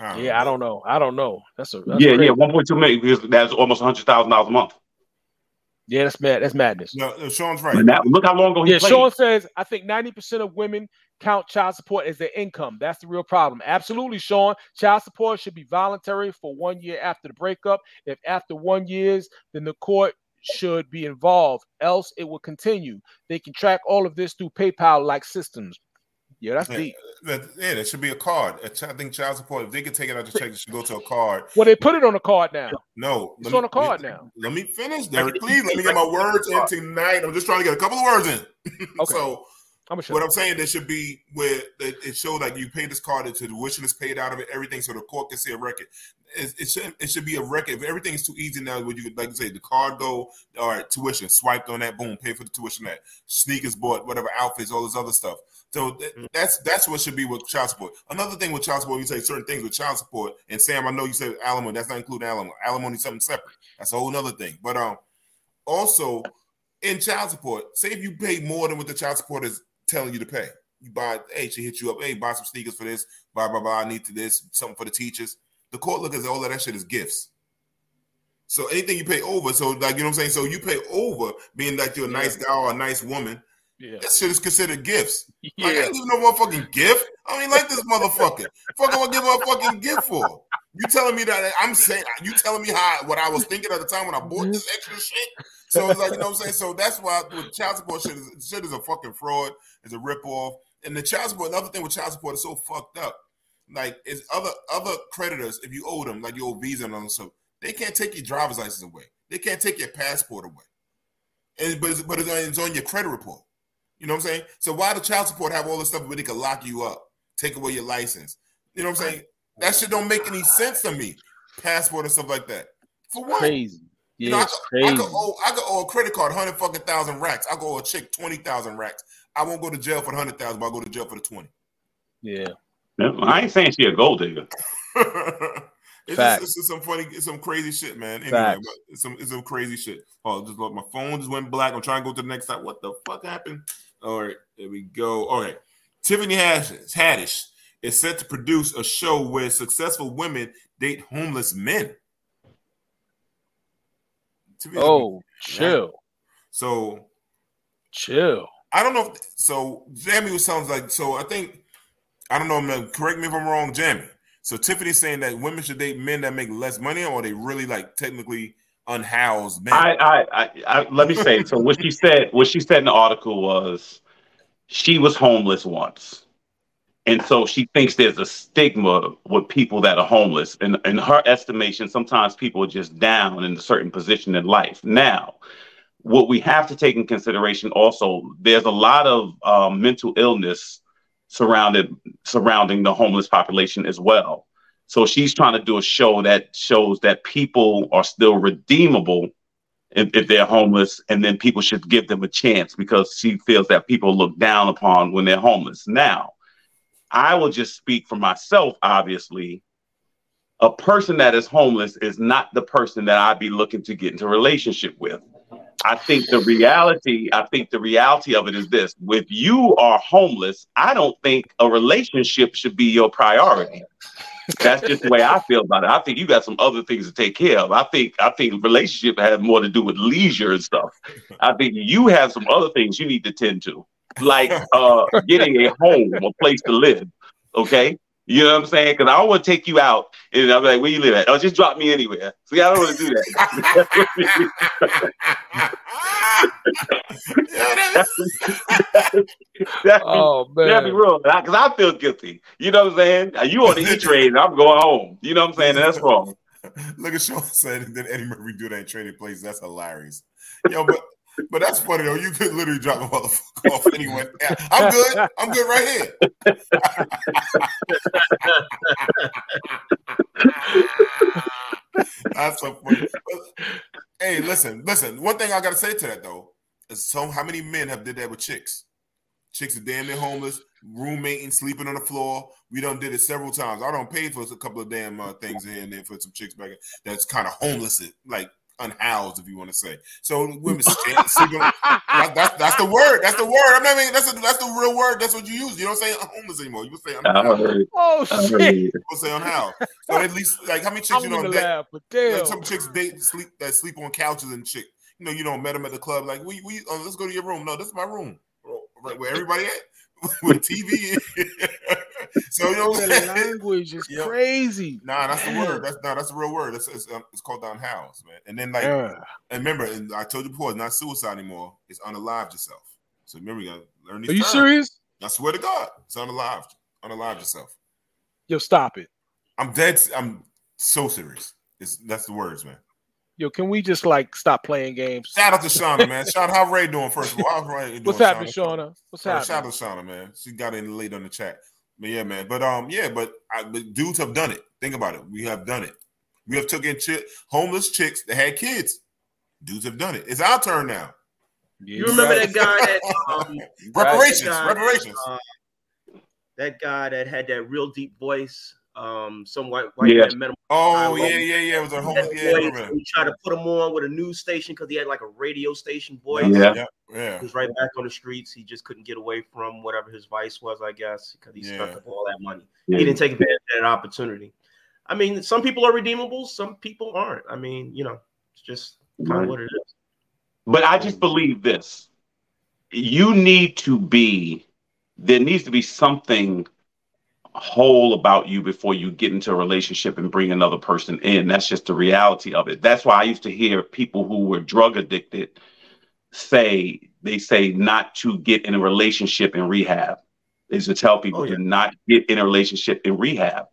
Yeah, I don't know. I don't know. That's a that's yeah, crazy. yeah, one point two million because that's almost hundred thousand dollars a month. Yeah, that's mad. That's madness. No, no, Sean's right. And that, look how long ago he Yeah, played. Sean says I think 90% of women count child support as their income. That's the real problem. Absolutely, Sean. Child support should be voluntary for one year after the breakup. If after one years, then the court should be involved. Else it will continue. They can track all of this through PayPal like systems. Yeah, that's Yeah, deep. that, yeah, there should be a card. I think child support, if they could take it out the check, it should go to a card. Well, they put it on a card now. No, It's me- on a card let- now. Let me finish, Derek. Please let me get my words in tonight. I'm just trying to get a couple of words in. Okay. so I'm what I'm saying, there should be where it it shows like you pay this card, into the tuition is paid out of it, everything, so the court can see a record. It, it should it should be a record. If everything is too easy now, would you like to say the card go all right, tuition swiped on that, boom, pay for the tuition that sneakers bought, whatever outfits, all this other stuff. So th- that's that's what should be with child support. Another thing with child support, you say certain things with child support, and Sam, I know you said alimony. That's not including alimony. Alimony is something separate. That's a whole other thing. But um, also in child support, say if you pay more than what the child support is telling you to pay, you buy, hey, she hit you up, hey, buy some sneakers for this, blah blah blah. I need to this, something for the teachers. The court look at all of that shit as gifts. So anything you pay over, so like you know what I'm saying. So you pay over, being like you're a nice guy or a nice woman. Yeah. That shit is considered gifts. Like, I ain't giving no motherfucking gift. I mean, like this motherfucker. Fuck, I'm gonna give her a fucking gift for. You telling me that I'm saying you telling me how what I was thinking at the time when I bought this mm-hmm. extra shit. So it's like you know what I'm saying. So that's why with child support shit is shit is a fucking fraud. It's a rip off. And the child support. Another thing with child support is so fucked up. Like is other other creditors if you owe them like you owe Visa and all so they can't take your driver's license away. They can't take your passport away. And but it's, but it's on your credit report. You know what I'm saying? So why the child support have all this stuff where they can lock you up, take away your license? You know what I'm saying? That shit don't make any sense to me. Passport and stuff like that. For what? Crazy. You Yeah, know, I, it's could, I crazy. could owe I could owe a credit card hundred fucking thousand racks. I go owe a chick twenty thousand racks. I won't go to jail for the hundred thousand, but I will go to jail for the twenty. Yeah. I ain't saying she a gold digger. It's, Facts. just, it's just some funny, it's some crazy shit, man. Anyway, it's some it's some crazy shit. Oh, just look, my phone just went black. I'm trying to go to the next side. What the fuck happened? All right, there we go. All right, Tiffany Haddish, Haddish is set to produce a show where successful women date homeless men. Oh, chill. So chill. I don't know. If, so Jamie was sounds like so. I think I don't know. Man, correct me if I'm wrong, Jamie. So Tiffany's saying that women should date men that make less money, or they really like technically unhoused men. I, I, I, I let me say. So what she said, what she said in the article was, she was homeless once, and so she thinks there's a stigma with people that are homeless. And in her estimation, sometimes people are just down in a certain position in life. Now, what we have to take in consideration also, there's a lot of um, mental illness surrounded surrounding the homeless population as well. So she's trying to do a show that shows that people are still redeemable if, if they're homeless, and then people should give them a chance because she feels that people look down upon when they're homeless. Now, I will just speak for myself, obviously. A person that is homeless is not the person that I'd be looking to get into a relationship with. I think the reality, I think the reality of it is this. If you are homeless, I don't think a relationship should be your priority. That's just the way I feel about it. I think you got some other things to take care of. I think I think relationship has more to do with leisure and stuff. I think you have some other things you need to tend to, like uh, getting a home, a place to live. Okay, you know what I'm saying? Because I don't want to take you out and I'm like, where you live at? Oh, just drop me anywhere. See, I don't want to do that. That'd be, Oh, that'd be man. wrong. Because I feel guilty. You know what I'm saying? Uh, you on the E train, and I'm going home. You know what I'm saying? And that's wrong. Look at Sean said that Eddie Murphy do that in trading places. That's hilarious. Yo, but but that's funny though. You could literally drop a motherfucker off anywhere. Yeah, I'm good. I'm good right here. That's so funny. Hey, listen, listen. One thing I gotta say to that though is so how many men have did that with chicks? Chicks are damn near homeless, roommating, sleeping on the floor. We done did it several times. I don't pay for a couple of damn uh, things here and there for some chicks back that's kind of homeless, like unhoused, if you want to say. So women sleeping. that, that's, that's the word. That's the word. I'm not mean that's a, that's the real word. That's what you use. You don't say homeless anymore. You say I unhoused. heard. Oh shit. you. Say unhoused. So at least like how many I chicks you don't know even date? laugh. Like some chicks date sleep that sleep on couches and chick. You know, you don't met them at the club. Like we we oh, let's go to your room. No, this is my room. Right where everybody at with TV. so you know The language is Yep. crazy. Nah, that's the word. That's nah, that's the real word. It's it's, um, it's called unhoused, man. And then like, Yeah. and remember, and I told you before, it's not suicide anymore. It's unalived yourself. So remember, you gotta learn these. Are you terms. serious? I swear to God, it's unalived. Unalived yourself. Yo, stop it. I'm dead. I'm so serious. It's that's the words, man. Yo, can we just like stop playing games? Shout out to Shauna, man. Shout out how Ray doing first of all. How's Ray doing? What's happening, Shauna? What's happening? Shout out to Shauna, man. She got in late on the chat. But yeah, man. But um, yeah, but, I, but dudes have done it. Think about it. We have done it. We have took in chick, homeless chicks that had kids. Dudes have done it. It's our turn now. You remember that guy that um, reparations, that guy, reparations. uh, that guy that had that real deep voice. Um, some white white Yeah. man met him. Oh yeah, yeah, yeah. It was a homeless. That Yeah, I voice, remember we tried to put him on with a news station because he had like a radio station voice. Yeah. Yeah, yeah. He was right back on the streets. He just couldn't get away from whatever his vice was, I guess, because he Yeah. stuck up all that money. Yeah. He didn't take advantage of that opportunity. I mean, some people are redeemable, some people aren't. I mean, you know, it's just kind Right. of what it is. But I just believe this. You need to be, there needs to be something whole about you before you get into a relationship and bring another person in. That's just the reality of it. That's why I used to hear people who were drug addicted say, they say not to get in a relationship in rehab, is to tell people to not get in a relationship in rehab.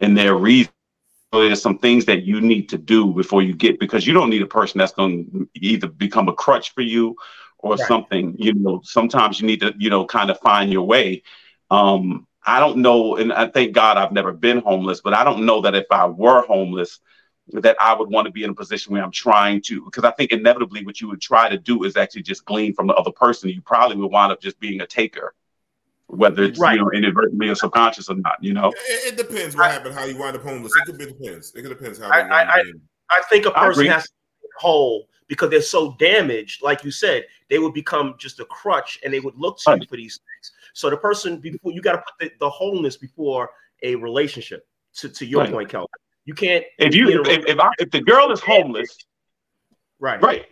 And their reason so there's some things that you need to do before you get because you don't need a person that's going to either become a crutch for you or Right. something you know sometimes you need to you know kind of find your way um i don't know and i thank god i've never been homeless but i don't know that if i were homeless that i would want to be in a position where i'm trying to because i think inevitably what you would try to do is actually just glean from the other person you probably would wind up just being a taker whether it's you know inadvertently or subconscious or not you know It, it depends what happened, how you wind up homeless. It could be depends. It could depends how I, I, I. I think a person has to be whole because they're so damaged. Like you said, they would become just a crutch and they would look to you for these things. So the person before you got to put the, the wholeness before a relationship. To, to your Right. point, Kelvin, you can't. if you if, if, I, if the girl is homeless right right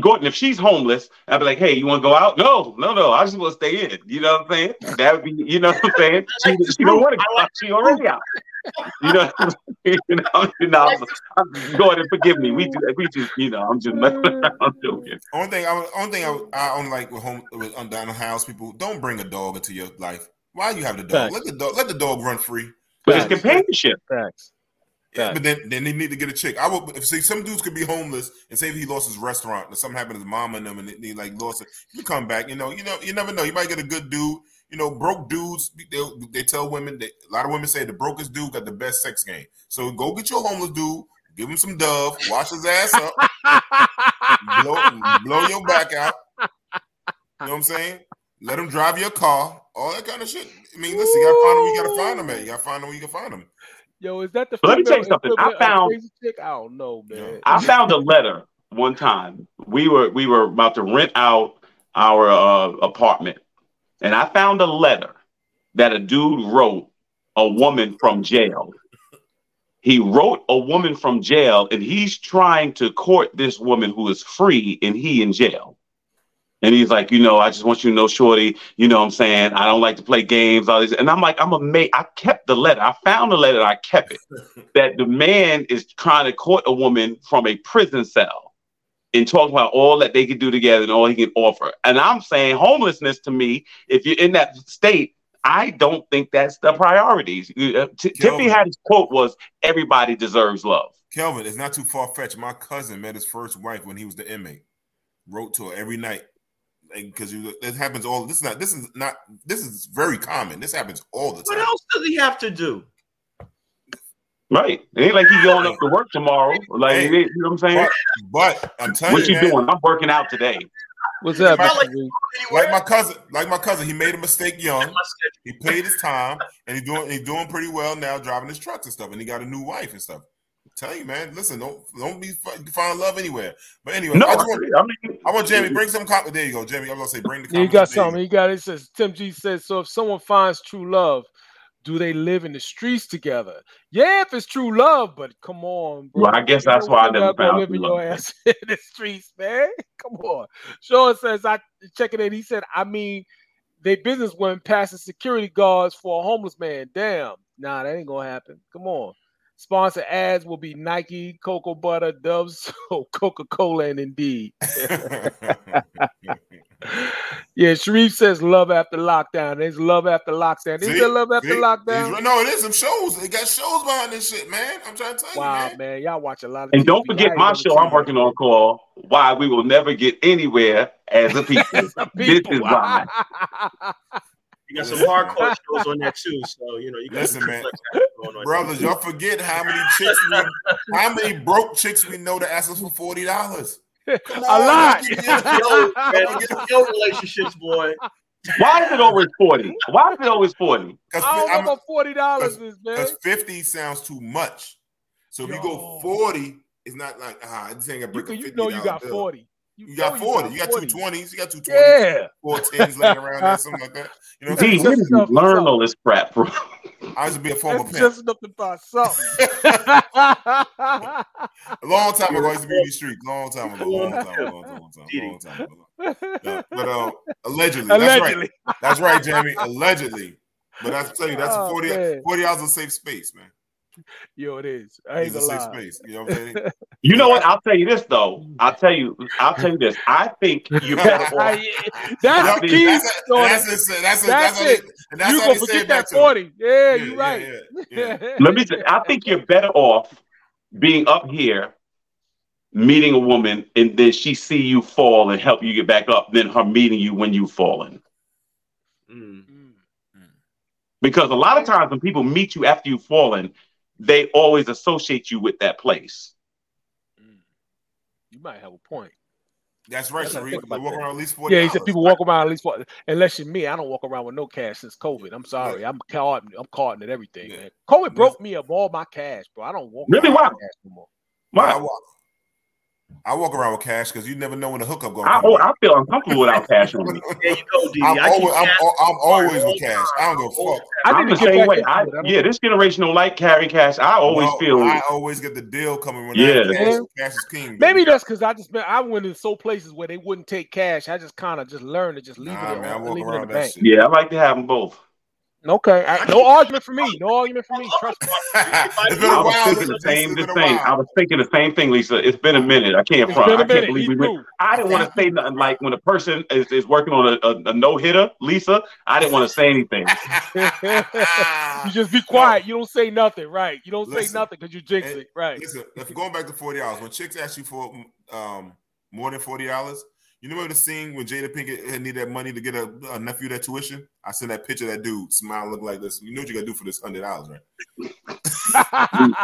Gordon, if she's homeless, I'd be like, hey, you want to go out? No, no, no. I just want to stay in. You know what I'm saying? That would be, you know what I'm saying? She, she don't want to go out. She already out. You know, you know, you know I'm, I'm, Gordon, forgive me. We do, we just, you know, I'm just messing around. I'm joking. Only thing, I, only thing I, I don't like with home with on down the house people. Don't bring a dog into your life. Why you have the dog? Facts. Let the dog let the dog run free. But it's companionship. Facts. Yeah, but then, then they need to get a chick. I would if see some dudes could be homeless and say if he lost his restaurant or something happened to his mom and them and they, like lost it, he come back. You know, you know, you never know. You might get a good dude. You know, broke dudes. They, they tell women that a lot of women say the brokest dude got the best sex game. So go get your homeless dude, give him some dove, wash his ass up, blow, blow your back out. You know what I'm saying? Let him drive your car, all that kind of shit. I mean, listen, you gotta find him. You gotta find him at. You gotta find him where you can find him. Yo, is that the let me tell you something. I found- crazy chick? I don't know, man. I found a letter one time. We were we were about to rent out our uh, apartment, and I found a letter that a dude wrote a woman from jail. He wrote a woman from jail, and he's trying to court this woman who is free, and he in jail. And he's like, you know, I just want you to know, Shorty, you know what I'm saying? I don't like to play games, all this. And I'm like, I'm a mate. I kept the letter. I found the letter, I kept it. that the man is trying to court a woman from a prison cell and talk about all that they can do together and all he can offer. And I'm saying homelessness to me, if you're in that state, I don't think that's the priorities. Uh, T- Tiffany quote was, everybody deserves love. Kelvin, it's not too far fetched. My cousin met his first wife when he was the inmate. Wrote to her every night, because it happens all. This is not. This is not. This is very common. This happens all the time. What else does he have to do? Right. It ain't like he's going up to work tomorrow. Like, Hey, you know what I'm saying? But, but I'm telling what you, you man, doing? I'm working out today. What's Like, up, like, like my cousin, like my cousin, he made a mistake young. He paid his time, and he's doing he's doing pretty well now, driving his trucks and stuff. And he got a new wife and stuff. I'm you, man, listen, don't don't be fi- find love anywhere. But anyway, No, I, just I want. I mean- I want Jamie bring some. Com- there you go, Jamie. I was gonna say bring the. Yeah, you got something. You got it. Says Tim G says so. If someone finds true love, do they live in the streets together? Yeah, if it's true love, but come on, bro. Well, I guess You that's know why I never found live in your love. ass in the streets, man. Come on. Sean says I check it in. He said, I mean, they business women passing security guards for a homeless man. Damn, nah, that ain't gonna happen. Come on. Sponsor ads will be Nike, Cocoa Butter, Doves, Coca Cola, and Indeed. Yeah, Sharif says love after lockdown. There's love after lockdown. Is See? there love after See? lockdown? No, it is some shows. They got shows behind this shit, man. I'm trying to tell you, Wow, man. man, y'all watch a lot of. And don't forget my show I'm working on called Why We Will Never Get Anywhere as a People. this is why. You got some hardcore shows on that too, so you know you got Listen, some man, complex going on. brothers, y'all forget how many chicks, we, how many broke chicks we know that ask us for forty dollars. a lot. Yo, man, yo, relationships, boy. Why is it always 40? Why is it always 40? I don't know what forty dollars is, man. Because fifty sounds too much. So if you go forty, it's not like ah, this ain't gonna break a You fifty. know you got bill. forty. You, got forty. you You got got 40. two twenties. You got two twenties. Yeah. Four tens laying around there, something like that. You know what I'm saying? where did you learn all this crap bro. I used to be a former That's pimp. just enough to buy something. A long time ago, I used to be in these streets. Long time ago. Long time ago. Long time, long time, long time ago. Yeah, but uh, allegedly, Allegedly. that's right. That's right, Jamie. Allegedly. But I tell you, that's Oh, 40, man. 40 hours of safe space, man. Yo, it is. I ain't a gonna safe lie. space. You know what I'm saying? You know what? I'll tell you this though. I'll tell you. I'll tell you this. I think you're better off. That's I the key. That's it. That's it. That's it. That's That's how it. that's you gonna forget that forty? Yeah, Yeah, you're yeah, right. yeah, Let me say, I think you're better off being up here, meeting a woman, and then she see you fall and help you get back up, than her meeting you when you've fallen. Mm. Because a lot of times when people meet you after you've fallen, they always associate you with that place. Mm. You might have a point. That's right, I Sharif. You walk that. around at least 40 Yeah, he said people walk around at least for unless you're me. I don't walk around with no cash since COVID. I'm sorry. I'm caught. I'm caught in everything, man. COVID broke me of all my cash, bro. I don't walk Really? around Why? with cash no more. I walk, I walk around with cash because you never know when the hookup going I, to oh, I feel uncomfortable without cash on me. There you go, D. I'm I keep always, I'm, I'm always with cash. I don't give a fuck. I'm the same way. I, yeah, this generation don't like carry cash. I always No, feel. I always get the deal coming when Yeah. Cash, cash is king. Maybe that's because I just been I went in so places where they wouldn't take cash. I just kind of just learned to just leave Nah, it, man, I walk leave it in the that bank. shit. Yeah, I like to have them both. Okay, I- no argument for me. No argument for me. Trust me. It's been I a was while. thinking the same, been the same. while. I was thinking the same thing, Lisa. It's been a minute. I can't It's front. been a I can't believe Me we went. I didn't want to say nothing like when a person is, is working on a, a, a no hitter, Lisa. I didn't want to say anything. you just be quiet. You don't say nothing, right? You don't say nothing because you jinx and it, right? Listen, if going back to forty hours, when chicks ask you for um more than forty dollars, you remember the scene when Jada Pinkett had needed that money to get a, a nephew that tuition? I sent that picture of that dude, smile, look like this. You know what you gotta do for this hundred dollars, right?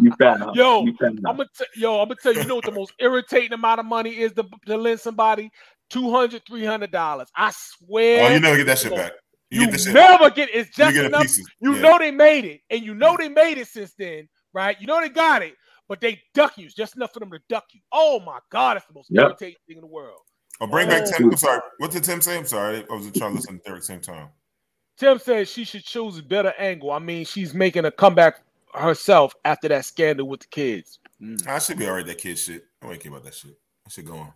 You found Yo, You found I'm gonna t- yo, I'm gonna tell you, you know what the most irritating amount of money is to, to lend somebody? 200 300 dollars. I swear. Oh, you never get that shit back. You, You get this shit. never get it's You just get enough. You Yeah. know they made it, and you know they made it since then, right? You know they got it, but they duck you. It's just enough for them to duck you. Oh my god, it's the most Yep. irritating thing in the world. Oh, bring back. Tim. I'm sorry. What did Tim say? I'm sorry. I was trying to listen to Derek same time. Tim says she should choose a better angle. I mean, she's making a comeback herself after that scandal with the kids. Mm. I should be all right. That kid shit. Nobody care about that shit. That shit going.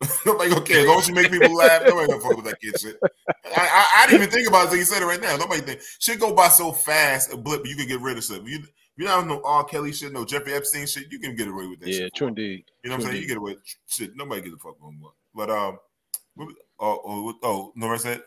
Nobody gonna care. As long as you make people laugh, nobody gonna fuck with that kid shit. I, I, I didn't even think about it until you said it right now. Nobody think shit go by so fast. A blip, you can get rid of stuff. You you don't have no R. Kelly shit, no Jeffrey Epstein shit. You can get away with that. Yeah, shit. true indeed. You know what I'm True saying? You get away with shit. Nobody gives a fuck no more. But um, what, oh oh oh, Nora said.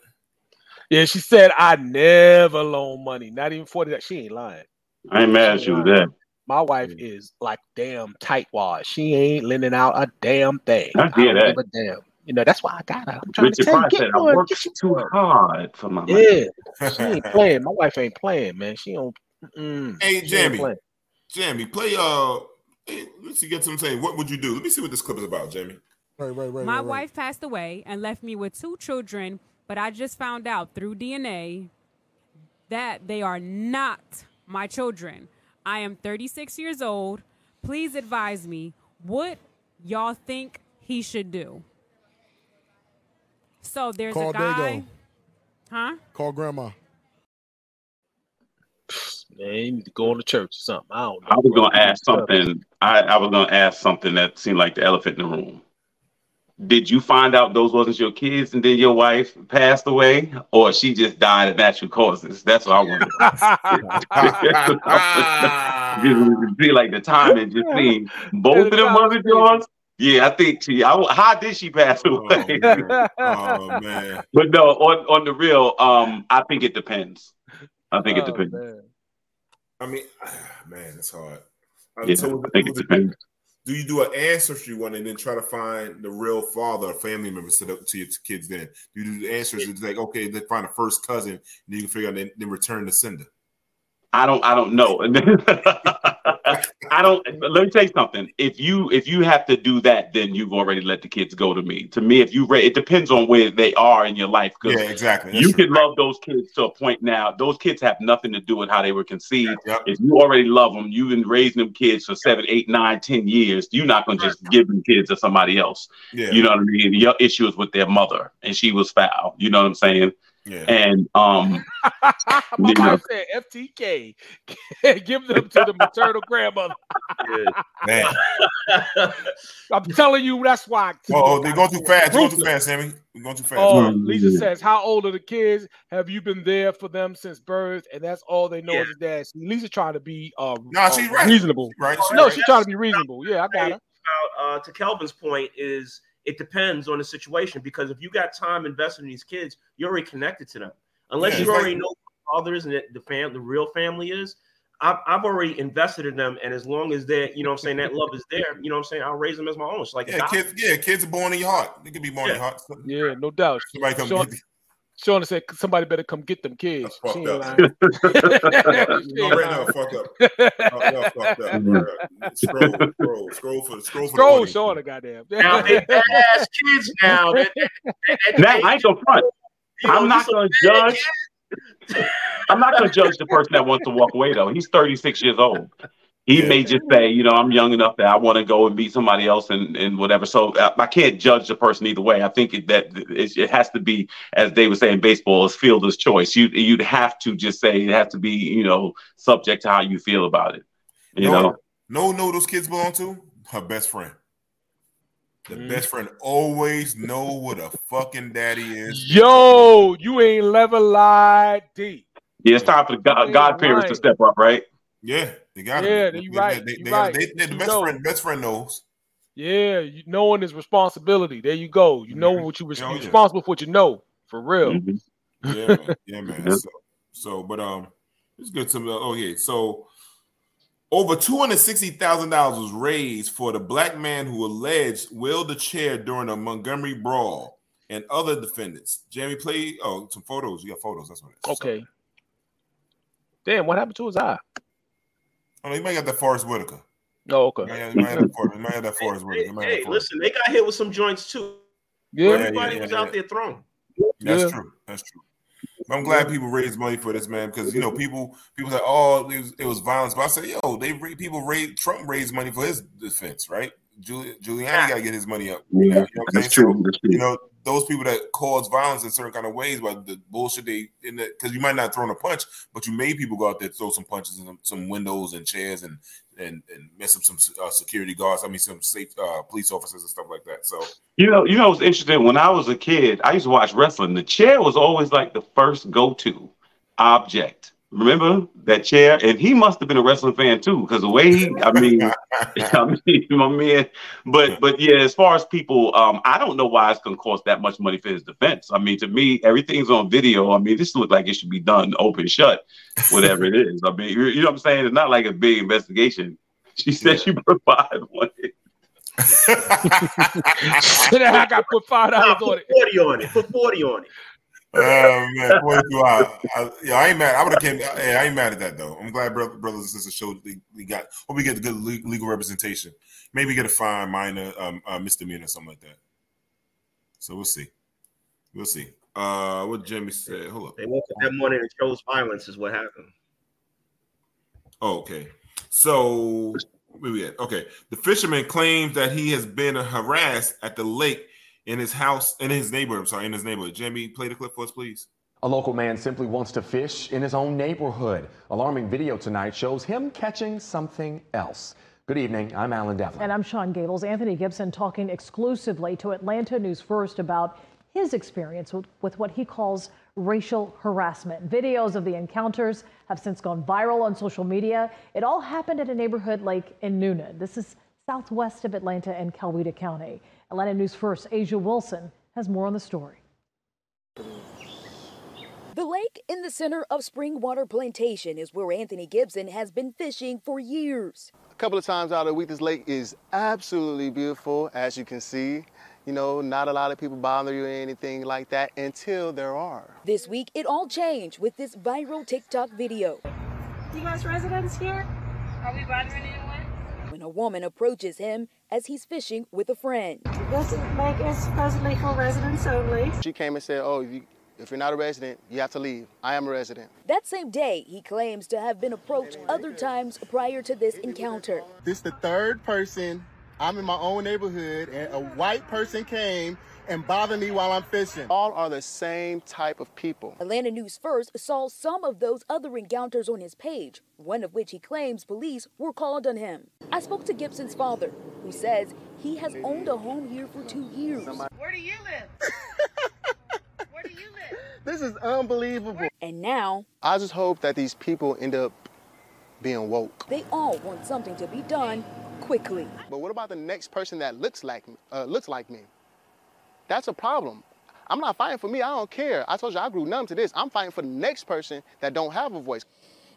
Yeah, she said I never loan money, not even forty. That she ain't lying. I ain't mad at you with that. My wife is like damn tightwad. She ain't lending out a damn thing. I hear don't that. give a damn. You know that's why I got her. I'm trying Richard to tell you, Pryor get said, "I one, worked get you too one." hard for my money." Yeah, she ain't playing. My wife ain't playing, man. She don't. Mm, Hey, ain't Jamie. playing. Jamie, play. Uh, hey, let's see. Get some saying. What would you do? Let me see what this clip is about, Jamie. Right, right, right. My right, right. wife passed away and left me with two children, but I just found out through DNA that they are not my children. I am 36 years old. Please advise me what y'all think he should do. So there's Call a guy. Dago. Huh? Call grandma. Man, you need to go to church or something. I don't know. I was gonna ask something. I, I was gonna ask something that seemed like the elephant in the room. Did you find out those wasn't your kids and then your wife passed away, or she just died of natural causes? That's what I want to see like the timing just seemed both of them wasn't yours. Yeah, I think she. I, how did she pass away? Oh man. But no, on on the real, um, I think it depends. I think it Oh, depends. I mean, man, it's hard. Uh, Yeah, so I think it depends. Do you do an ancestry one and then try to find the real father or family members to, the, to your kids? Then do you do the ancestry? It's like okay, they find a first cousin, and you can figure out then, then return the sender. I don't. I don't know. I don't. Let me tell you something. If you if you have to do that, then you've already let the kids go. To me, to me, if you re- it depends on where they are in your life. 'cause Yeah, exactly. That's You true. can love those kids to a point. Now, those kids have nothing to do with how they were conceived. If you already love them, you've been raising them kids for seven, eight, nine, ten years. You're not gonna just give them kids to somebody else. Yeah. You know what I mean? Your issue is with their mother, and she was foul. You know what I'm saying? Yeah. And um, My you know, said FTK. Give them to the maternal grandmother. Man. I'm telling you, that's why. Oh, they're going too fast. You're going too fast, Sammy. We're going too fast. Oh, Lisa says, "How old are the kids? Have you been there for them since birth?" And that's all they know is that dad. See, Lisa trying to be uh, No, uh, she's right. reasonable. She's right. She's no, right. she's trying to be reasonable. Yeah, I got Hey, her. about, uh, to Kelvin's point is it depends on the situation because if you got time invested in these kids, you're already connected to them. Unless Yeah, you already like- know who the fathers and the, the fam, the real family is. I've, I've already invested in them, and as long as that, you know, what I'm saying that love is there, you know, what I'm saying I'll raise them as my own. It's like Yeah, kids. Yeah, kids are born in your heart. They can be born in your heart. Yeah, no doubt. Somebody come Shauna, get Shauna said somebody better come get them kids. fucked up. lying. You know, right now, fucked up. Oh, y'all fucked up. Bruh. Scroll, scroll, scroll for scroll for Scroll, the audience. Shauna, goddamn. Now they badass kids now. They- I ain't gonna front. You I'm not gonna judge. I'm not gonna judge the person that wants to walk away though. He's 36 years old. He may just say, you know, I'm young enough that I want to go and meet somebody else and, and whatever. So uh, I, I can't judge the person either way. I think it, that it, it has to be, as they would say in baseball, is fielder's choice. You you'd have to just say it has to be, you know, subject to how you feel about it. You no, know, no, no, those kids belong to her best friend. The Mm. best friend always know what a fucking daddy is. Yo, you ain't never lied deep. yeah, it's time for the God, ain't godparents to step up, right? Yeah, they got Yeah, it. you They, right, they, you they, right. they, they, the best know. friend, best friend knows. Yeah, you, knowing is responsibility. There you go. You know what you res- Oh, you're yeah. responsible for what you know. For real. Mm-hmm. Yeah, man. Yeah, man. So, so, but um, it's good to know. Oh, yeah. So, over two hundred sixty thousand dollars was raised for the black man who alleged willed the chair during a Montgomery brawl and other defendants. Jamie, play. Oh, some photos. You got photos. That's what it is. Okay. Damn, what happened to his eye? Oh, no, you might got that Forest Whitaker. Oh, okay. You might have, you might have that Forest- you might have that Forest Whitaker. You might Hey, listen, they got hit with some joints too. Yeah, everybody yeah, was yeah, out yeah. there throwing. That's Yeah. true. That's true. But I'm glad people raised money for this man because you know people people say oh it was, it was violence, but I say yo they people raised Trump raised money for his defense, right? Giul- Giuliani got to get his money up. You know, you know That's true. So, That's true. you know those people that cause violence in certain kind of ways, but the bullshit they in the because you might not throw in a punch, but you made people go out there throw some punches in some, some windows and chairs and and and mess up some uh, security guards. I mean some safe uh, police officers and stuff like that. So You know, you know, it's interesting. When I was a kid, I used to watch wrestling. The chair was always like the first go-to object. Remember that chair? And he must have been a wrestling fan too, because the way he, I mean, I mean, my man. But but yeah, as far as people, um, I don't know why it's gonna cost that much money for his defense. I mean, to me, everything's on video. I mean, this looked like it should be done open shut, whatever it is. I mean, you you know what I'm saying? It's not like a big investigation. She said she provided one. I got put five dollars Put on it. 40 on it. Put 40 on it. Oh man, 42 hours. I, yeah, I ain't mad. I would have came. Hey, I ain't mad at that though. I'm glad bro- brothers and sisters showed we, we got. Hope we get good legal representation. Maybe get a fine, minor, um, uh, misdemeanor, something like that. So we'll see. We'll see. Uh, what Jimmy said. Hold up. They woke up that morning and chose violence is what happened. Oh, okay. So where we at? Okay. The fisherman claims that he has been harassed at the lake in his house in his neighborhood. I'm sorry, in his neighborhood. Jimmy, play the clip for us, please. A local man simply wants to fish in his own neighborhood. Alarming video tonight shows him catching something else. Good evening. I'm Alan Devlin. And I'm Sean Gables. Anthony Gibson talking exclusively to Atlanta News First about his experience with, with what he calls racial harassment. Videos of the encounters have since gone viral on social media. It all happened at a neighborhood lake in Newnan. This is southwest of Atlanta and Coweta County. Atlanta News First, Asia Wilson has more on the story. The lake in the center of Springwater Plantation is where Anthony Gibson has been fishing for years. A couple of times out of the week, this lake is absolutely beautiful, as you can see. You know, not a lot of people bother you or anything like that until there are. This week, it all changed with this viral TikTok video. Do you guys residents here? Are we bothering anyone? When a woman approaches him as he's fishing with a friend. This lake is supposedly for residents only. She came and said, Oh, if, you, if you're not a resident, you have to leave. I am a resident. That same day, he claims to have been approached other times prior to this encounter. This the third person. I'm in my own neighborhood, and a white person came and bother me while I'm fishing. All are the same type of people. Atlanta News First saw some of those other encounters on his page, one of which he claims police were called on him. I spoke to Gibson's father, who says he has owned a home here for two years. Where do you live? Where do you live? This is unbelievable. And now, I just hope that these people end up being woke. they all want something to be done quickly. But what about the next person that looks like me? Uh, looks like me? That's a problem. I'm not fighting for me. I don't care. I told you I grew numb to this. I'm fighting for the next person that don't have a voice.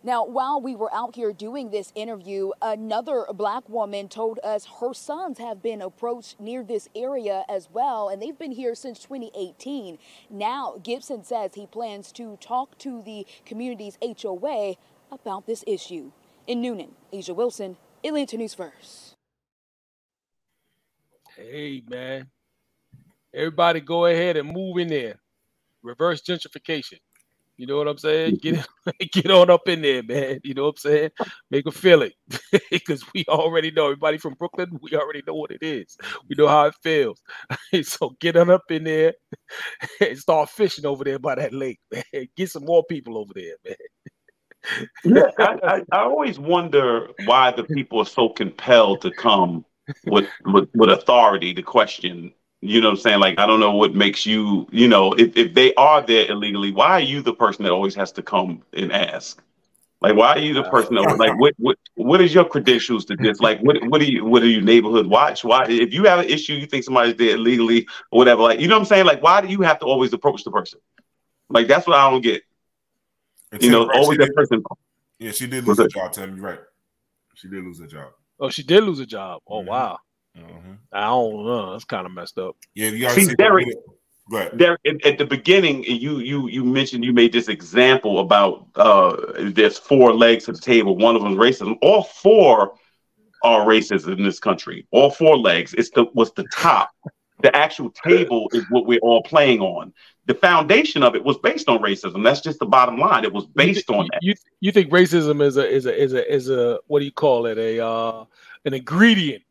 Now, while we were out here doing this interview, another black woman told us her sons have been approached near this area as well, and they've been here since 2018. Now, Gibson says he plans to talk to the community's HOA about this issue. In Newnan, Asia Wilson, Atlanta News First. Hey, man. Everybody go ahead and move in there. Reverse gentrification. You know what I'm saying? Get get on up in there, man. You know what I'm saying? Make them feel it. Because we already know everybody from Brooklyn, we already know what it is. We know how it feels. so get on up in there and start fishing over there by that lake, man. Get some more people over there, man. yeah, I, I, I always wonder why the people are so compelled to come with, with with authority to question. You know what I'm saying? Like, I don't know what makes you, you know, if, if they are there illegally, why are you the person that always has to come and ask? Like, why are you the person that like what what what is your credentials to this? Like, what what do you what are you neighborhood watch? Why if you have an issue, you think somebody's there illegally or whatever, like you know what I'm saying? Like, why do you have to always approach the person? Like, that's what I don't get. And You know, right, always she that did- person. Yeah, she did lose it- a job, Tim. You're right. She did lose a job. Oh, she did lose a job. Mm-hmm. Oh wow. I don't know. That's kind of messed up. Yeah, you See, Derek, Derek, at, at the beginning, you you you mentioned you made this example about uh there's four legs to the table. One of them is racism. All four are racist in this country. All four legs. It's the what's the top. The actual table is what we're all playing on. The foundation of it was based on racism. That's just the bottom line. It was based on that. You you think racism is a is a is a is a what do you call it a uh an ingredient,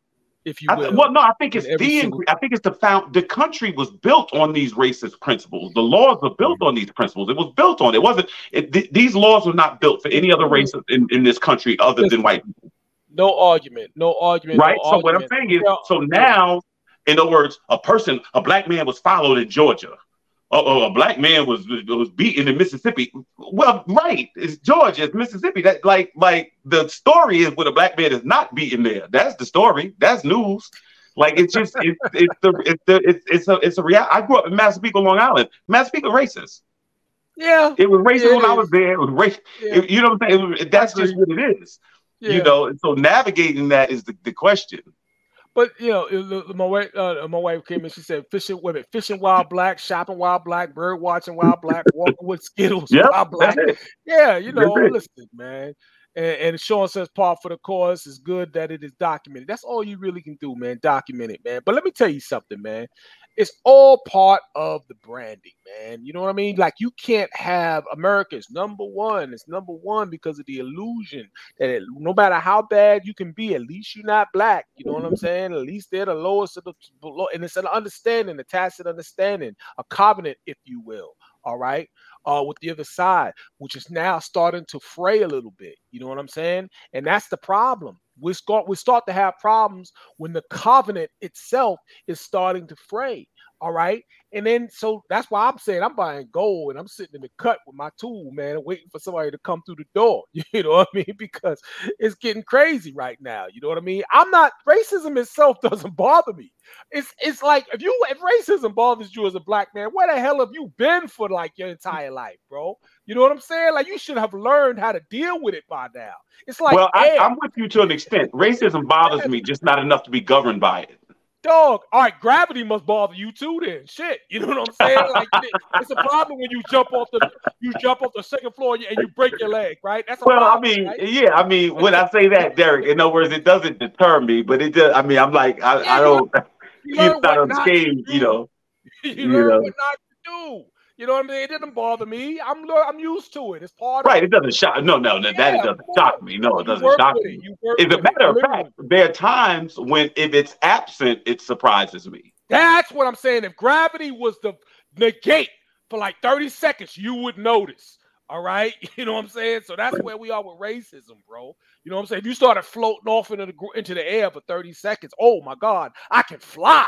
if you will? th- well, no, I think it's the. single- I think it's the found. The country was built on these racist principles. The laws were built mm-hmm. on these principles. It was built on. It wasn't. It, th- these laws were not built for any other mm-hmm. race in, in this country other than white people. No argument. No argument. Right. no so what I'm saying is, so now, in other words, a person, a black man was followed in Georgia. Oh, a black man was was beaten in Mississippi. Well, right, it's Georgia, it's Mississippi. That like like the story is when a black man is not beaten there. That's the story. That's news. Like it's just it's it's the it's the it's it's a it's a real. I grew up in Massapequa, Long Island. Massapequa racist. Yeah, it was racist it when I was there. It was racist. Yeah. you know what I'm saying? It that's just what it is. Yeah. You know, so navigating that is the, the question. But you know, it- it- my wife, uh, my wife came in. She said, "Fishing, wait a minute, fishing while black, shopping while black, bird watching while black, walking with Skittles Yep, while black." Yeah, you know, it. listen, man. And, and Sean says, "Part for the cause is good that it is documented." That's all you really can do, man. Document it, man. But let me tell you something, man. It's all part of the branding, man. You know what I mean? Like you can't have America's number one. It's number one because of the illusion that it, no matter how bad you can be, at least you're not black. You know what I'm saying? At least they're the lowest of the below, and it's an understanding, a tacit understanding, a covenant, if you will. All right. Uh, with the other side, which is now starting to fray a little bit. You know what I'm saying? And that's the problem. We start we start to have problems when the covenant itself is starting to fray. All right. And then so that's why I'm saying I'm buying gold and I'm sitting in the cut with my tool, man, waiting for somebody to come through the door. You know what I mean? Because it's getting crazy right now. You know what I mean? I'm not racism itself doesn't bother me. It's it's like if you if racism bothers you as a black man, where the hell have you been for like your entire life, bro? You know what I'm saying? Like you should have learned how to deal with it by now. It's like well, I, I'm with you to an extent. Racism bothers me, just not enough to be governed by it. Dog, all right, gravity must bother you too. Then, shit, you know what I'm saying? Like, it's a problem when you jump off the you jump off the second floor and you break your leg, right? That's a Well, I mean, right? yeah, I mean, when I say that, Derek, in other words, it doesn't deter me, but it does. I mean, I'm like, I, I don't. you learn not to you know. you you learn know. what not to do. You know what I mean? It didn't bother me. I'm I'm used to it. It's part Right, of it it doesn't shock. No, no, no, that it doesn't shock me. No, it doesn't shock me. it. You work As a matter of fact, there are times when if it's absent, it surprises me. That's what I'm saying. If gravity was the negate for like 30 seconds, you would notice. All right. You know what I'm saying? So that's where we are with racism, bro. You know what I'm saying? If you started floating off into the into the air for 30 seconds, oh my God, I can fly.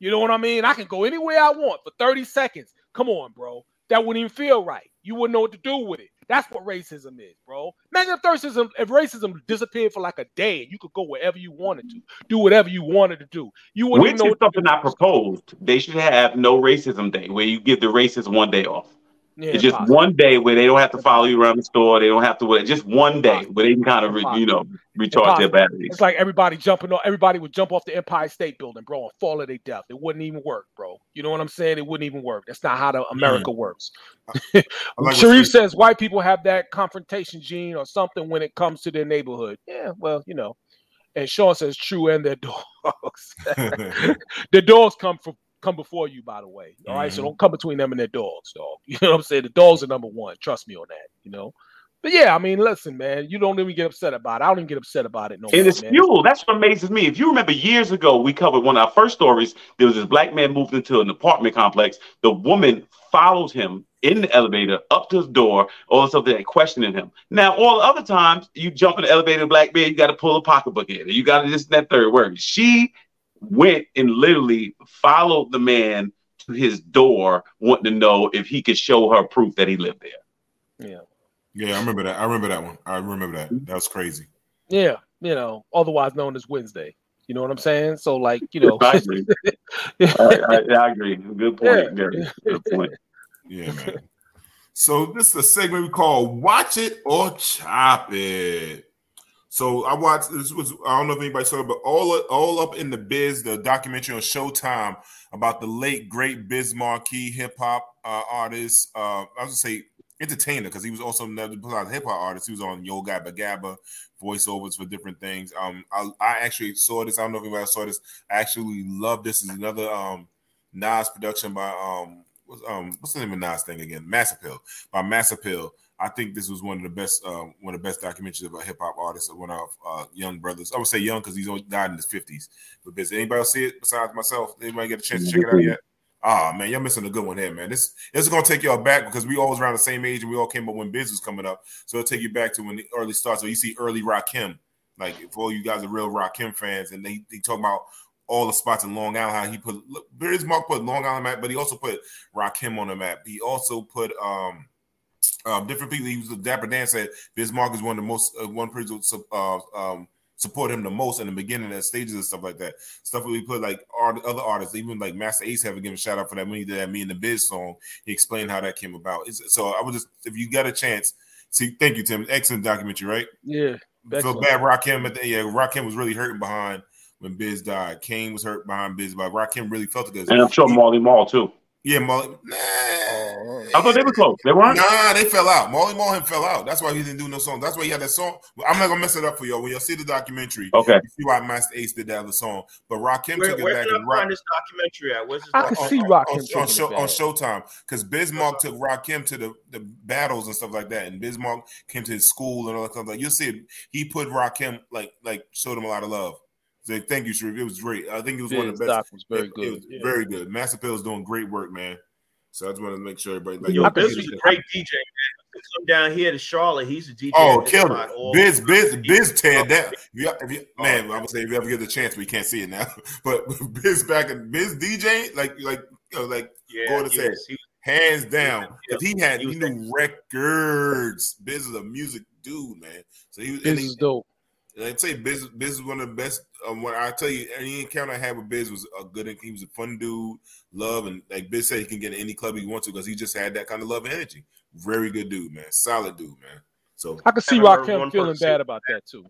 You know what I mean? I can go anywhere I want for 30 seconds. Come on, bro. That wouldn't even feel right. You wouldn't know what to do with it. That's what racism is, bro. Imagine if racism, if racism disappeared for like a day and you could go wherever you wanted to, do whatever you wanted to do. You wouldn't Which know is something I proposed. They should have no racism day where you give the racists one day off. Yeah, it's just possible. one day where they don't have to follow you around the store. They don't have to. wait. Just one day where they can kind of, re- you know, recharge their batteries. It's like everybody jumping off. Everybody would jump off the Empire State Building, bro, and fall to their death. It wouldn't even work, bro. You know what I'm saying? It wouldn't even work. That's not how the mm. America works. like what Sharif Sharif- says white people have that confrontation gene or something when it comes to their neighborhood. Yeah, well, you know. And Sean says true, and their dogs. the dogs come from come before you, by the way. All right, so Mhm. don't come between them and their dogs, dog. You know what I'm saying? The dogs are number one. Trust me on that. You know. But yeah, I mean, listen, man, you don't even get upset about it. I don't even get upset about it no And more, it's man. fuel. That's what amazes me. If you remember years ago, we covered one of our first stories. There was this black man moved into an apartment complex. The woman followed him in the elevator up to his door, all stuff that questioning him. Now, all the other times you jump in the elevator, black man, you got to pull a pocketbook in. You got to this and that third word. She went and literally followed the man to his door, wanting to know if he could show her proof that he lived there. Yeah. Yeah, I remember that. I remember that one. I remember that. Mm-hmm. That was crazy. Yeah, you know, otherwise known as Wednesday. You know what I'm saying? So, like, you know, I agree. I, I, I agree. Good point, Yeah. Gary. Good point. Yeah, man. So this is a segment we call "Watch It or Chop It." So I watched. This was I don't know if anybody saw it, but all all up in the biz, the documentary on Showtime about the late great Biz Markie hip hop uh, artist. Uh, I was gonna say entertainer because he was also another hip hop artist. He was on Yo Gabba Gabba voiceovers for different things. Um, I, I actually saw this. I don't know if anybody saw this. I actually love this. Is another um Nas production by um what's um what's the name of Nas thing again? Mass Appeal by Mass Appeal. I think this was one of the best um one of the best documentaries about hip hop artists of one of uh, young brothers. I would say young because he's only died in his fifties. But anybody else see it besides myself? Anybody get a chance to check it out yet? Ah man, y'all missing a good one here, man. This this is gonna take y'all back because we always around the same age and we all came up when Biz was coming up. So it'll take you back to when the early starts. So you see early Rakim, like for all you guys are real Rakim fans, and they they talk about all the spots in Long Island. How he put Biz Mark put Long Island map, but he also put Rakim on the map. He also put um um, different people. He was Dapper Dan said Bismarck is one of the most uh, one person who uh, um, support him the most in the beginning of stages and stuff like that. Stuff we put like art, other artists, even like Masta Ace, have given a shout out for that when he did that Me and the Biz song. He explained how that came about. It's, so I would just, if you got a chance, see, thank you, Tim. Excellent documentary, right? Yeah. Feel excellent. bad, Rakim. At the, yeah, Rakim was really hurting behind when Biz died. Kane was hurt behind Biz, but Rakim really felt it. And I'm sure Marley Marl too. Yeah, Molly. Nah, I thought they were close. They weren't. Nah, they fell out. Molly Mohan fell out. That's why he didn't do no song. That's why he had that song. I'm not gonna mess it up for y'all. When y'all see the documentary, Okay. you see why Masta Ace did that other song. But Rakim Where, took it where back can I and Rock find this documentary at? Where's this I can documentary? see on, Rakim on, taking on, show, on. Showtime because Bismarck took Rakim to the, the battles and stuff like that, and Bismarck came to his school and all that stuff. Like you'll see, it. he put Rakim like like showed him a lot of love. So thank you, Sharif. It was great. I think it was one of the best. doc was very it- it good. was Yeah. very good. Mass Appeal is doing great work, man. So I just want to make sure everybody like Yo, y'all Biz can was a great DJ, man. Come down here to Charlotte. He's a DJ. Oh, at this killed spot it. Biz, Biz, Biz teared oh, that. If you, if you, oh, man, I'm gonna say if you ever get the chance, we can't see it now. But Biz back in Biz DJ, like like you know, like Yeah, Gordon he said, was- hands down, because he had he he, knew records. Biz is a music dude, man. So he was. This and he- is dope. I'd say Biz, Biz is one of the best. Um, what I tell you, any encounter I had with Biz was a good. He was a fun dude, love, and like Biz said, he can get in any club he wants to because he just had that kind of love and energy. Very good dude, man. Solid dude, man. So I can see Haven't heard Rakim one feeling bad about that too.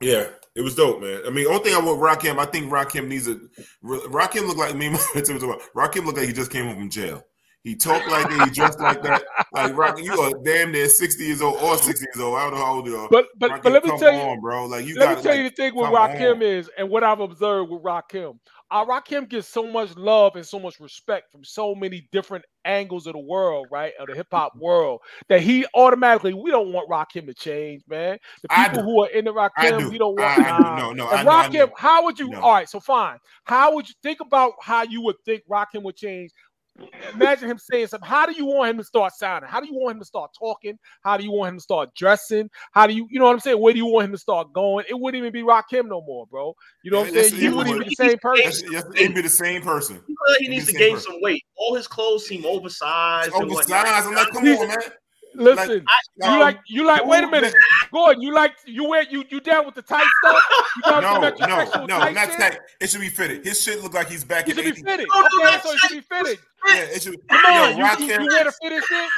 Yeah, it was dope, man. I mean, only thing I want Rakim, I think Rakim needs a Rakim look like me. Rakim look like he just came home from jail. He talked like that, he dressed like that. Like Rakim, you are damn near sixty years old or sixty years old. I don't know how old you are. But but Rakim, but let me tell you, on, bro. Like you let got me tell you the thing with Rakim is, and what I've observed with Rakim, uh, Rakim gets so much love and so much respect from so many different angles of the world, right, of the hip hop world, that he automatically we don't want Rakim to change, man. The people who are in the Rakim, do. we don't want. I- I do. No, no, I know- I how would you? No. All right, so fine. How would you think about how you would think Rakim would change? Imagine him saying something. How do you want him to start sounding? How do you want him to start talking? How do you want him to start dressing? How do you, you know what I'm saying? Where do you want him to start going? It wouldn't even be Rakim no more, bro. You know what I'm Yes, saying? it You wouldn't even be the same person. Yes, yes, it'd be the same person. I he needs to gain person. some weight. All his clothes seem oversized. and. Oversized. I'm like, come He's- on, man. Listen, Like, you um, like you like. Wait a who- minute, Gordon. You like you wear you you down with the tight stuff? You down No, no, no, not shit? tight. It should be fitted. His shit look like he's back He in should be fitted. No, no, Okay, so it should be fitted. Yeah, it should. Come yo, on, you, you, you wear the fitted shit.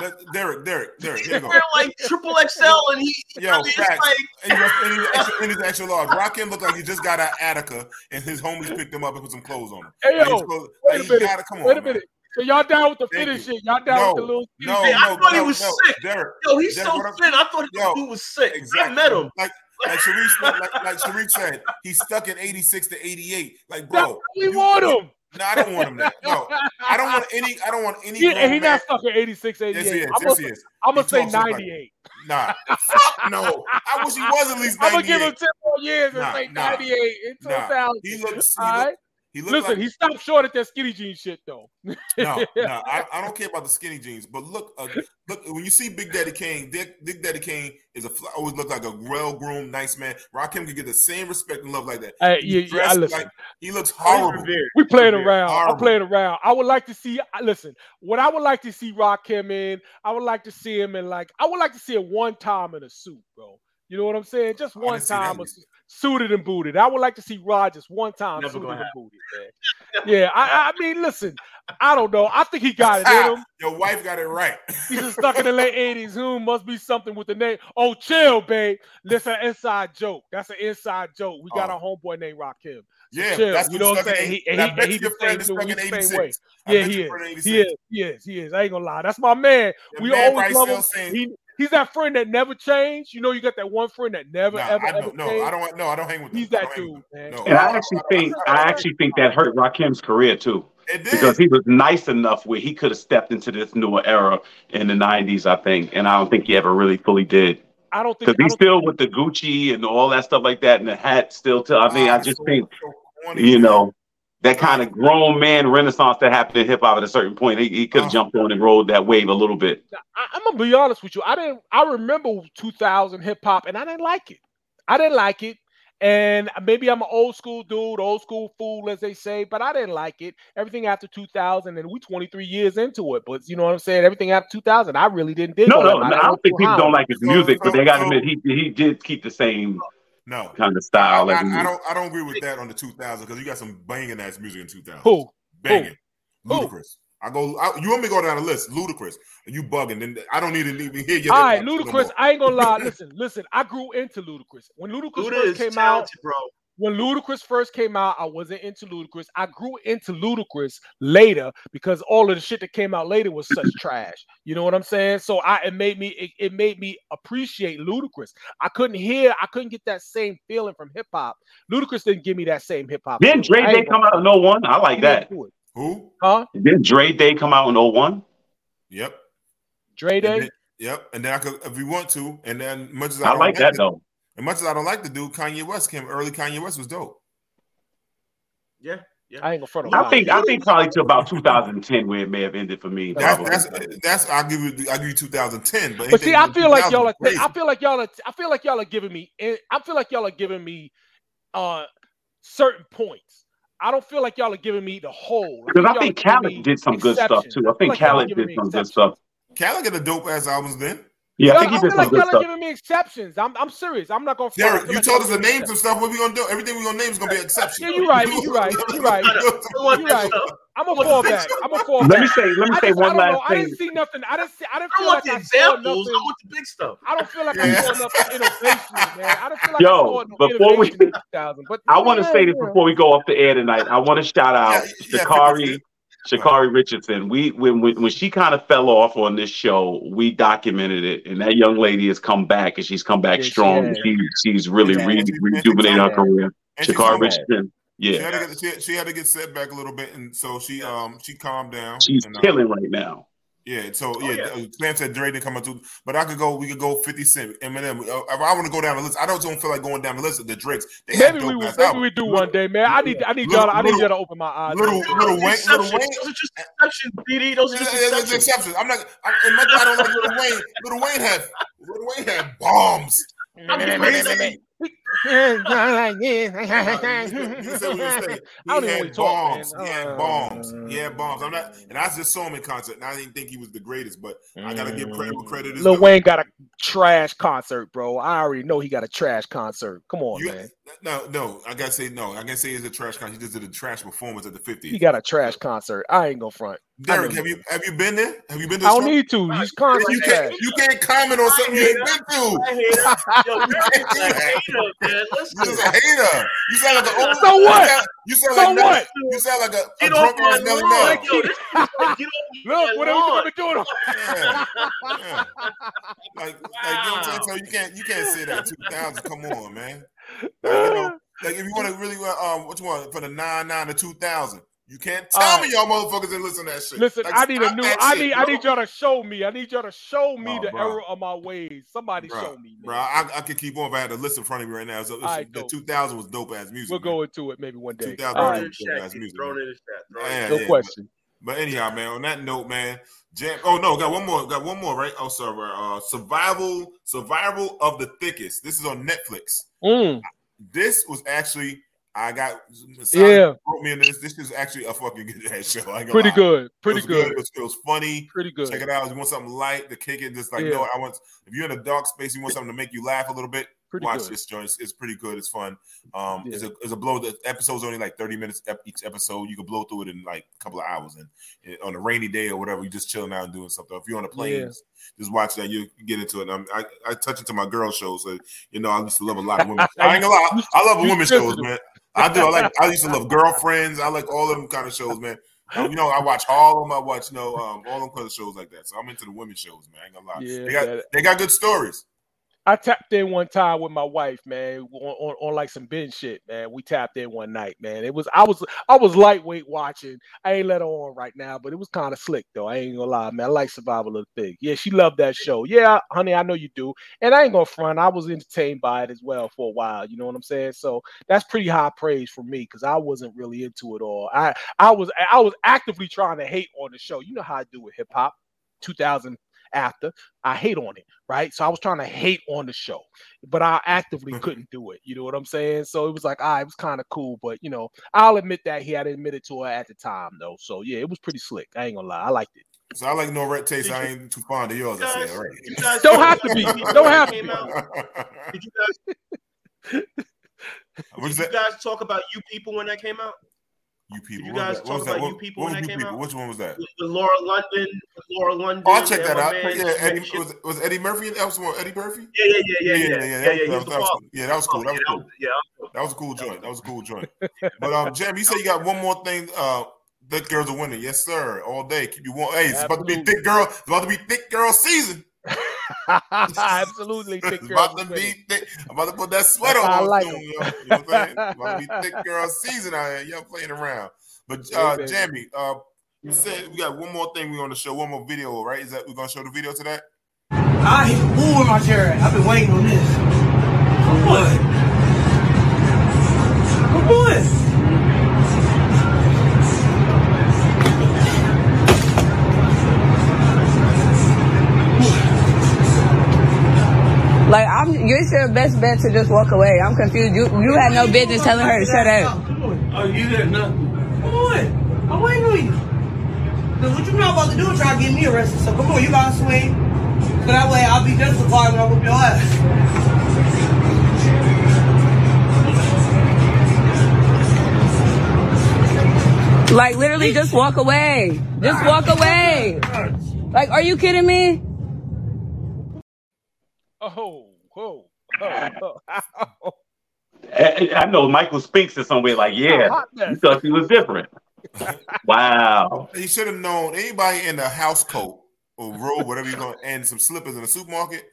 Let- Derek, Derek, Derek, here you go. Like triple XL and he Yo, I mean, facts. like and, he's, and, he's extra, and he's extra large. Rakim looked like he just got out of Attica and his homies picked him up and put some clothes on him. Hey yo, his clothes- wait like, a minute. gotta- come wait on, a minute. So y'all down with the Thank fitted you. shit? Y'all down No, with the little skinny no, shit? I no, thought he was no, sick. Derek, Yo, he's Derek, so thin. I thought Yo, he was sick. Exactly. I met him. Like like Sharif, like, like Sharif said, he's stuck at 86 to 88. Like, bro, we want him. No, I don't want him there. No, I don't want any. I don't want any. He, grown he man- not stuck at 86, 88. Yes, he is. I'm Yes, gonna, he is. I'm gonna say talks like- 98. Nah, fuck no. I wish he was at least 98. I'm gonna give him 10 more years and Nah, say nah, 98 in nah. 2000. He looks. He All look, right? He looked Listen, like, he stopped short at that skinny jean shit though. no, no, I, I don't care about the skinny jeans. But look, uh, look when you see Big Daddy Kane, Dick, Big Daddy Kane is a always look like a well groomed, nice man. Rakim could get the same respect and love like that. Hey, yeah, yeah, I listen. like- he looks horrible. We playing around. I'm playing around. I would like to see. Listen, what I would like to see Rakim in. I would like to see him in like. I would like to see him one time in a suit, bro. You know what I'm saying? Just one didn't see that time, a- suited and booted. I would like to see Rogers one time Never suited and booted, man. Yeah, I, I mean, listen, I don't know. I think he got it in ah, him. Your wife got it right. He's just stuck in the late 80s. Who must be something with the name? Oh, chill, babe. That's an inside joke. That's an inside joke. We got Oh. our homeboy named Rakim. Yeah, chill. that's you know what I'm saying? He, and he, and he you the same, stuck in same way. Yeah, he is. He 86. is. He is. He is. I ain't gonna lie. That's my man. We man always love him. saying- He, he's that friend that never changed. You know, you got that one friend that never, Nah, ever, I ever don't, no, changed. I don't want. No, I don't hang with. Them. He's that don't hang with dude, man. No, And I actually think I actually think that hurt Rakim's career too. It did. Because he was nice enough where he could have stepped into this newer era in the '90s, I think, and I don't think he ever really fully did. I don't think. Because he's don't still with the Gucci and all that stuff like that, and the hat still. To I mean, I just so- think so you know that kind of grown man renaissance that happened in hip hop at a certain point. He, he could have Oh. Uh-huh. jumped on and rode that wave a little bit. I, I'm gonna be honest with you. I didn't. I remember 2000 hip hop, and I didn't like it. I didn't like it, and maybe I'm an old school dude, old school fool, as they say. But I didn't like it. Everything after 2000, and we 23 years into it. But you know what I'm saying? Everything after 2000, I really didn't dig. No, no, no, I don't think people don't like his music, but they got to admit he he did keep the same No, kind of style. I, as he I don't. I don't agree with that on the 2000s because you got some banging ass music in 2000. Who? Banging. Who? Ludacris. I go. I, you want me to go down the list? Ludacris. You bugging? Then I don't need to even hear your. All right, hip-hop no Ludacris. I ain't gonna lie. Listen, listen. I grew into Ludacris when Ludacris Luda first came out. bro. When Ludacris first came out, I wasn't into Ludacris. I grew into Ludacris later because all of the shit that came out later was such trash. You know what I'm saying? So I it made me it, it made me appreciate Ludacris. I couldn't hear, I couldn't get that same feeling from hip hop. Ludacris didn't give me that same hip hop. Didn't Dre Day come gonna- out in 01? I like that. didn't do it. Who? Huh? Didn't Dre Day come out in 01? Yep. Dre And Day? then- yep. And then I could, if we want to, and then much as I, I don't like that though. And much as I don't like the dude, Kanye West came early. Kanye West was dope. Yeah, yeah. I ain't gonna front I think I think probably to about 2010 where it may have ended for me. That's that's that's. I'll give you. I'll give you 2010. But, But see, I feel like y'all are. crazy. I feel like y'all are. I feel like y'all are giving me. I feel like y'all are giving me uh certain points. I don't feel like y'all are giving me the whole. Because I y'all think are Khaled did some good stuff too. I feel think like Khaled did me some good stuff. Khaled got a dope ass albums then. Yeah, I Y'all- think he did feel some like good stuff. giving me exceptions. I'm I'm serious. I'm not gonna. Derek, you told us are to giving me stuff. What we gonna do? Everything we gonna name is gonna be an exception. Yeah, you're right. You're right. You're right. You're right. I'm gonna fall back. I'm gonna fall Let me say- let me say one I don't know. last I didn't see nothing. I didn't see. I didn't I feel want like the I saw nothing. I want the big stuff. I don't feel like I saw nothing innovation, man. I don't feel like I Yo, saw no before we, in 2000. But I want to say this before we go off the air tonight. I want to shout out yeah, Sha'Carri, Sha'Carri Richardson. We when when, when she kind of fell off on this show, we documented it, and that young lady has come back, and she's come back Yeah, strong. has. She she's really Yeah, re- and she- and she rejuvenating her career. Sha'Carri come back. Richardson, She yeah, had to get she, she had to get set back a little bit, and so she um she calmed down. she's and, uh, killing right now. Yeah, so Oh, yeah, uh, Sam said Dre didn't come out too, but I could go. We could go Fifty Cent, Eminem. Uh, if I want to go down the list. I don't don't feel like going down the list of the Drakes. They have Maybe we dope will, ass maybe albums. we do one day, man. I need I need Little- y'all I need little- y'all to open my eyes. Little man. Little Wayne, Little Wayne. Those are just exceptions, BD. Those are just Yeah, yeah, yeah, exceptions. exceptions. I'm not. I, and much I don't like Little Wayne. Little Wayne had Little Wayne had bombs. I mean, Crazy. I You said what you. He don't even had talk, bombs. man. Oh, he had bombs. He had bombs. I'm not, and I just saw him in concert, and I didn't think he was the greatest, but I gotta give credit where credit is Lil. Wayne got a trash concert, bro. I already know he got a trash concert. Come on, You- man. No, no, I gotta say no. I gotta say it's a trash concert. He just did a trash performance at the 50th. He got a trash concert. I ain't gonna front. I Derek, have you have you been there? Have you been to? I don't show? need to. His concert You can't. You can't comment on something you ain't been to. I hate it. Yo, you're a hater. You're Listen. just a hater. You sound like an old. So what? You sound So like Nelly- what? You sound like a, a Get off drunk my ass Nelly lawn. Mel. Like, yo, this is like, get off my Look, what are lawn. we doing? Yeah. Yeah. Like, like you know what I'm saying? So you can't you can't say that 2000. Come on, man. Like, you know, like if you want to really uh, um, what you want for the nine nine to 2000, you can't tell All me y'all motherfuckers didn't listen to that shit. Listen, Like, I need a new. that I shit, need. I need y'all to show me. I need y'all to show me Oh, the bro. error of my ways. Somebody Bro, show me. Man. bro, I, I could keep on if I had the list in front of me right now. So, All right, the dope. 2000 was dope ass music. We'll man. go into it maybe one day. 2000 All Throw it right. in the. Ass music, throwing it in the chat. Throw Yeah, No yeah, question. But, but anyhow, man, on that note, man, Jam. Oh no, got one more. Got one more, right? Oh, sorry. Uh, survival, survival of the thickest. This is on Netflix. Mm. This was actually I got. Yeah. brought me into this. This is actually a fucking good ass show. Pretty lie. good. Pretty it was good. It was, it was funny. Pretty good. Check it out. If you want something light to kick it, just like Yeah. no, I want. If you're in a dark space, you want something to make you laugh a little bit. Pretty watch good. this joint. It's, it's pretty good. It's fun. Um, it's a it's a blow. The episode's only like 30 minutes each episode. You can blow through it in like a couple of hours. And, and on a rainy day or whatever, you're just chilling out and doing something. If you're on a plane, Yeah. just, just watch that. You get into it. I'm, I I touch into my girl shows. So you know, I used to love a lot of women. I ain't gonna lie. I love women's shows, man. I do. I like. I used to love girlfriends. I like all of them kind of shows, man. You know, I watch all of them. I watch, you know, um, all them kind of shows like that. So I'm into the women's shows, man. I ain't gonna lie. Yeah, they got that- they got good stories. I tapped in one time with my wife, man, on, on, on like some binge shit, man. We tapped in one night, man. It was I was I was lightweight watching. I ain't let her on right now, but it was kind of slick though. I ain't gonna lie, man. I like survival of the thing. Yeah, she loved that show. Yeah, honey, I know you do. And I ain't gonna front. I was entertained by it as well for a while. You know what I'm saying? So that's pretty high praise for me because I wasn't really into it all. I I was I was actively trying to hate on the show. You know how I do with hip hop. 2000 after I hate on it, right? So I was trying to hate on the show, but I actively couldn't do it. You know what I'm saying? So it was like, ah, it was kind of cool, but you know, I'll admit that he had admitted to her at the time though. So yeah, it was pretty slick. I ain't gonna lie, I liked it. So I like no red taste. I ain't too fond of yours. I said, all right. You guys- Don't have to be. Don't have to be. out. Did you guys? What's Did you guys talk about you people when that came out? You people. you What was guys talk about you people what when was that you came people? out? Which one was that? With, with Lauren London, with Lauren London. Oh, I'll check that out. man Yeah, Eddie was, was Eddie Murphy. That was one. Eddie Murphy. Yeah, yeah, yeah, yeah, yeah, yeah, yeah. yeah. that was- was that was cool. Yeah, that was cool. That was cool. yeah. That was a cool joint. That was a cool joint. But um, Jam, you say you got one more thing. Uh, thick girls are winning. Yes, sir. All day. Keep you warm. Hey, it's about to be thick girl. It's about to be thick girl season. Absolutely, thick It's girls about to are be thick. I'm about to put that sweater on. I on like soon. 'em. Yo. You know what I'm saying? It's about to be thick girl season out here. Y'all playing around. But uh, baby. Jamie, uh, you said we got one more thing we want to show. One more video, right? Is that we're gonna show the video to that? I hit the pool in my chair. I've been waiting on this. For what? For what? Like I'm, you're your best bet to just walk away. I'm confused. You you had no business telling her to shut up. Oh, you got nothing. Come on. I'm waiting on you. Cause what you not about to do is try to get me arrested. So come on, you gotta swing. So that way I'll be justified when I whoop your ass. Like literally just walk away. Just walk away. Like, are you kidding me? Oh, whoa, oh. I, I know Michael speaks in some way like, yeah, hot you thought he was different. wow. He should have known anybody in a house coat or robe, whatever you're going, to, and some slippers in the supermarket.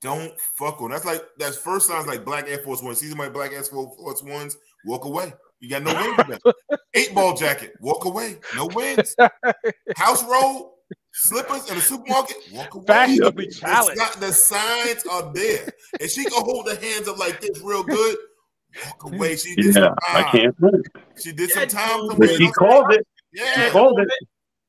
Don't fuck with. 'em. That's like that's first signs like black Air Force One. See somebody black Air Force Ones, walk away. You got no wins. Eight ball jacket, walk away. No wins. House robe, slippers in the supermarket, walk away. Fashionably The challenged. si- The signs are there, and she can hold her hands up like this real good. Walk away. She did Yeah, some I time. can't. think. She did some time. But she called it. Yeah. She called it.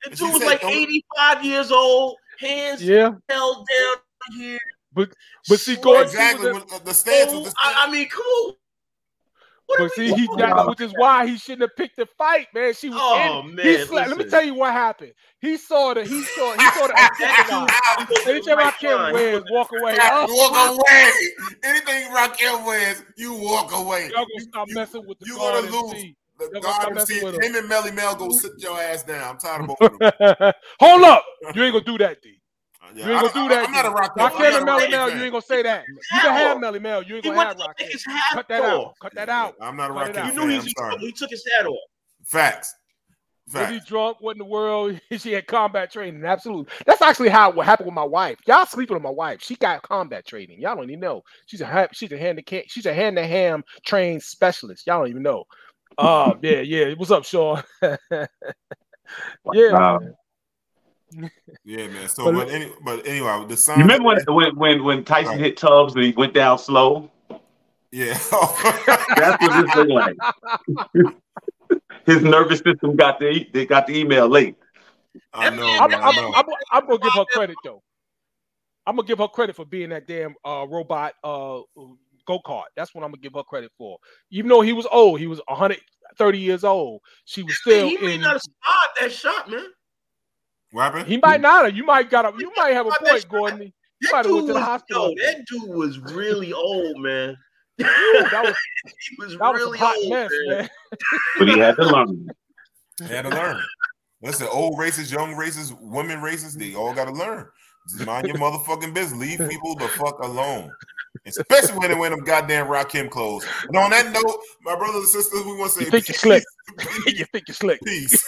The she dude was said, like don't- 85 years old, hands Yeah. held down here. But but see, Gordon, she exactly. was a- when- uh, the stance was the I, I mean, come on. But see, he that, which is why he shouldn't have picked the fight, man. She was Oh, in. man, he slept. Let me tell you what happened. He saw the. He saw. He saw the. activity. Anytime I can wears, walk away. Oh, walk away. Anything Raquel wears, you walk away. Y'all gonna stop messing with the You guard gonna lose. see. The Y'all guard messing see with him him. and Melle Mel go sit your ass down. I'm tired of both of them. Hold up. You ain't gonna do that, D. Yeah, you ain't I- gonna do I- that. I'm not a D. Raquel- I'm Raquel not and Melle Mel, you ain't gonna say that. You can have Melle Mel. You ain't gonna went have to Raquel. Cut that out. Cut that out. I'm not a Cut Raquel. You fan. knew I'm he, he took his hat off. Facts. Was Facts. he drunk? What in the world? she had combat training. Absolutely. That's actually how what happened with my wife. Y'all sleeping with my wife. She got combat training. Y'all don't even know. She's a ha- she's a hand to she's a hand to ham trained specialist. Y'all don't even know. Uh yeah, yeah. What's up, Sean? yeah. Wow. Man. Yeah, man. So, But- but, any, but anyway, the signs. You remember when, when when when Tyson hit Tubbs and he went down slow? Yeah. That's what this looked like. His nervous system got the they got the email late. I know, I'm, man. I I'm, know. I'm, I'm gonna give her credit though. I'm gonna give her credit for being that damn uh, robot uh, go kart. That's what I'm gonna give her credit for. Even though he was old, he was 130 years old. She was still he may in. not have stopped that shot, man. What happened? He might not have. You might got a. You might have a point, Gordon. You That might have dude went to the was, hospital. yo, that dude was really old, man. Ooh, that was he was that was really a hot old, mess, man. man. But he had to learn. He had to learn. Listen, old races, young races, women races, they all got to learn. Just mind your motherfucking business. Leave people the fuck alone. Especially when they wear them goddamn Rakim clothes. And on that note, my brothers and sisters, we want to say You think you're slick. you think you're slick. Peace.